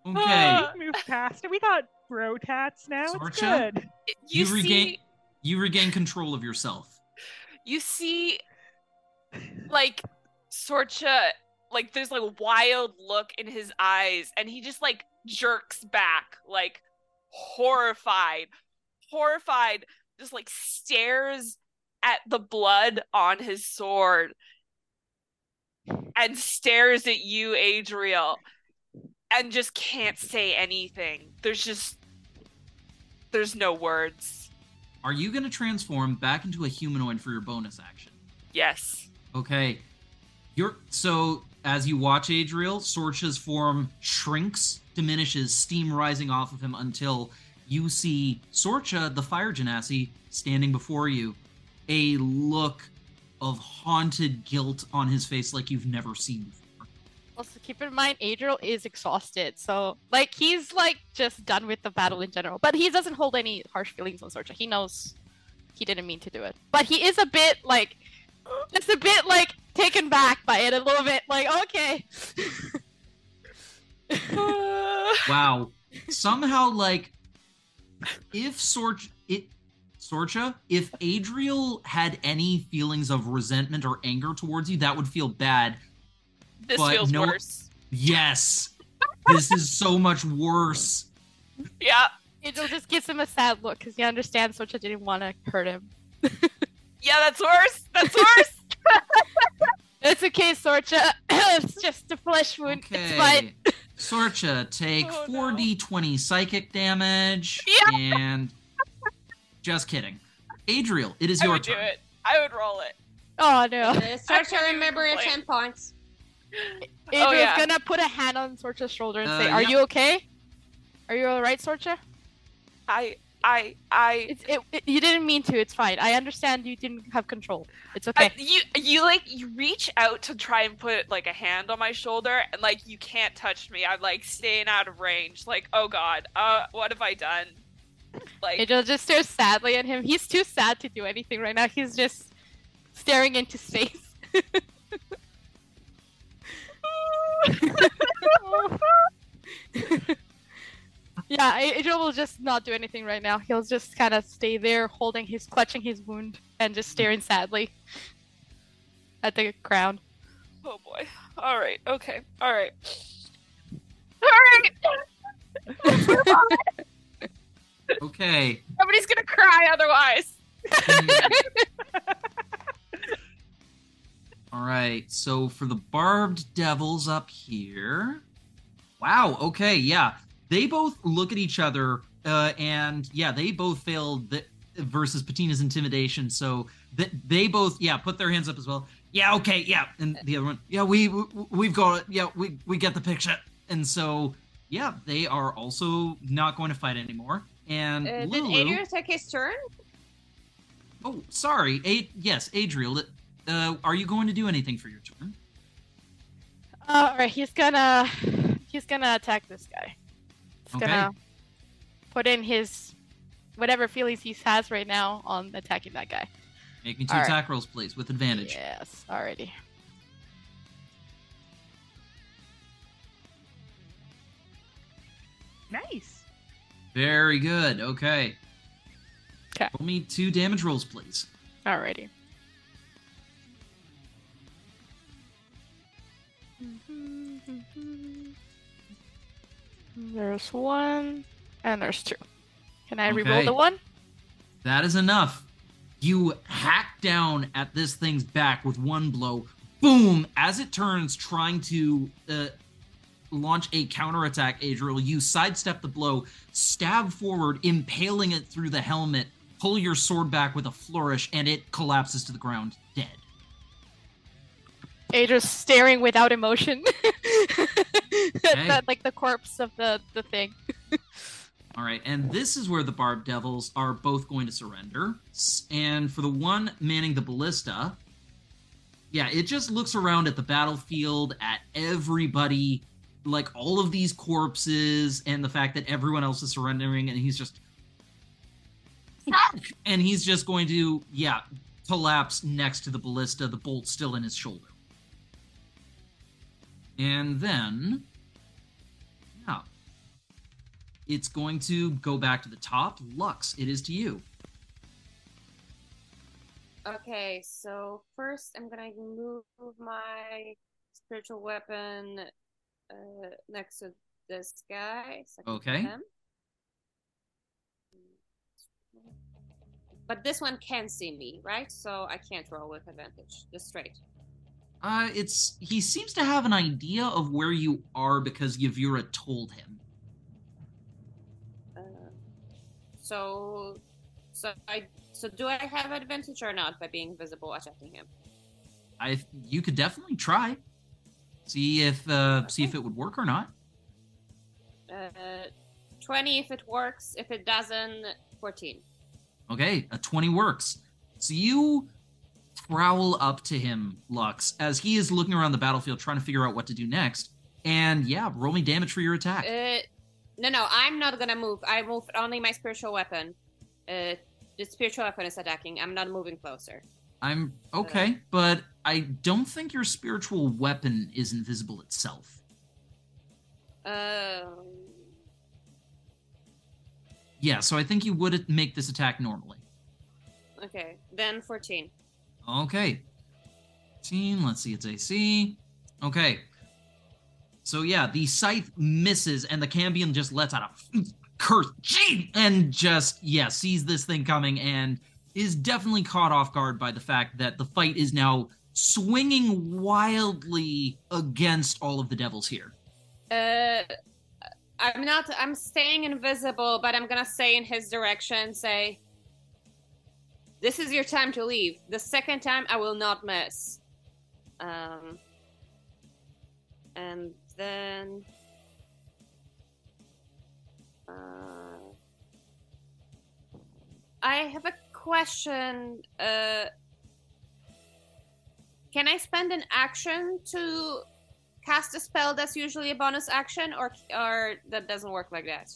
okay. We moved past it. We got bro tats now. It's Sorcha? good. you, You, see, regain you regain control of yourself. You see, like Sorcha, like there's like a wild look in his eyes, and he just like jerks back, like horrified, horrified, just like stares at the blood on his sword and stares at you, Adriel, and just can't say anything. There's just there's no words. Are you going to transform back into a humanoid for your bonus action? Yes. Okay. You're so as you watch Adriel, Sorcha's form shrinks, diminishes, steam rising off of him until you see Sorcha, the fire genasi, standing before you. A look of haunted guilt on his face like you've never seen before. Also, keep in mind, Adriel is exhausted, so like he's like just done with the battle in general. But he doesn't hold any harsh feelings on Sorcha. He knows he didn't mean to do it, but he is a bit like, it's a bit like taken back by it a little bit. Like, okay, (laughs) (laughs) Wow. Somehow like if Sorch it Sorcha, if Adriel had any feelings of resentment or anger towards you, that would feel bad. This But feels no- worse. Yes. this is so much worse. Yeah. Adriel just gives him a sad look because he understands Sorcha didn't want to hurt him. (laughs) Yeah, that's worse. That's worse. (laughs) (laughs) It's okay, Sorcha. (clears throat) it's just a flesh wound. It's fine. Okay. Sorcha, take Oh, 4d20 psychic damage. Yeah. And just kidding. Adriel, it is I your would turn. do it. I would roll it. Oh no. Uh, Start to can't even remember your 10 points. Adriel's Oh, yeah. gonna put a hand on Sorcha's shoulder and Uh, say, "Are yeah. you okay? Are you all right, Sorcha? I, I, I. It's it, it- You didn't mean to. It's fine. I understand you didn't have control. It's I- okay. you you like you reach out to try and put like a hand on my shoulder and like you can't touch me. I'm like staying out of range. Like oh god, uh, what have I done? Like Adriel just stares sadly at him. He's too sad to do anything right now. He's just staring into space. (laughs) (laughs) yeah, A- Adriel will just not do anything right now. He'll just kind of stay there, holding his, clutching his wound, and just staring sadly at the ground. oh boy. All right. Okay. All right. All right. Okay. (laughs) Somebody's gonna cry otherwise. (laughs) All right. So for the barbed devils up here. Wow. Okay. Yeah. They both look at each other, uh, and yeah, they both failed the, versus Patina's intimidation. So th- they both, yeah, put their hands up as well. Yeah. Okay. Yeah. And the other one, yeah, we, we we've got it. Yeah, we we get the picture. And so yeah, they are also not going to fight anymore. And Uh, did Lulu, Adrian take his turn? oh, sorry. A- yes, Adriel. Uh, are you going to do anything for your turn? Uh, all right, he's gonna he's gonna attack this guy. He's Okay. gonna put in his whatever feelings he has right now on attacking that guy. Make me two All right. attack rolls, please, with advantage. Yes, already. Nice. Very good. Okay. Okay. Roll me two damage rolls, please. Alrighty. There's one, and there's two. Can I Okay. reroll the one? That is enough. You hack down at this thing's back with one blow. Boom! As it turns, trying to uh, launch a counterattack, Adriel, you sidestep the blow, stab forward, impaling it through the helmet, pull your sword back with a flourish, and it collapses to the ground. Adra's staring without emotion. (laughs) Okay. That- like the corpse of the, the thing. All right, and this is where the Barbed Devils are both going to surrender. And for the one manning the ballista, yeah, it just looks around at the battlefield, at everybody, like all of these corpses, and the fact that everyone else is surrendering, and he's just. (laughs) And he's just going to, yeah, collapse next to the ballista, the bolt still in his shoulder. And then. Yeah. It's going to go back to the top. Lux, it is to you. Okay, so first I'm gonna move my spiritual weapon uh, next to this guy. Okay. But this one can see me, right? So I can't roll with advantage. Just straight. Uh, it's he seems to have an idea of where you are because Yevira told him. Uh, so, so I, so do I have advantage or not by being visible attacking him? I you could definitely try. See if uh see if it would work or not. Uh, twenty if it works. If it doesn't, fourteen. Okay, a 20 works. So you prowl up to him, Lux, as he is looking around the battlefield trying to figure out what to do next. And yeah, roll me damage for your attack. Uh, no, no, I'm not gonna move. I move only my spiritual weapon. Uh, the spiritual weapon is attacking. I'm not moving closer. I'm okay, but I don't think your spiritual weapon is invisible itself. Um, Yeah, so I think you would make this attack normally. okay, then fourteen. Okay. 15, let's see its AC. Okay. So yeah, the scythe misses and the cambion just lets out a curse and just yeah, sees this thing coming and is definitely caught off guard by the fact that the fight is now swinging wildly against all of the devils here. Uh, I'm not. I'm staying invisible, but I'm gonna say in his direction. Say, "This is your time to leave. The second time, I will not miss." Um, and then, uh, I have a question. Uh, can I spend an action to cast a spell that's usually a bonus action, or or that doesn't work like that?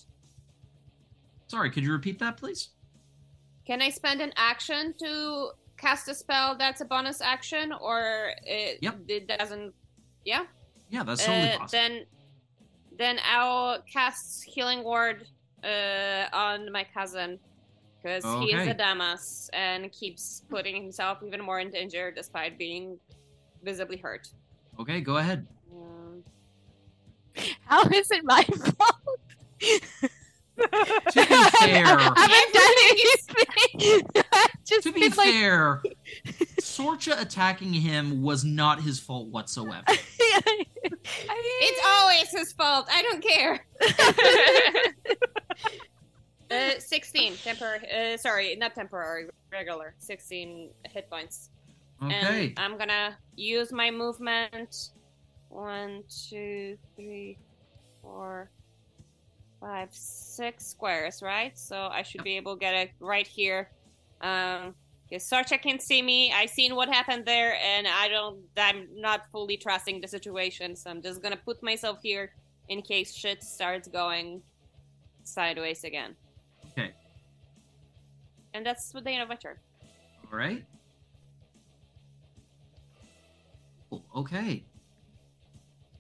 Sorry, could you repeat that, please? Can I spend an action to cast a spell that's a bonus action, or it, Yep. it doesn't? Yeah. Yeah, that's totally Uh, possible. then, then I'll cast Healing Word uh, on my cousin because he is a Damas and keeps putting himself even more in danger despite being visibly hurt. Okay, go ahead. Um, How is it my (laughs) fault? To be (laughs) fair, I haven't done anything. (laughs) I've just to be like, fair, Sorcha attacking him was not his fault whatsoever. (laughs) It's always his fault. I don't care. uh, 16 temporary. Uh, sorry, not temporary, regular. 16 hit points. Okay. And I'm gonna use my movement. One, two, three, four, five, six squares, right? So I should be able to get it right here. Um, because Sorcha can see me. I seen what happened there, and I don't. I'm not fully trusting the situation, so I'm just gonna put myself here in case shit starts going sideways again. Okay. And that's with the end of my turn. All right. Okay.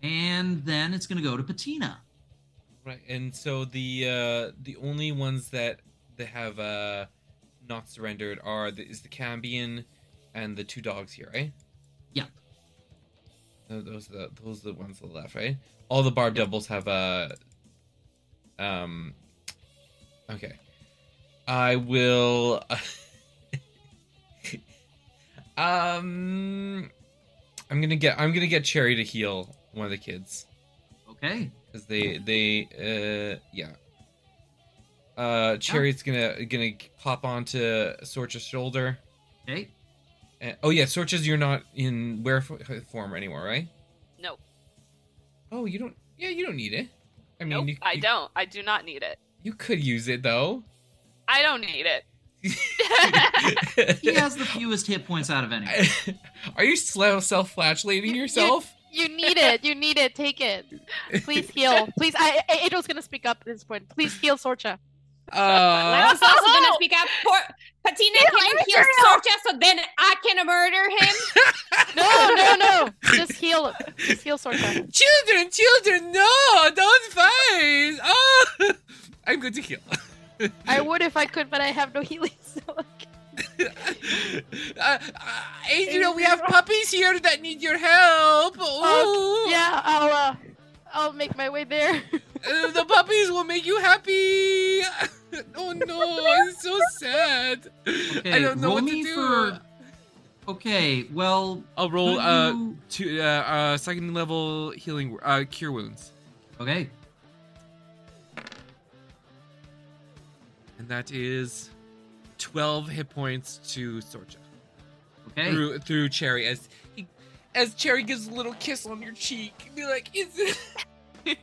And then it's going to go to Patina. Right, and so the uh the only ones that that have uh not surrendered are the, is the Cambion and the two dogs here, right? Yeah. Tho- Those are the those are the ones on the left, right? All the barbed devils have uh um okay. I will. (laughs) um, I'm gonna get. I'm gonna get Cherry to heal one of the kids Okay. Because they they uh yeah. Uh, Cherry's gonna gonna pop onto Sorcha's shoulder. Okay. And, oh yeah, Sorcha's you're not in wear form anymore, right? Nope. Oh, you don't. Yeah, you don't need it. I mean, Nope. you, I you- don't. I do not need it. You could use it though. I don't need it. (laughs) He has the (laughs) fewest hit points out of anyone. (laughs) Are you self-flagellating yourself? You need it. You need it. Take it. Please heal. Please. I, I Angel's gonna speak up at this point. Please heal Sorcha. Uh, I was also gonna speak up. Poor Patina can heal Sorcha, so then I can murder him. (laughs) No, no, no. Just heal. Just heal Sorcha. children, children, no, don't fight. Oh, (laughs) I'm going to heal. I would if I could, but I have no healing. So uh, uh, Adriel, we have puppies here that need your help. Oh, Ooh. yeah, I'll uh, I'll make my way there. (laughs) Uh, the puppies will make you happy. (laughs) oh no, I'm so sad. Okay, I don't know what to do. for. Okay, well, I'll roll could uh you- to uh, uh second level healing uh cure wounds, Okay, and that is twelve hit points to Sorcha okay. through through Cherry as he, as Cherry gives a little kiss on your cheek, be like, "Is it?" (laughs)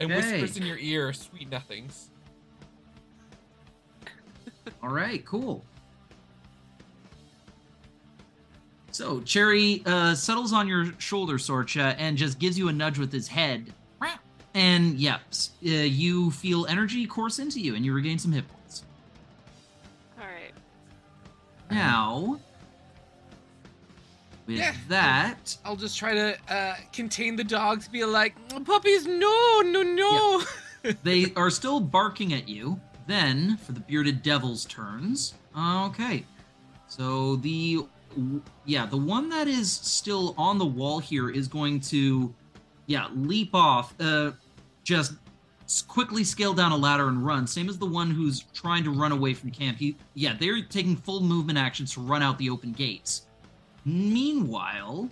and Okay. whispers in your ear sweet nothings. (laughs) All right, cool. So Cherry uh, settles on your shoulder, Sorcha, and just gives you a nudge with his head. And yep, s- uh, you feel energy course into you, and you regain some hit points. Now, with Yeah. that, I'll just try to uh, contain the dogs. Be like, puppies, no, no, no. (laughs) they are still barking at you. Then, for the bearded devil's turns. Okay. So the yeah, the one that is still on the wall here is going to yeah, leap off, uh just quickly scale down a ladder and run. Same as the one who's trying to run away from camp. He yeah, they're taking full movement actions to run out the open gates. Meanwhile,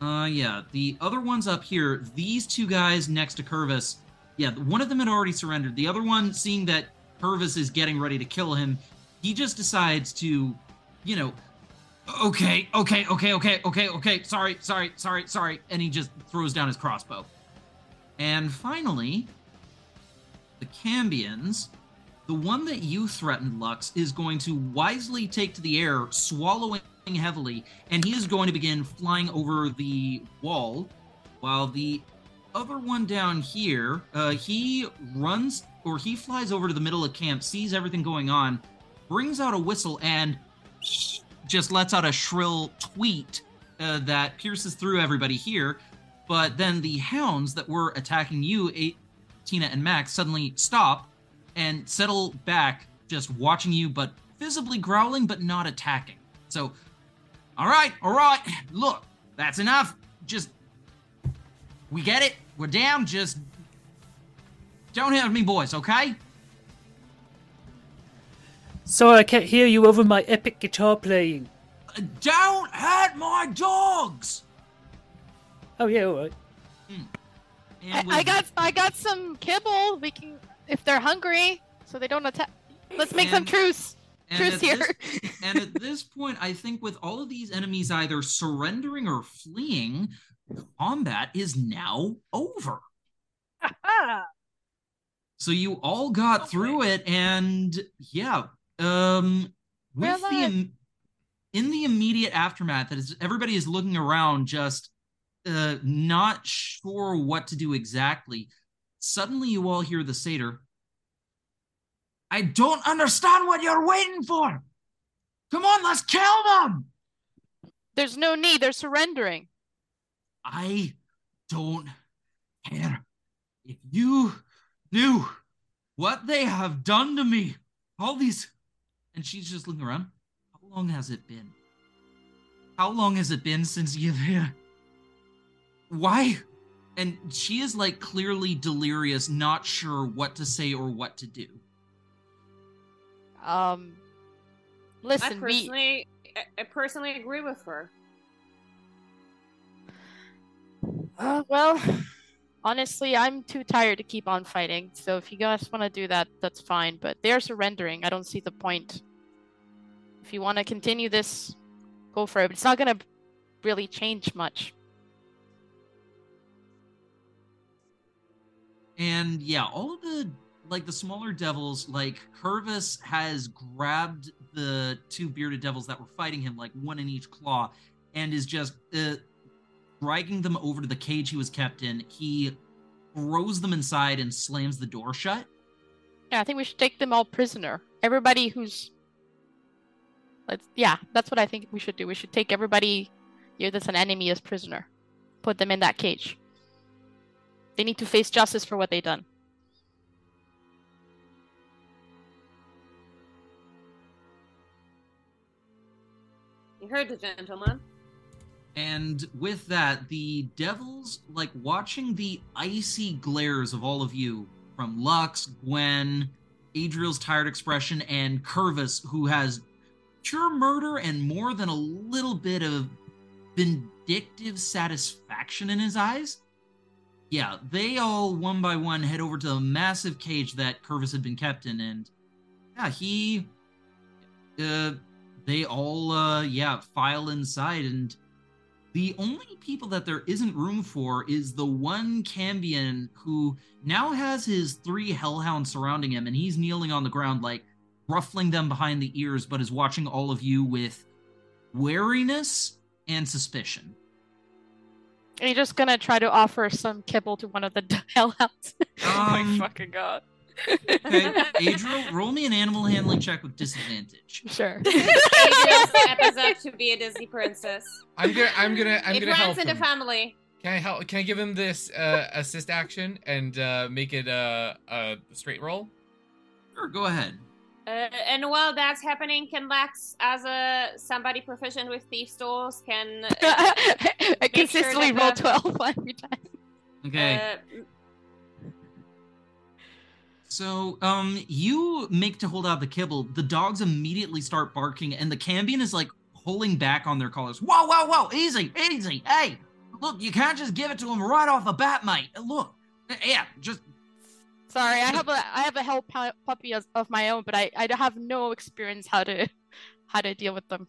uh, yeah, the other ones up here, these two guys next to Curvus, yeah, one of them had already surrendered. The other one, seeing that Curvus is getting ready to kill him, he just decides to, you know, okay, okay, okay, okay, okay, okay, sorry, sorry, sorry, sorry, and he just throws down his crossbow. And finally, the Cambions, the one that you threatened, Lux, is going to wisely take to the air, swallowing heavily, and he is going to begin flying over the wall, while the other one down here, uh, he runs or he flies over to the middle of camp, sees everything going on, brings out a whistle, and just lets out a shrill tweet uh, that pierces through everybody here. But then the hounds that were attacking you, Tina and Max, suddenly stop and settle back, just watching you, but visibly growling, but not attacking. So, all right, all right, look, that's enough. Just, we get it. We're down. Just don't hurt me, boys, okay? Sorry, I can't hear you over my epic guitar playing. Uh, Don't hurt my dogs. Oh yeah, all right. And I, I got I got some kibble. We can if they're hungry, so they don't attack. Let's make some truce. and Truce here. this- (laughs) and at this point, I think with all of these enemies either surrendering or fleeing, combat is now over. (laughs) So you all got through it, and yeah, um, We're with the alive. in the immediate aftermath, that is everybody is looking around, just uh, not sure what to do exactly. Suddenly, you all hear the satyr. I don't understand what you're waiting for. Come on, let's kill them. There's no need. They're surrendering. I don't care. If you knew what they have done to me, all these. And she's just looking around. How long has it been? How long has it been since you've here? Why? And she is like clearly delirious, not sure what to say or what to do. Um, I listen, we personally, I- I personally agree with her. Uh, well, (laughs) honestly, I'm too tired to keep on fighting. So if you guys want to do that, that's fine. But they're surrendering. I don't see the point. If you want to continue this, go for it. But it's not gonna really change much. And yeah, all of the like the smaller devils, like Curvus has grabbed the two bearded devils that were fighting him, like one in each claw, and is just uh, dragging them over to the cage he was kept in. He throws them inside and slams the door shut. Yeah, I think we should take them all prisoner. Everybody who's Let's yeah, that's what I think we should do. We should take everybody here that's an enemy as prisoner. Put them in that cage. They need to face justice for what they've done. You heard the gentleman. And with that, the devils, like watching the icy glares of all of you from Lux, Gwen, Adriel's tired expression, and Curvus, who has pure murder and more than a little bit of vindictive satisfaction in his eyes. Yeah, they all one by one head over to the massive cage that Curvus had been kept in, and yeah, he, uh, they all, uh, yeah, file inside, and the only people that there isn't room for is the one Cambion who now has his three hellhounds surrounding him, and he's kneeling on the ground, like ruffling them behind the ears, but is watching all of you with wariness and suspicion. Are you just gonna try to offer some kibble to one of the (laughs) hellhounds? oh my Um, fucking god. Okay, (laughs) Adriel, roll me an animal handling check with disadvantage. sure. (laughs) Adriel steps up to be a Disney princess. I'm gonna I'm gonna I'm it gonna help runs in the him. family. Can I help? Can I give him this uh, assist action and uh, make it a, a straight roll? Sure, go ahead. Uh, and while that's happening, can Lex, as a somebody proficient with thief tools, can uh, (laughs) I Make sure consistently roll the- 12 (laughs) every time. Okay. uh, So, um, you make to hold out the kibble. The dogs immediately start barking, and the Cambion is like pulling back on their collars. Whoa, whoa, whoa! Easy, easy. Hey, look, you can't just give it to him right off the bat, mate. Look, yeah, just Sorry, I (laughs) have a I have a hell puppy as, of my own, but I I have no experience how to how to deal with them.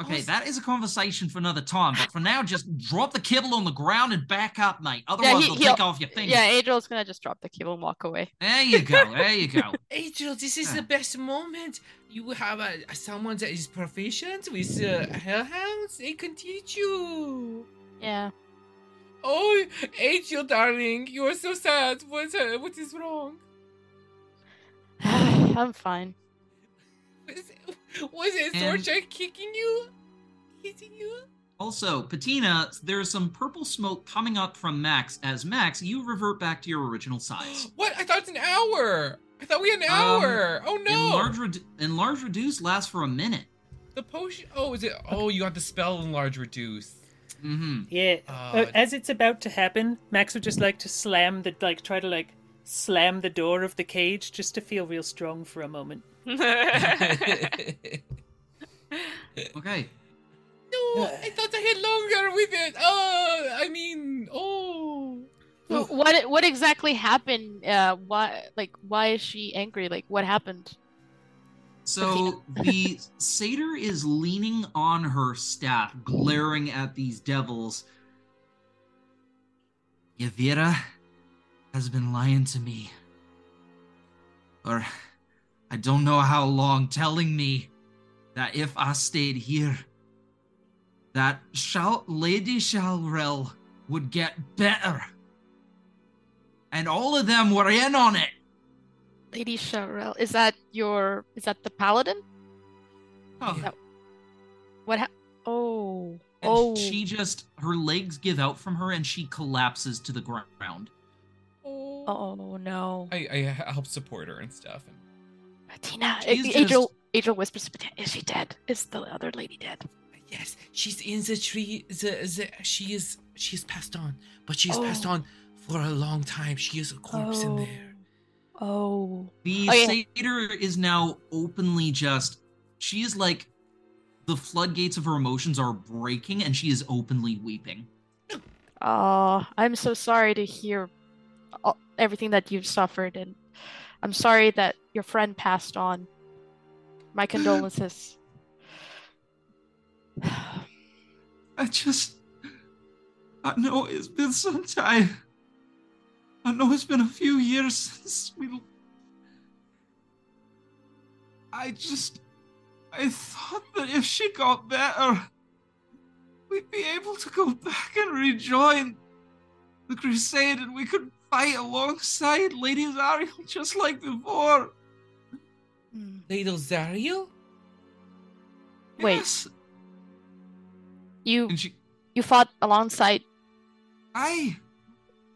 okay. That is a conversation for another time. But for now, just drop the kibble on the ground and back up, mate. Otherwise, he- they'll he'll- take off your fingers. Yeah, Adriel's gonna just drop the kibble and walk away. There you go. There you go. (laughs) Adriel, this is the best moment. You have a, someone that is proficient with uh, hellhounds. They can teach you. Yeah. Oh, Angel, darling, you are so sad. What, uh, what is wrong? (sighs) I'm fine. Was, was it And- Sorcha kicking you? Hitting you? Also, Patina, there's some purple smoke coming up from Max. As Max, you revert back to your original size. (gasps) What? I thought it's an hour. I thought we had an Um, hour. Oh no. Enlarge, redu- enlarge reduce lasts for a minute. the potion. Oh, is it? Oh, you got the spell enlarge reduce. Mm-hmm. Yeah. Uh, Uh, as it's about to happen, Max would just like to slam the like try to like slam the door of the cage just to feel real strong for a moment. (laughs) (laughs) Okay. No, I thought I had longer with it. Oh, I mean, oh. What what exactly happened? Uh, why like why is she angry? Like what happened? So the satyr is leaning on her staff, glaring at these devils. Yevira has been lying to me. Or I don't know how long, telling me that if I stayed here, that Shal- Lady Shalrel would get better. And all of them were in on it. Lady Sharel, is that your is that the paladin? Oh, No. What ha- Oh. And oh. she just her legs give out from her and she collapses to the ground. Oh no. I, I help support her and stuff. And Tina, She's A- Angel just- Angel whispers to Patina, is she dead? Is the other lady dead? yes, she's in the tree. The, the she is she is passed on, but she is oh. passed Oh. on for a long time. She is a corpse in oh. there. Oh. The Okay. satyr is now openly just. She is like. The floodgates of her emotions are breaking, and she is openly weeping. Uh, I'm so sorry to hear all, everything that you've suffered, and I'm sorry that your friend passed on. My (sighs) condolences. (sighs) I just. I know it's been some time. I know it's been a few years since we. I just. I thought that if she got better, we'd be able to go back and rejoin the crusade and we could fight alongside Lady Zariel (laughs) just like before. Hmm. Lady Zariel? Wait. Yes. You And she. you fought alongside. Aye.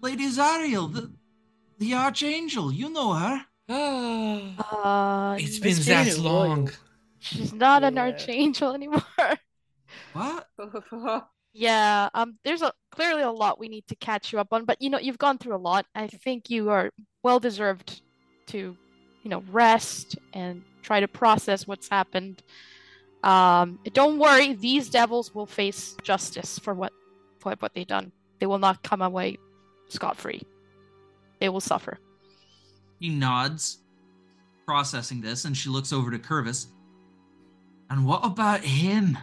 Lady Zariel, the, the Archangel, you know her. Ah, Uh, it's been It's been that long. she's not an archangel anymore. (laughs) What? (laughs) Yeah, um, there's a clearly a lot we need to catch you up on, but you know, you've gone through a lot. I think you are well deserved to, you know, rest and try to process what's happened. Um, don't worry, these devils will face justice for what for what they've done. They will not come away scot-free. They will suffer. He nods, processing this, and she looks over to Curvus. And what about him?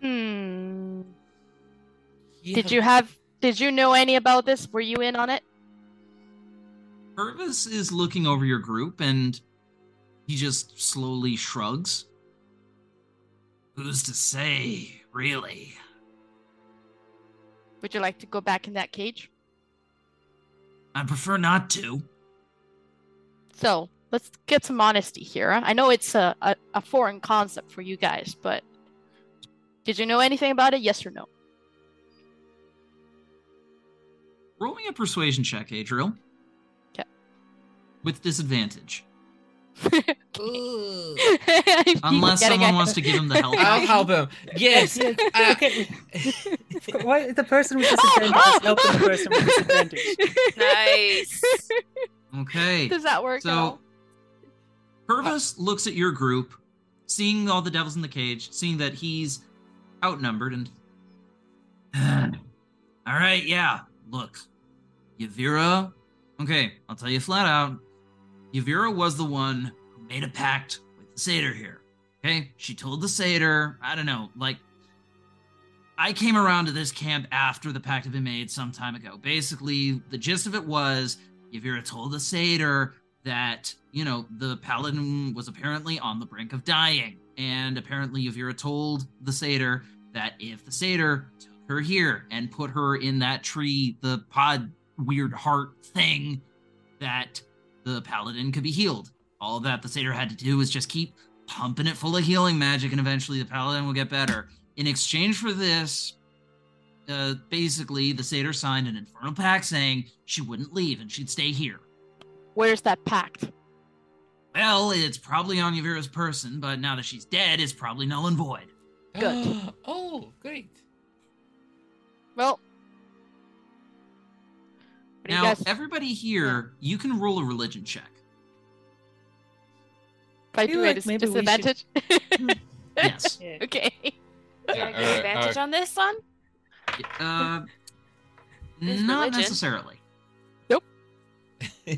Hmm. Yeah. Did you have did you know any about this? Were you in on it? Curvus is looking over your group and he just slowly shrugs. Who's to say, really? Would you like to go back in that cage? I prefer not to. So let's get some honesty here. I know it's a, a, a foreign concept for you guys, but did you know anything about it? Yes or no? Roll me a persuasion check, Adriel. 'Kay. With disadvantage. Ugh. Unless someone a- wants to give him the help. I'll help him. Yes. Yeah, Uh, okay. Why the person with disadvantage is helping the person with disadvantage? Nice. Okay. Does that work So- Curvus looks at your group, seeing all the devils in the cage, seeing that he's outnumbered, and. (sighs) all right, yeah. Look, Yevira. Okay, I'll tell you flat out. Yevira was the one who made a pact with the satyr here. Okay, she told the satyr. I don't know, like. I came around to this camp after the pact had been made some time ago. Basically, the gist of it was Yevira told the satyr that you know the paladin was apparently on the brink of dying and apparently Yevira told the satyr that if the satyr took her here and put her in that tree the pod weird heart thing that the paladin could be healed all that the satyr had to do was just keep pumping it full of healing magic and eventually the paladin will get better in exchange for this uh, basically the satyr signed an infernal pact saying she wouldn't leave and she'd stay here Where's that pact? well, it's probably on Yevira's person, but now that she's dead, it's probably null and void. Good. (gasps) oh, great. Well, what Now, guys? everybody here, you can roll a religion check. If I feel do like it, it's maybe we should- disadvantage. (laughs) Yes. (laughs) Yeah. okay. Can I Yeah, get uh, advantage uh, on this one? Uh, Is not religion. necessarily. Nope. (laughs)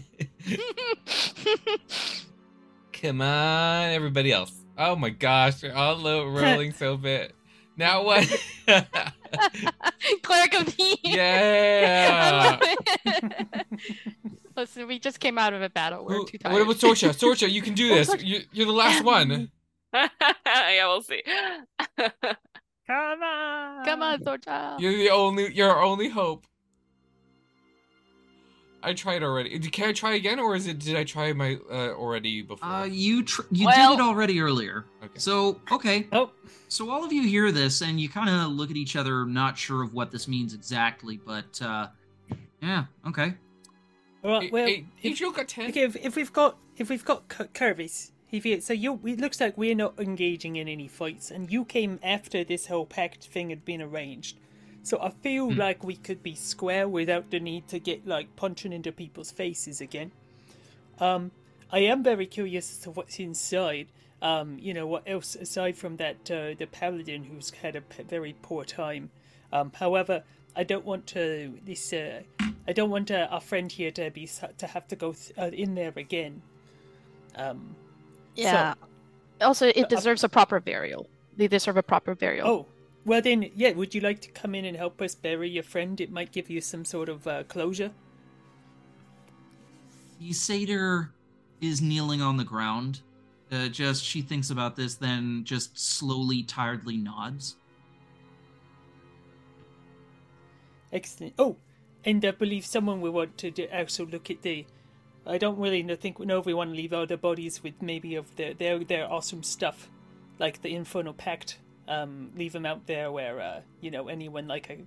Come on, everybody else. Oh my gosh, they're all low rolling so bad. Now what? Cleric of the Year. Yeah. I love it. Listen, we just came out of a battle. We're Who- too tired. what about Sorcha? Sorcha, you can do (laughs) this. You, you're the last one. (laughs) yeah, we'll see. (laughs) Come on. Come on, Sorcha. You're the only. You're our only hope. I tried already. Can I try again, or is it? Did I try my uh, already before? Uh, you tr- you Well- did it already earlier. okay. So, okay. Oh, So all of you hear this, and you kind of look at each other, not sure of what this means exactly, but uh, yeah, okay. All right. Hey, Well, hey, if, Adriel got ten. okay, if, if we've got if we've got Cur- Curvus, if you, so you it looks like we're not engaging in any fights, and you came after this whole pact thing had been arranged. So I feel Hmm. like we could be square without the need to get like punching into people's faces again. Um, I am very curious as to what's inside. Um, you know, what else aside from that uh, the paladin who's had a p- very poor time. Um, however, I don't want to this. Uh, I don't want uh, our friend here to be to have to go th- uh, in there again. Um, Yeah. also, it deserves a proper burial. They deserve a proper burial. oh, well then, yeah. Would you like to come in and help us bury your friend? It might give you some sort of uh, closure. The satyr is kneeling on the ground. Uh, just she thinks about this, then just slowly, tiredly nods. Excellent. Oh, and I believe someone will want to do, also look at the. I don't really know, think know if we want to leave all the bodies with maybe of their their their awesome stuff, like the Infernal Pact. Um, leave them out there where uh, you know anyone like a.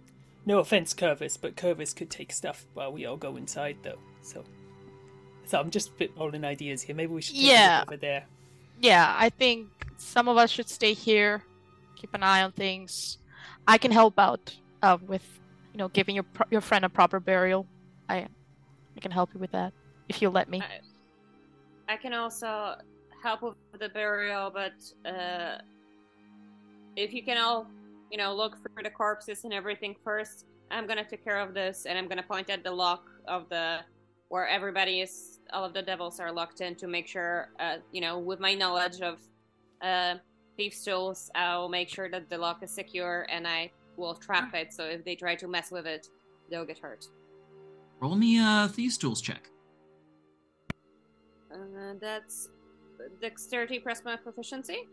No offense, Curvus, but Curvus could take stuff while we all go inside, though. So, so I'm just spitballing ideas here. Maybe we should Yeah. over there. Yeah, I think some of us should stay here, keep an eye on things. I can help out uh, with, know, giving your pro- your friend a proper burial. I, I can help you with that if you let me. I, I can also help with the burial, but uh, if you can all, you know, look for the corpses and everything first, I'm gonna take care of this, and I'm gonna point at the lock of the where everybody is, all of the devils are locked in to make sure, uh, you know, with my knowledge of uh, thieves' tools, I'll make sure that the lock is secure, and I will trap it. So if they try to mess with it, they'll get hurt. Roll me a thieves tools check. Uh, that's dexterity plus my proficiency.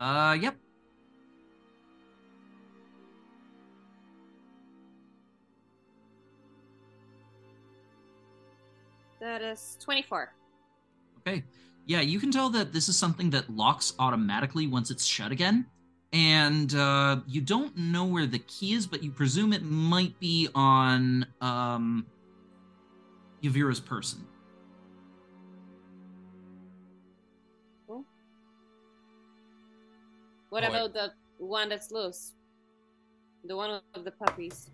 Uh, yep. That is 24. Okay. Yeah, you can tell that this is something that locks automatically once it's shut again. And uh, you don't know where the key is, but you presume it might be on um, Yevira's person. What Oh, about the one that's loose? The one of the puppies.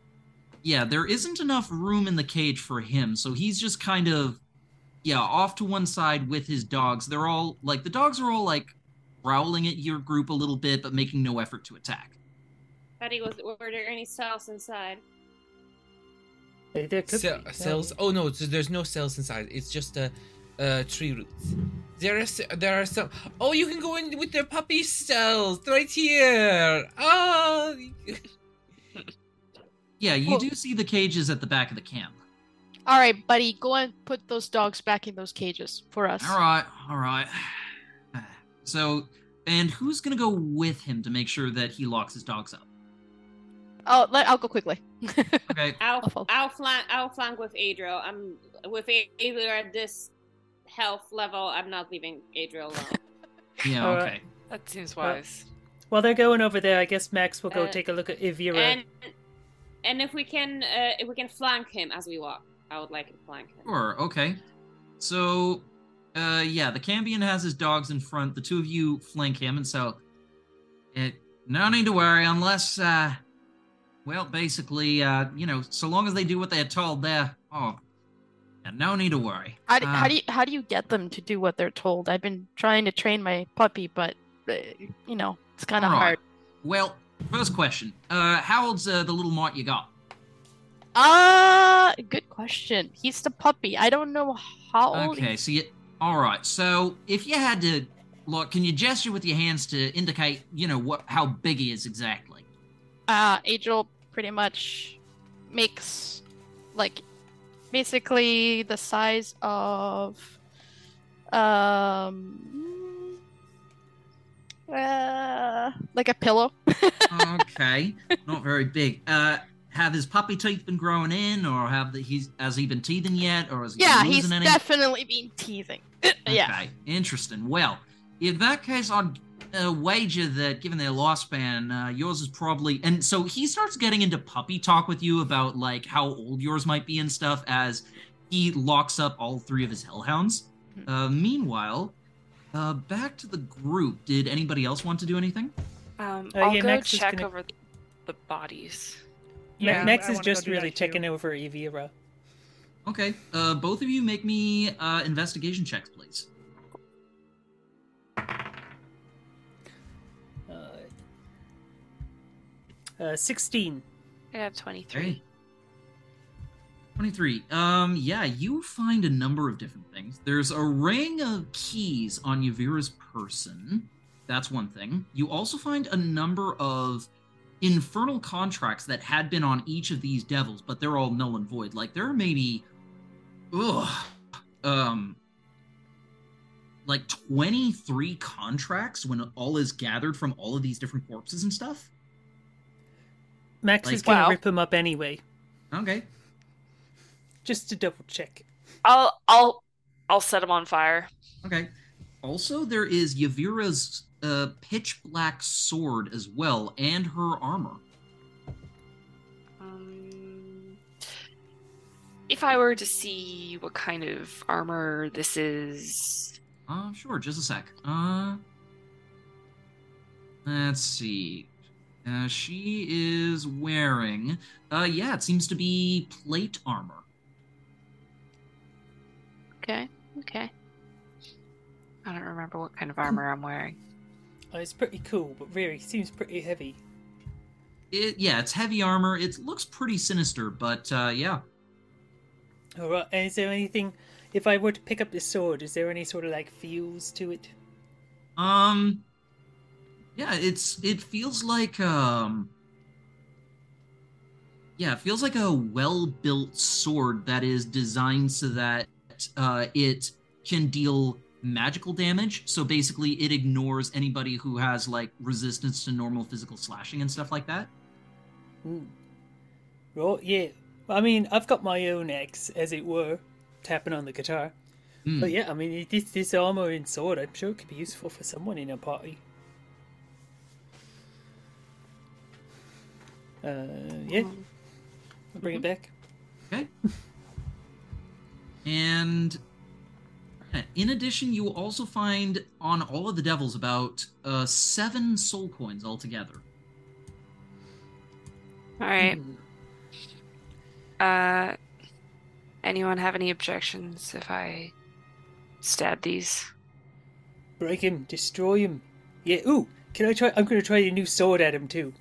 Yeah, there isn't enough room in the cage for him, so he's just kind of, yeah, off to one side with his dogs. They're all like the dogs are all like growling at your group a little bit, but making no effort to attack. Patty, was were there any cells inside? There could Ce- be, cells. Oh no, there's no cells inside. It's just a, uh, tree roots. There are there are some. Oh, you can go in with the puppy cells right here. Oh, (laughs) Yeah, you Well- do see the cages at the back of the camp. All right, buddy, go and put those dogs back in those cages for us. All right, all right. So, and who's gonna go with him to make sure that he locks his dogs up? Oh, let, I'll go quickly. (laughs) Okay. I'll I'll flank I'll flank with Adriel. I'm with A- Adriel at this health level. I'm not leaving Adriel alone. (laughs) Yeah. Okay. right. That seems Well, wise. While they're going over there, I guess Max will go Uh, take a look at Yevira. and and if we can uh, if we can flank him as we walk, I would like to flank him. Sure. Okay. So, uh, yeah, the Cambion has his dogs in front. The two of you flank him, and so, it no need to worry unless, uh, well, basically, uh, you know, so long as they do what they're told, there. Oh, yeah, no need to worry. How do, Uh, how do you how do you get them to do what they're told? I've been trying to train my puppy, but uh, you know it's kind of right. hard. Well, first question. Uh, how old's uh, the little mite you got? Ah, good question. He's the puppy. I don't know how old. Okay, so you. All right. So if you had to look, can you gesture with your hands to indicate, you know, what how big he is exactly? Uh, Angel pretty much makes like basically the size of um uh, like a pillow. (laughs) okay, not very big. Uh, have his puppy teeth been growing in, or have the, he's has he been teething yet, or is he yeah, losing he's any? definitely been teasing. (coughs) yeah. Okay, interesting. Well, in that case, I'd uh, wager that given their lifespan, uh, yours is probably. And so he starts getting into puppy talk with you about like how old yours might be and stuff as he locks up all three of his hellhounds. Hmm. Uh, meanwhile, uh, back to the group. Did anybody else want to do anything? Um, Uh, I'll yeah, go Max check gonna- over the bodies. Ma- Yeah, Max is just really that checking over Yevira. Okay. Uh, both of you make me uh, investigation checks, please. Uh, uh, 16. I have 23. Okay. 23. Um, yeah, you find a number of different things. There's a ring of keys on Yevira's person. That's one thing. You also find a number of infernal contracts that had been on each of these devils, but they're all null and void. Like there are maybe ugh, um like 23 contracts when all is gathered from all of these different corpses and stuff. Max Like- is gonna Wow. rip him up anyway, Okay. just to double check. I'll I'll I'll set him on fire. Okay. Also, there is Yevira's uh, pitch black sword as well, and her armor. If I were to see what kind of armor this is, Uh, sure, just a sec. Uh, let's see. Uh, she is wearing. Uh, yeah, it seems to be plate armor. Okay. Okay. I don't remember what kind of armor I'm wearing. Oh, it's pretty cool, but really seems pretty heavy. It, yeah, it's heavy armor. It looks pretty sinister, but uh, yeah. All right. And is there anything? If I were to pick up the sword, is there any sort of like feels to it? Um, yeah, it's it feels like um, yeah, it feels like a well-built sword that is designed so that uh, it can deal magical damage. So basically, it ignores anybody who has like resistance to normal physical slashing and stuff like that. Hmm. Right. Yeah. I mean, I've got my own axe, as it were, tapping on the guitar. Hmm. But yeah, I mean, this this armor and sword, I'm sure it could be useful for someone in a party. Uh, yeah. I'll bring it back. Okay. and in addition, you will also find on all of the devils about uh, seven soul coins altogether. All right. Hmm. Uh, anyone have any objections if I stab these? Break him, destroy him. Yeah. Ooh, can I try? I'm gonna try a new sword at him too.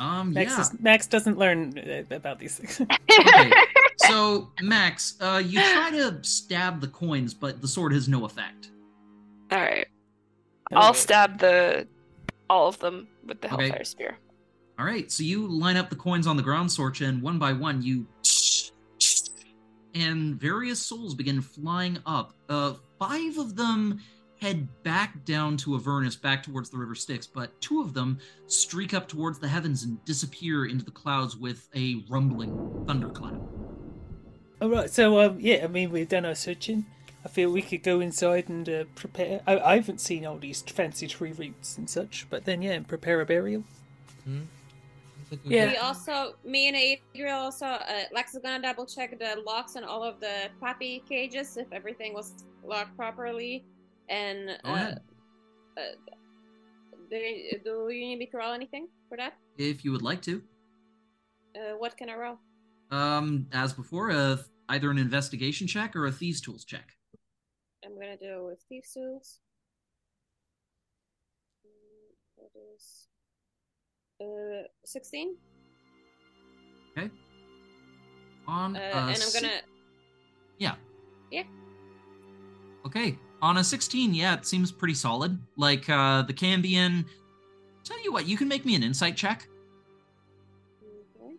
Um, Max, yeah. is, Max doesn't learn uh, about these things. (laughs) Okay. so, Max, uh, you try to stab the coins, but the sword has no effect. All right. I'll stab the all of them with the Okay. Hellfire Spear. All right, so you line up the coins on the ground, Sorcha, and one by one you. And various souls begin flying up. Uh, five of them head back down to Avernus, back towards the River Styx, but two of them streak up towards the heavens and disappear into the clouds with a rumbling thunderclap. All right. So um, yeah, I mean, we've done our searching. I feel we could go inside and uh, prepare. I, I haven't seen all these fancy tree roots and such, but then yeah, and prepare a burial. Hmm? Sounds like we Yeah. We also, me and Adriel also, uh, Lex is gonna double check the locks on all of the puppy cages if everything was locked properly. And uh, uh, do, do you need me to roll anything for that? If you would like to. Uh, what can I roll? Um, as before, uh, either an investigation check or a thieves' tools check. I'm gonna do with thieves Tools. That is uh 16. On Uh, and I'm si- gonna Yeah. Yeah. Okay. On a 16, yeah, it seems pretty solid. Like uh the Cambion. Tell you what, you can make me an insight check. Okay.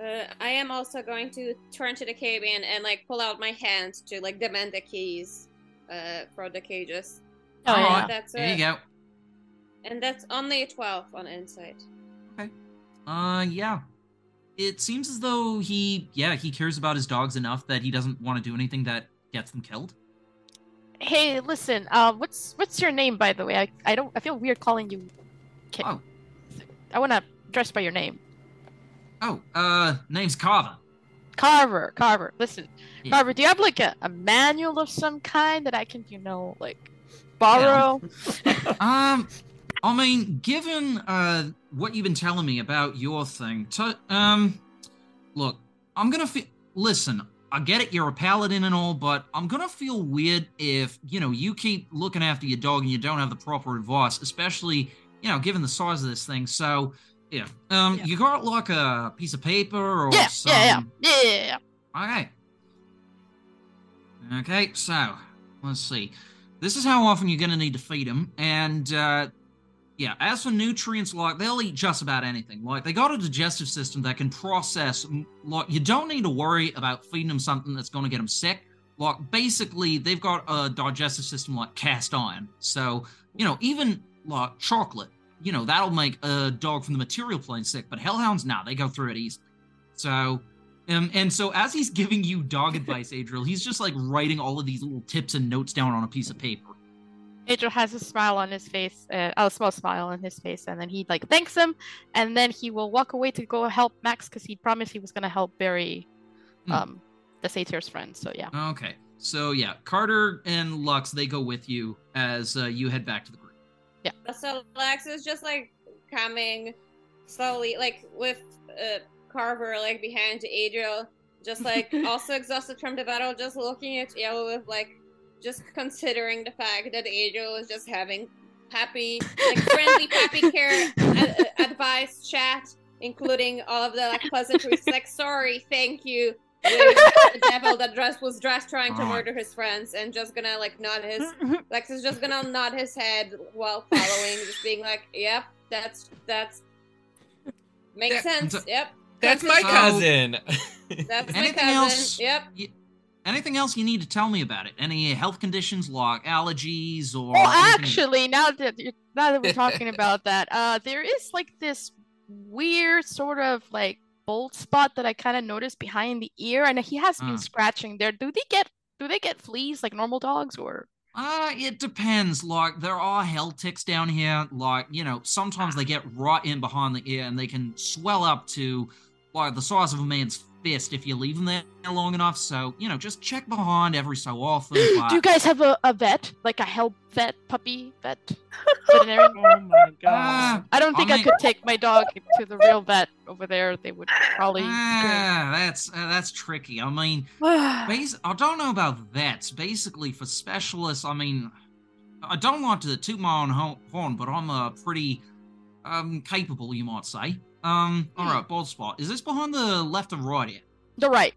Uh, I am also going to turn to the Cambion and like pull out my hand to like demand the keys uh for the cages. Oh, All yeah. That's There you go. And that's only a 12 on insight. Okay. Uh yeah. It seems as though he yeah, he cares about his dogs enough that he doesn't want to do anything that gets them killed. Hey, listen. Uh, what's what's your name, by the way? I, I don't. I feel weird calling you. Ca- Oh. I want to address by your name. Oh, uh name's Carver. Carver. Carver. Listen, Yeah. Carver. Do you have like a, a manual of some kind that I can, you know, like borrow? (laughs) Um, I mean, given uh what you've been telling me about your thing, to, um, look, I'm gonna feel listen, I get it, you're a paladin and all, but I'm gonna feel weird if, you know, you keep looking after your dog and you don't have the proper advice, especially, you know, given the size of this thing. So, yeah. Um, Yeah. you got like a piece of paper or Yeah, some... yeah, yeah, yeah, yeah, yeah. Okay. Okay, so let's see. This is how often you're going to need to feed him, and uh, yeah. As for nutrients, like they'll eat just about anything. Like they got a digestive system that can process. Like you don't need to worry about feeding them something that's going to get them sick. Like basically, they've got a digestive system like cast iron. So you know, even like chocolate, you know, that'll make a dog from the material plane sick. But hellhounds, nah, they go through it easily. So um, and so as he's giving you dog (laughs) advice, Adriel, he's just like writing all of these little tips and notes down on a piece of paper. Adriel has a smile on his face, uh, a small smile on his face, and then he like thanks him, and then he will walk away to go help Max because he promised he was gonna help Barry, Hmm. um, the satyr's friend. So yeah. Okay. So yeah, Carter and Lux they go with you as uh, you head back to the group. Yeah. So Lux is just like coming slowly, like with uh, Carver like behind Adriel, just like (laughs) also exhausted from the battle, just looking at Yellow with like just considering the fact that Adriel is just having happy, like (laughs) friendly happy care ad- advice chat, including all of the like pleasantries, like sorry, thank you. The devil that dress was just trying to murder his friends and just gonna like nod his (laughs) Lex is just gonna nod his head while following, just being like, "Yep, that's that's makes That- sense. Yep, That's my cousin. that's (laughs) my Anything cousin. else? Yep." Anything else you need to tell me about it? Any health conditions like allergies or? Well, anything- actually, now that now that we're talking (laughs) about that, uh, there is like this weird sort of like bold spot that I kind of noticed behind the ear, and he has been Uh. scratching there. Do they get do they get fleas like normal dogs or? Uh, it depends. Like, there are hell ticks down here. Like, you know, sometimes they get right in behind the ear and they can swell up to, like, the size of a man's fist if you leave them there long enough. So, you know, just check behind every so often. But, (gasps) Do you guys have a, a vet like a help vet puppy vet (laughs) veterinarian? Oh my god. Ah, I don't think I I, could take my dog to the real vet over there. They would probably. ah, that's uh, that's tricky. I mean, (sighs) bas- I don't know about vets. Basically, for specialists, I mean, I don't want to toot my own horn, but I'm uh, pretty um capable, you might say. Um, all right, bold spot. Is this behind the left or right here? the right.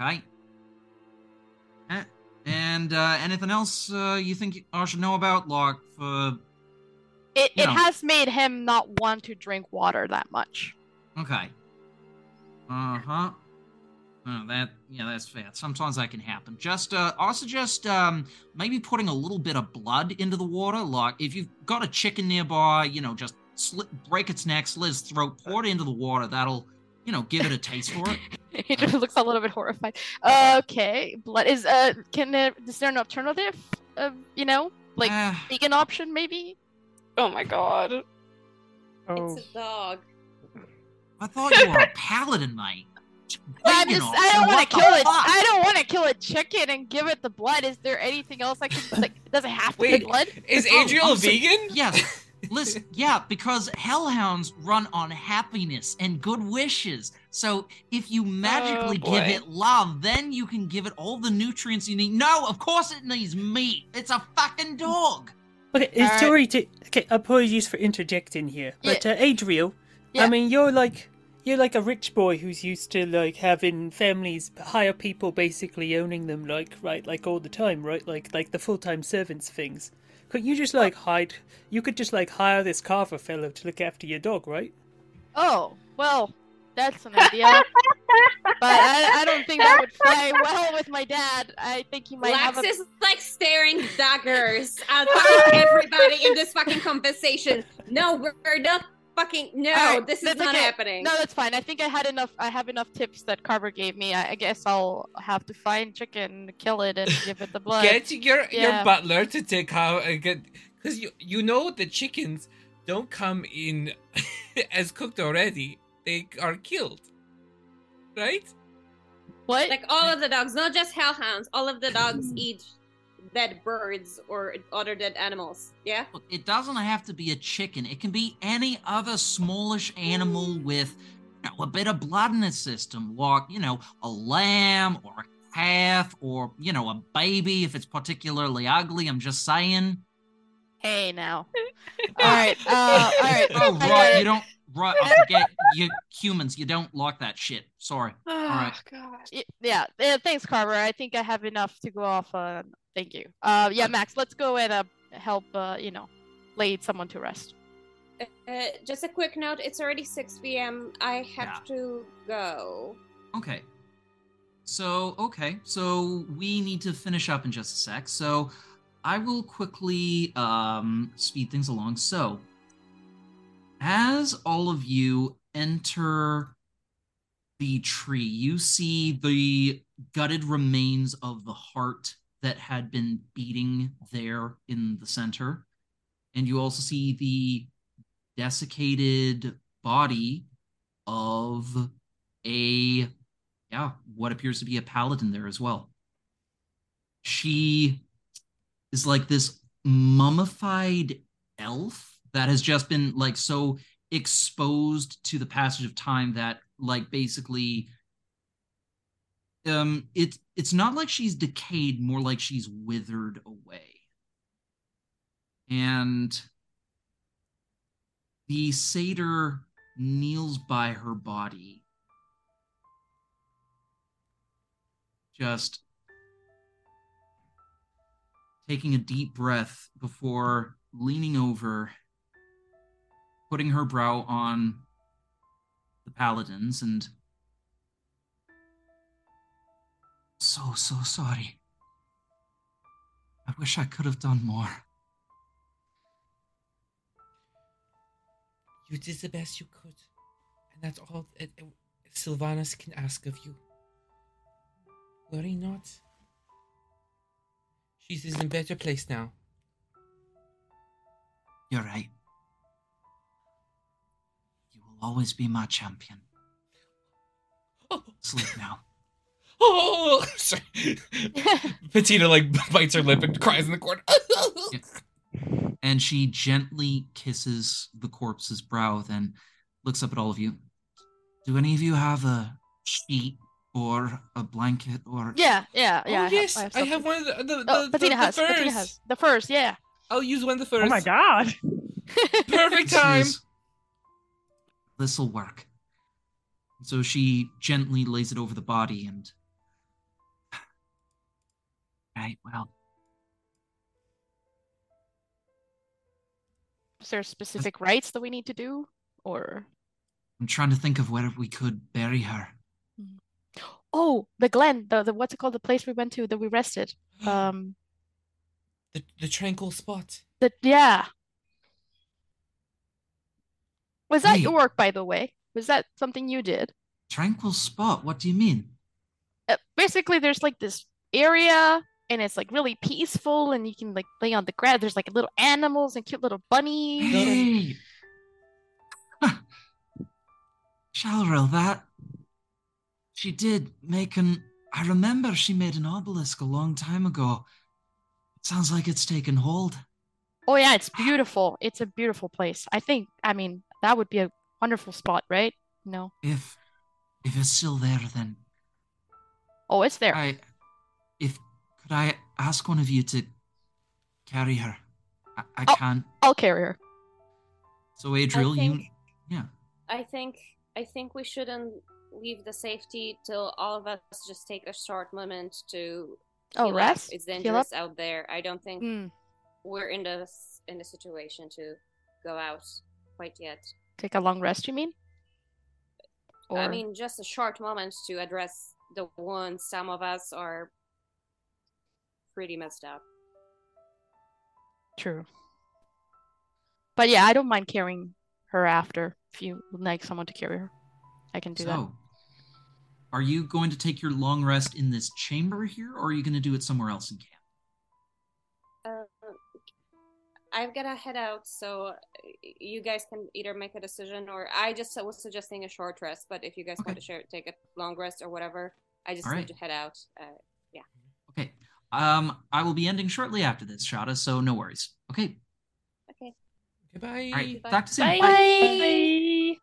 Okay. Eh, And uh, anything else uh, you think I should know about, like for? It it has made him not want to drink water that much. Okay. Uh huh. Oh, that yeah, that's fair. Sometimes that can happen. Just uh, I suggest um maybe putting a little bit of blood into the water. Like if you've got a chicken nearby, you know, just slit, break its neck, slit its throat, pour it into the water. That'll you know give it a taste for it. (laughs) He just looks a little bit horrified. Okay, blood is uh can there is there an alternative? Uh, you know, like Ah, vegan option maybe? Oh my god. Oh. It's a dog. I thought you were a (laughs) paladin, mate. I'm Vegan just, I don't want to kill it. I don't want to kill a chicken and give it the blood. Is there anything else I can like? Does it have to Wait. be blood? Is Oh, Adriel I'm a so- vegan? Yes. (laughs) Listen, yeah, because hellhounds run on happiness and good wishes. So if you magically Oh, give it love, then you can give it all the nutrients you need. No, of course it needs meat. It's a fucking dog. Okay, Alright. sorry to. Okay, apologies for interjecting here, but uh, Adriel, Yeah. I mean, you're like you're like a rich boy who's used to like having families hire people basically owning them like right like all the time, right? Like like the full time servants things. Couldn't you just like hide? You could just like hire this Carver fellow to look after your dog, right? Oh well, that's an idea. but I, I don't think that would fly well with my dad. I think he might have Lex a. is like staring daggers at everybody in this fucking conversation. No, we're we're not fucking. No, Alright, this is not okay. happening. No, that's fine. I think I had enough. I have enough tips that Carver gave me. I, I guess I'll have to find chicken, kill it, and give it the (laughs) blood. Get your yeah. your butler to take out uh, and get because you you know the chickens don't come in (laughs) as cooked already. They are killed, right? what? Like all of the dogs, not just hellhounds. All of the dogs (clears throat) eat dead birds or other dead animals. Yeah. Look, it doesn't have to be a chicken. It can be any other smallish animal with you know, a bit of blood in his system, like, you know, a lamb or a calf or, you know, a baby if it's particularly ugly. I'm just saying. Hey now. (laughs) all right. Uh, all right. Oh, right. You don't, right. I forget. You humans, you don't like that shit. Sorry. Oh, right. God. Yeah. thanks, Carver. I think I have enough to go off on. Thank you. Uh, yeah, Max. Let's go and uh, help. Uh, you know, lay someone to rest. Uh, just a quick note it's already 6 p.m. I have to go. Okay. So, okay. So we need to finish up in just a sec. So I will quickly um, speed things along. So, as all of you enter the tree, you see the gutted remains of the heart that had been beating there in the center. And you also see the desiccated body of a yeah, what appears to be a paladin there as well. She is like this mummified elf that has just been like so exposed to the passage of time that like basically um it's it's not like she's decayed more like she's withered away. And the satyr kneels by her body. Just taking a deep breath before leaning over, putting her brow on the paladins, and so, so sorry. I wish I could have done more. You did the best you could, and that's all uh, uh, Sylvanus can ask of you. Worry not. She's in a better place now. You're right. You will always be my champion. (gasps) Sleep now. Oh, (laughs) sorry. Petita like (laughs) bites her lip and cries in the corner. (laughs) And she gently kisses the corpse's brow, then looks up at all of you. Do any of you have a sheet or a blanket or Yeah, yeah, yeah. oh I have- yes, I have, I have one of the the, Oh, the, Bettina the, has. the Bettina furs. has the first. Yeah. I'll use one of the first. Oh my god. Perfect time. This'll work. So she gently lays it over the body and. Right, well, Is there specific rites that we need to do, or? I'm trying to think of where we could bury her. Oh, the Glen, the, the what's it called? The place we went to that we rested. (gasps) Um, The the tranquil spot. the yeah. Was that Hey. your work, by the way? Was that something you did? Tranquil spot? What do you mean? Uh, basically, there's like this area, and it's like really peaceful, and you can like lay on the ground. There's like little animals and cute little bunnies. and- Hey! Huh. Shalril, that. She did make an. I remember she made an obelisk a long time ago. It sounds like it's taken hold. Oh yeah, it's beautiful. It's a beautiful place. I think. I mean, that would be a wonderful spot, right? No. If. If it's still there, then Oh, it's there. I. If. Could I ask one of you to carry her? I, I Oh. can't. I'll carry her. So, Adriel, you. Yeah. I think I think we shouldn't leave the safety till all of us just take a short moment to Oh, heal up. rest? It's Heal up? dangerous out there. I don't think Mm. we're in the in the situation to go out quite yet. Take a long rest, you mean? I mean, just a short moment to address the wounds. Some of us are pretty messed up. True. But yeah, I don't mind carrying her after. If you would like someone to carry her, I can do that. So, are you going to take your long rest in this chamber here, or are you going to do it somewhere else in camp? Uh, I've got to head out, so uh, you guys can either make a decision, or I just was suggesting a short rest. But if you guys want to share, take a long rest or whatever, I just All need right. to head out. Uh, yeah. Okay. Um, I will be ending shortly after this, Shada, so no worries. Okay. Okay. Goodbye. All right. Bye. Talk to you soon. Bye.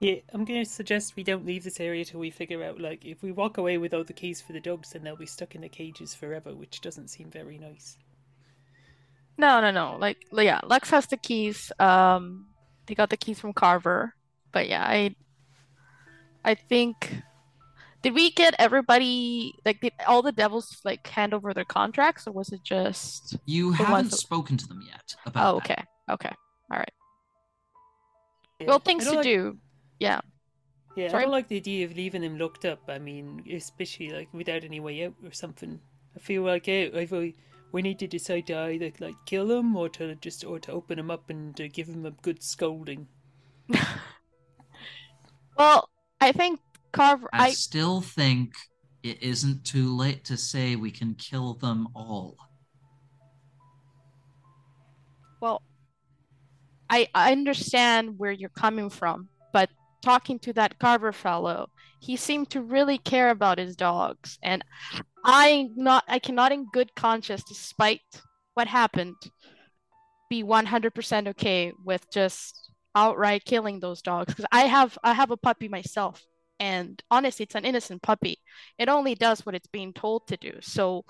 Yeah, I'm going to suggest we don't leave this area till we figure out, like, if we walk away with all the keys for the dogs, then they'll be stuck in the cages forever, which doesn't seem very nice. No, no, no. Like, yeah, Lex has the keys. Um, they got the keys from Carver. But yeah, I, I think, did we get everybody like did all the devils like hand over their contracts, or was it just? You haven't ones that- spoken to them yet about Oh, that. okay, okay, all right. Yeah, Well, things to like- do. Yeah, Yeah, Sorry? I don't like the idea of leaving them locked up. I mean, especially like without any way out or something. I feel like eh, either we need to decide to either like kill them or to just or to open them up and uh, give them a good scolding. (laughs) Well, I think Carver. I I still think it isn't too late to say we can kill them all. well, I I understand where you're coming from, but talking to that Carver fellow, he seemed to really care about his dogs, and I not I cannot in good conscience, despite what happened, be 100% okay with just outright killing those dogs because I have I have a puppy myself, and honestly, it's an innocent puppy. It only does what it's being told to do. So,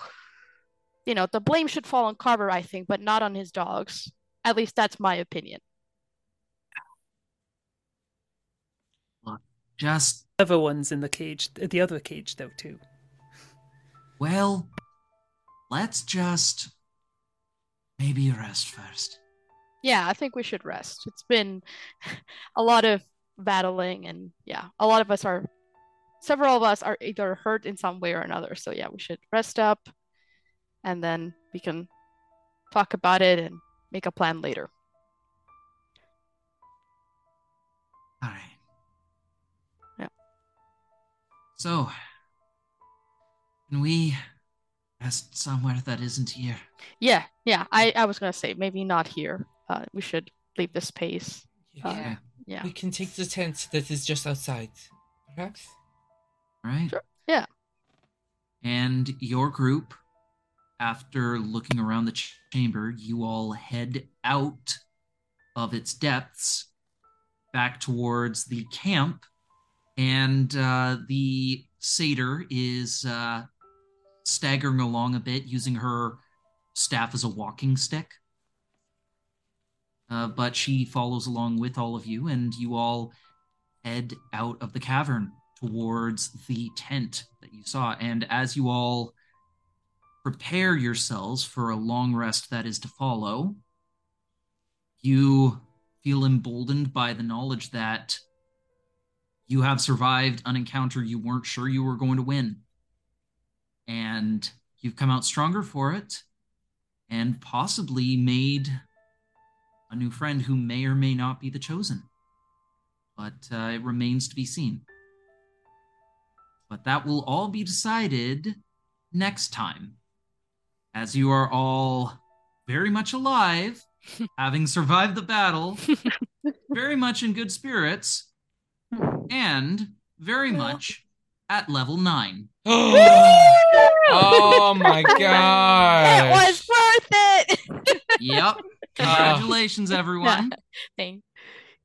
you know, the blame should fall on Carver, I think, but not on his dogs. At least that's my opinion. Just, Other ones in the cage, the other cage though too. well, let's just maybe rest first. Yeah, I think we should rest. It's been (laughs) a lot of battling, and yeah, a lot of us are, several of us are either hurt in some way or another. So yeah, we should rest up, and then we can talk about it and make a plan later. All right. Yeah. So, can we rest somewhere that isn't here? Yeah, yeah. I I was gonna say maybe not here. Uh, we should leave this space. Uh, Yeah. yeah. We can take the tent that is just outside, perhaps. Right? Sure, yeah. And your group, after looking around the ch- chamber, you all head out of its depths back towards the camp. And uh, the satyr is uh, staggering along a bit, using her staff as a walking stick. Uh, but she follows along with all of you, and you all head out of the cavern towards the tent that you saw. And as you all prepare yourselves for a long rest that is to follow, you feel emboldened by the knowledge that you have survived an encounter you weren't sure you were going to win. And you've come out stronger for it and possibly made a new friend who may or may not be the chosen. But uh, it remains to be seen. But that will all be decided next time. As you are all very much alive, (laughs) having survived the battle, (laughs) very much in good spirits, and very much at level nine. (gasps) oh my god! (laughs) It was worth it. Yep. Congratulations, (laughs) everyone. (laughs) Thank.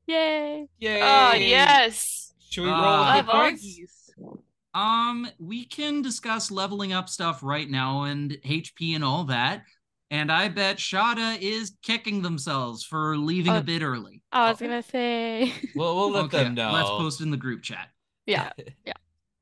Yay. Yay! Oh yes. Should we roll Uh, hit points? Um, we can discuss leveling up stuff right now and HP and all that. And I bet Shada is kicking themselves for leaving Uh, a bit early. I was gonna say. We'll we'll let Okay, them know. Let's post in the group chat. yeah. (laughs) Yeah.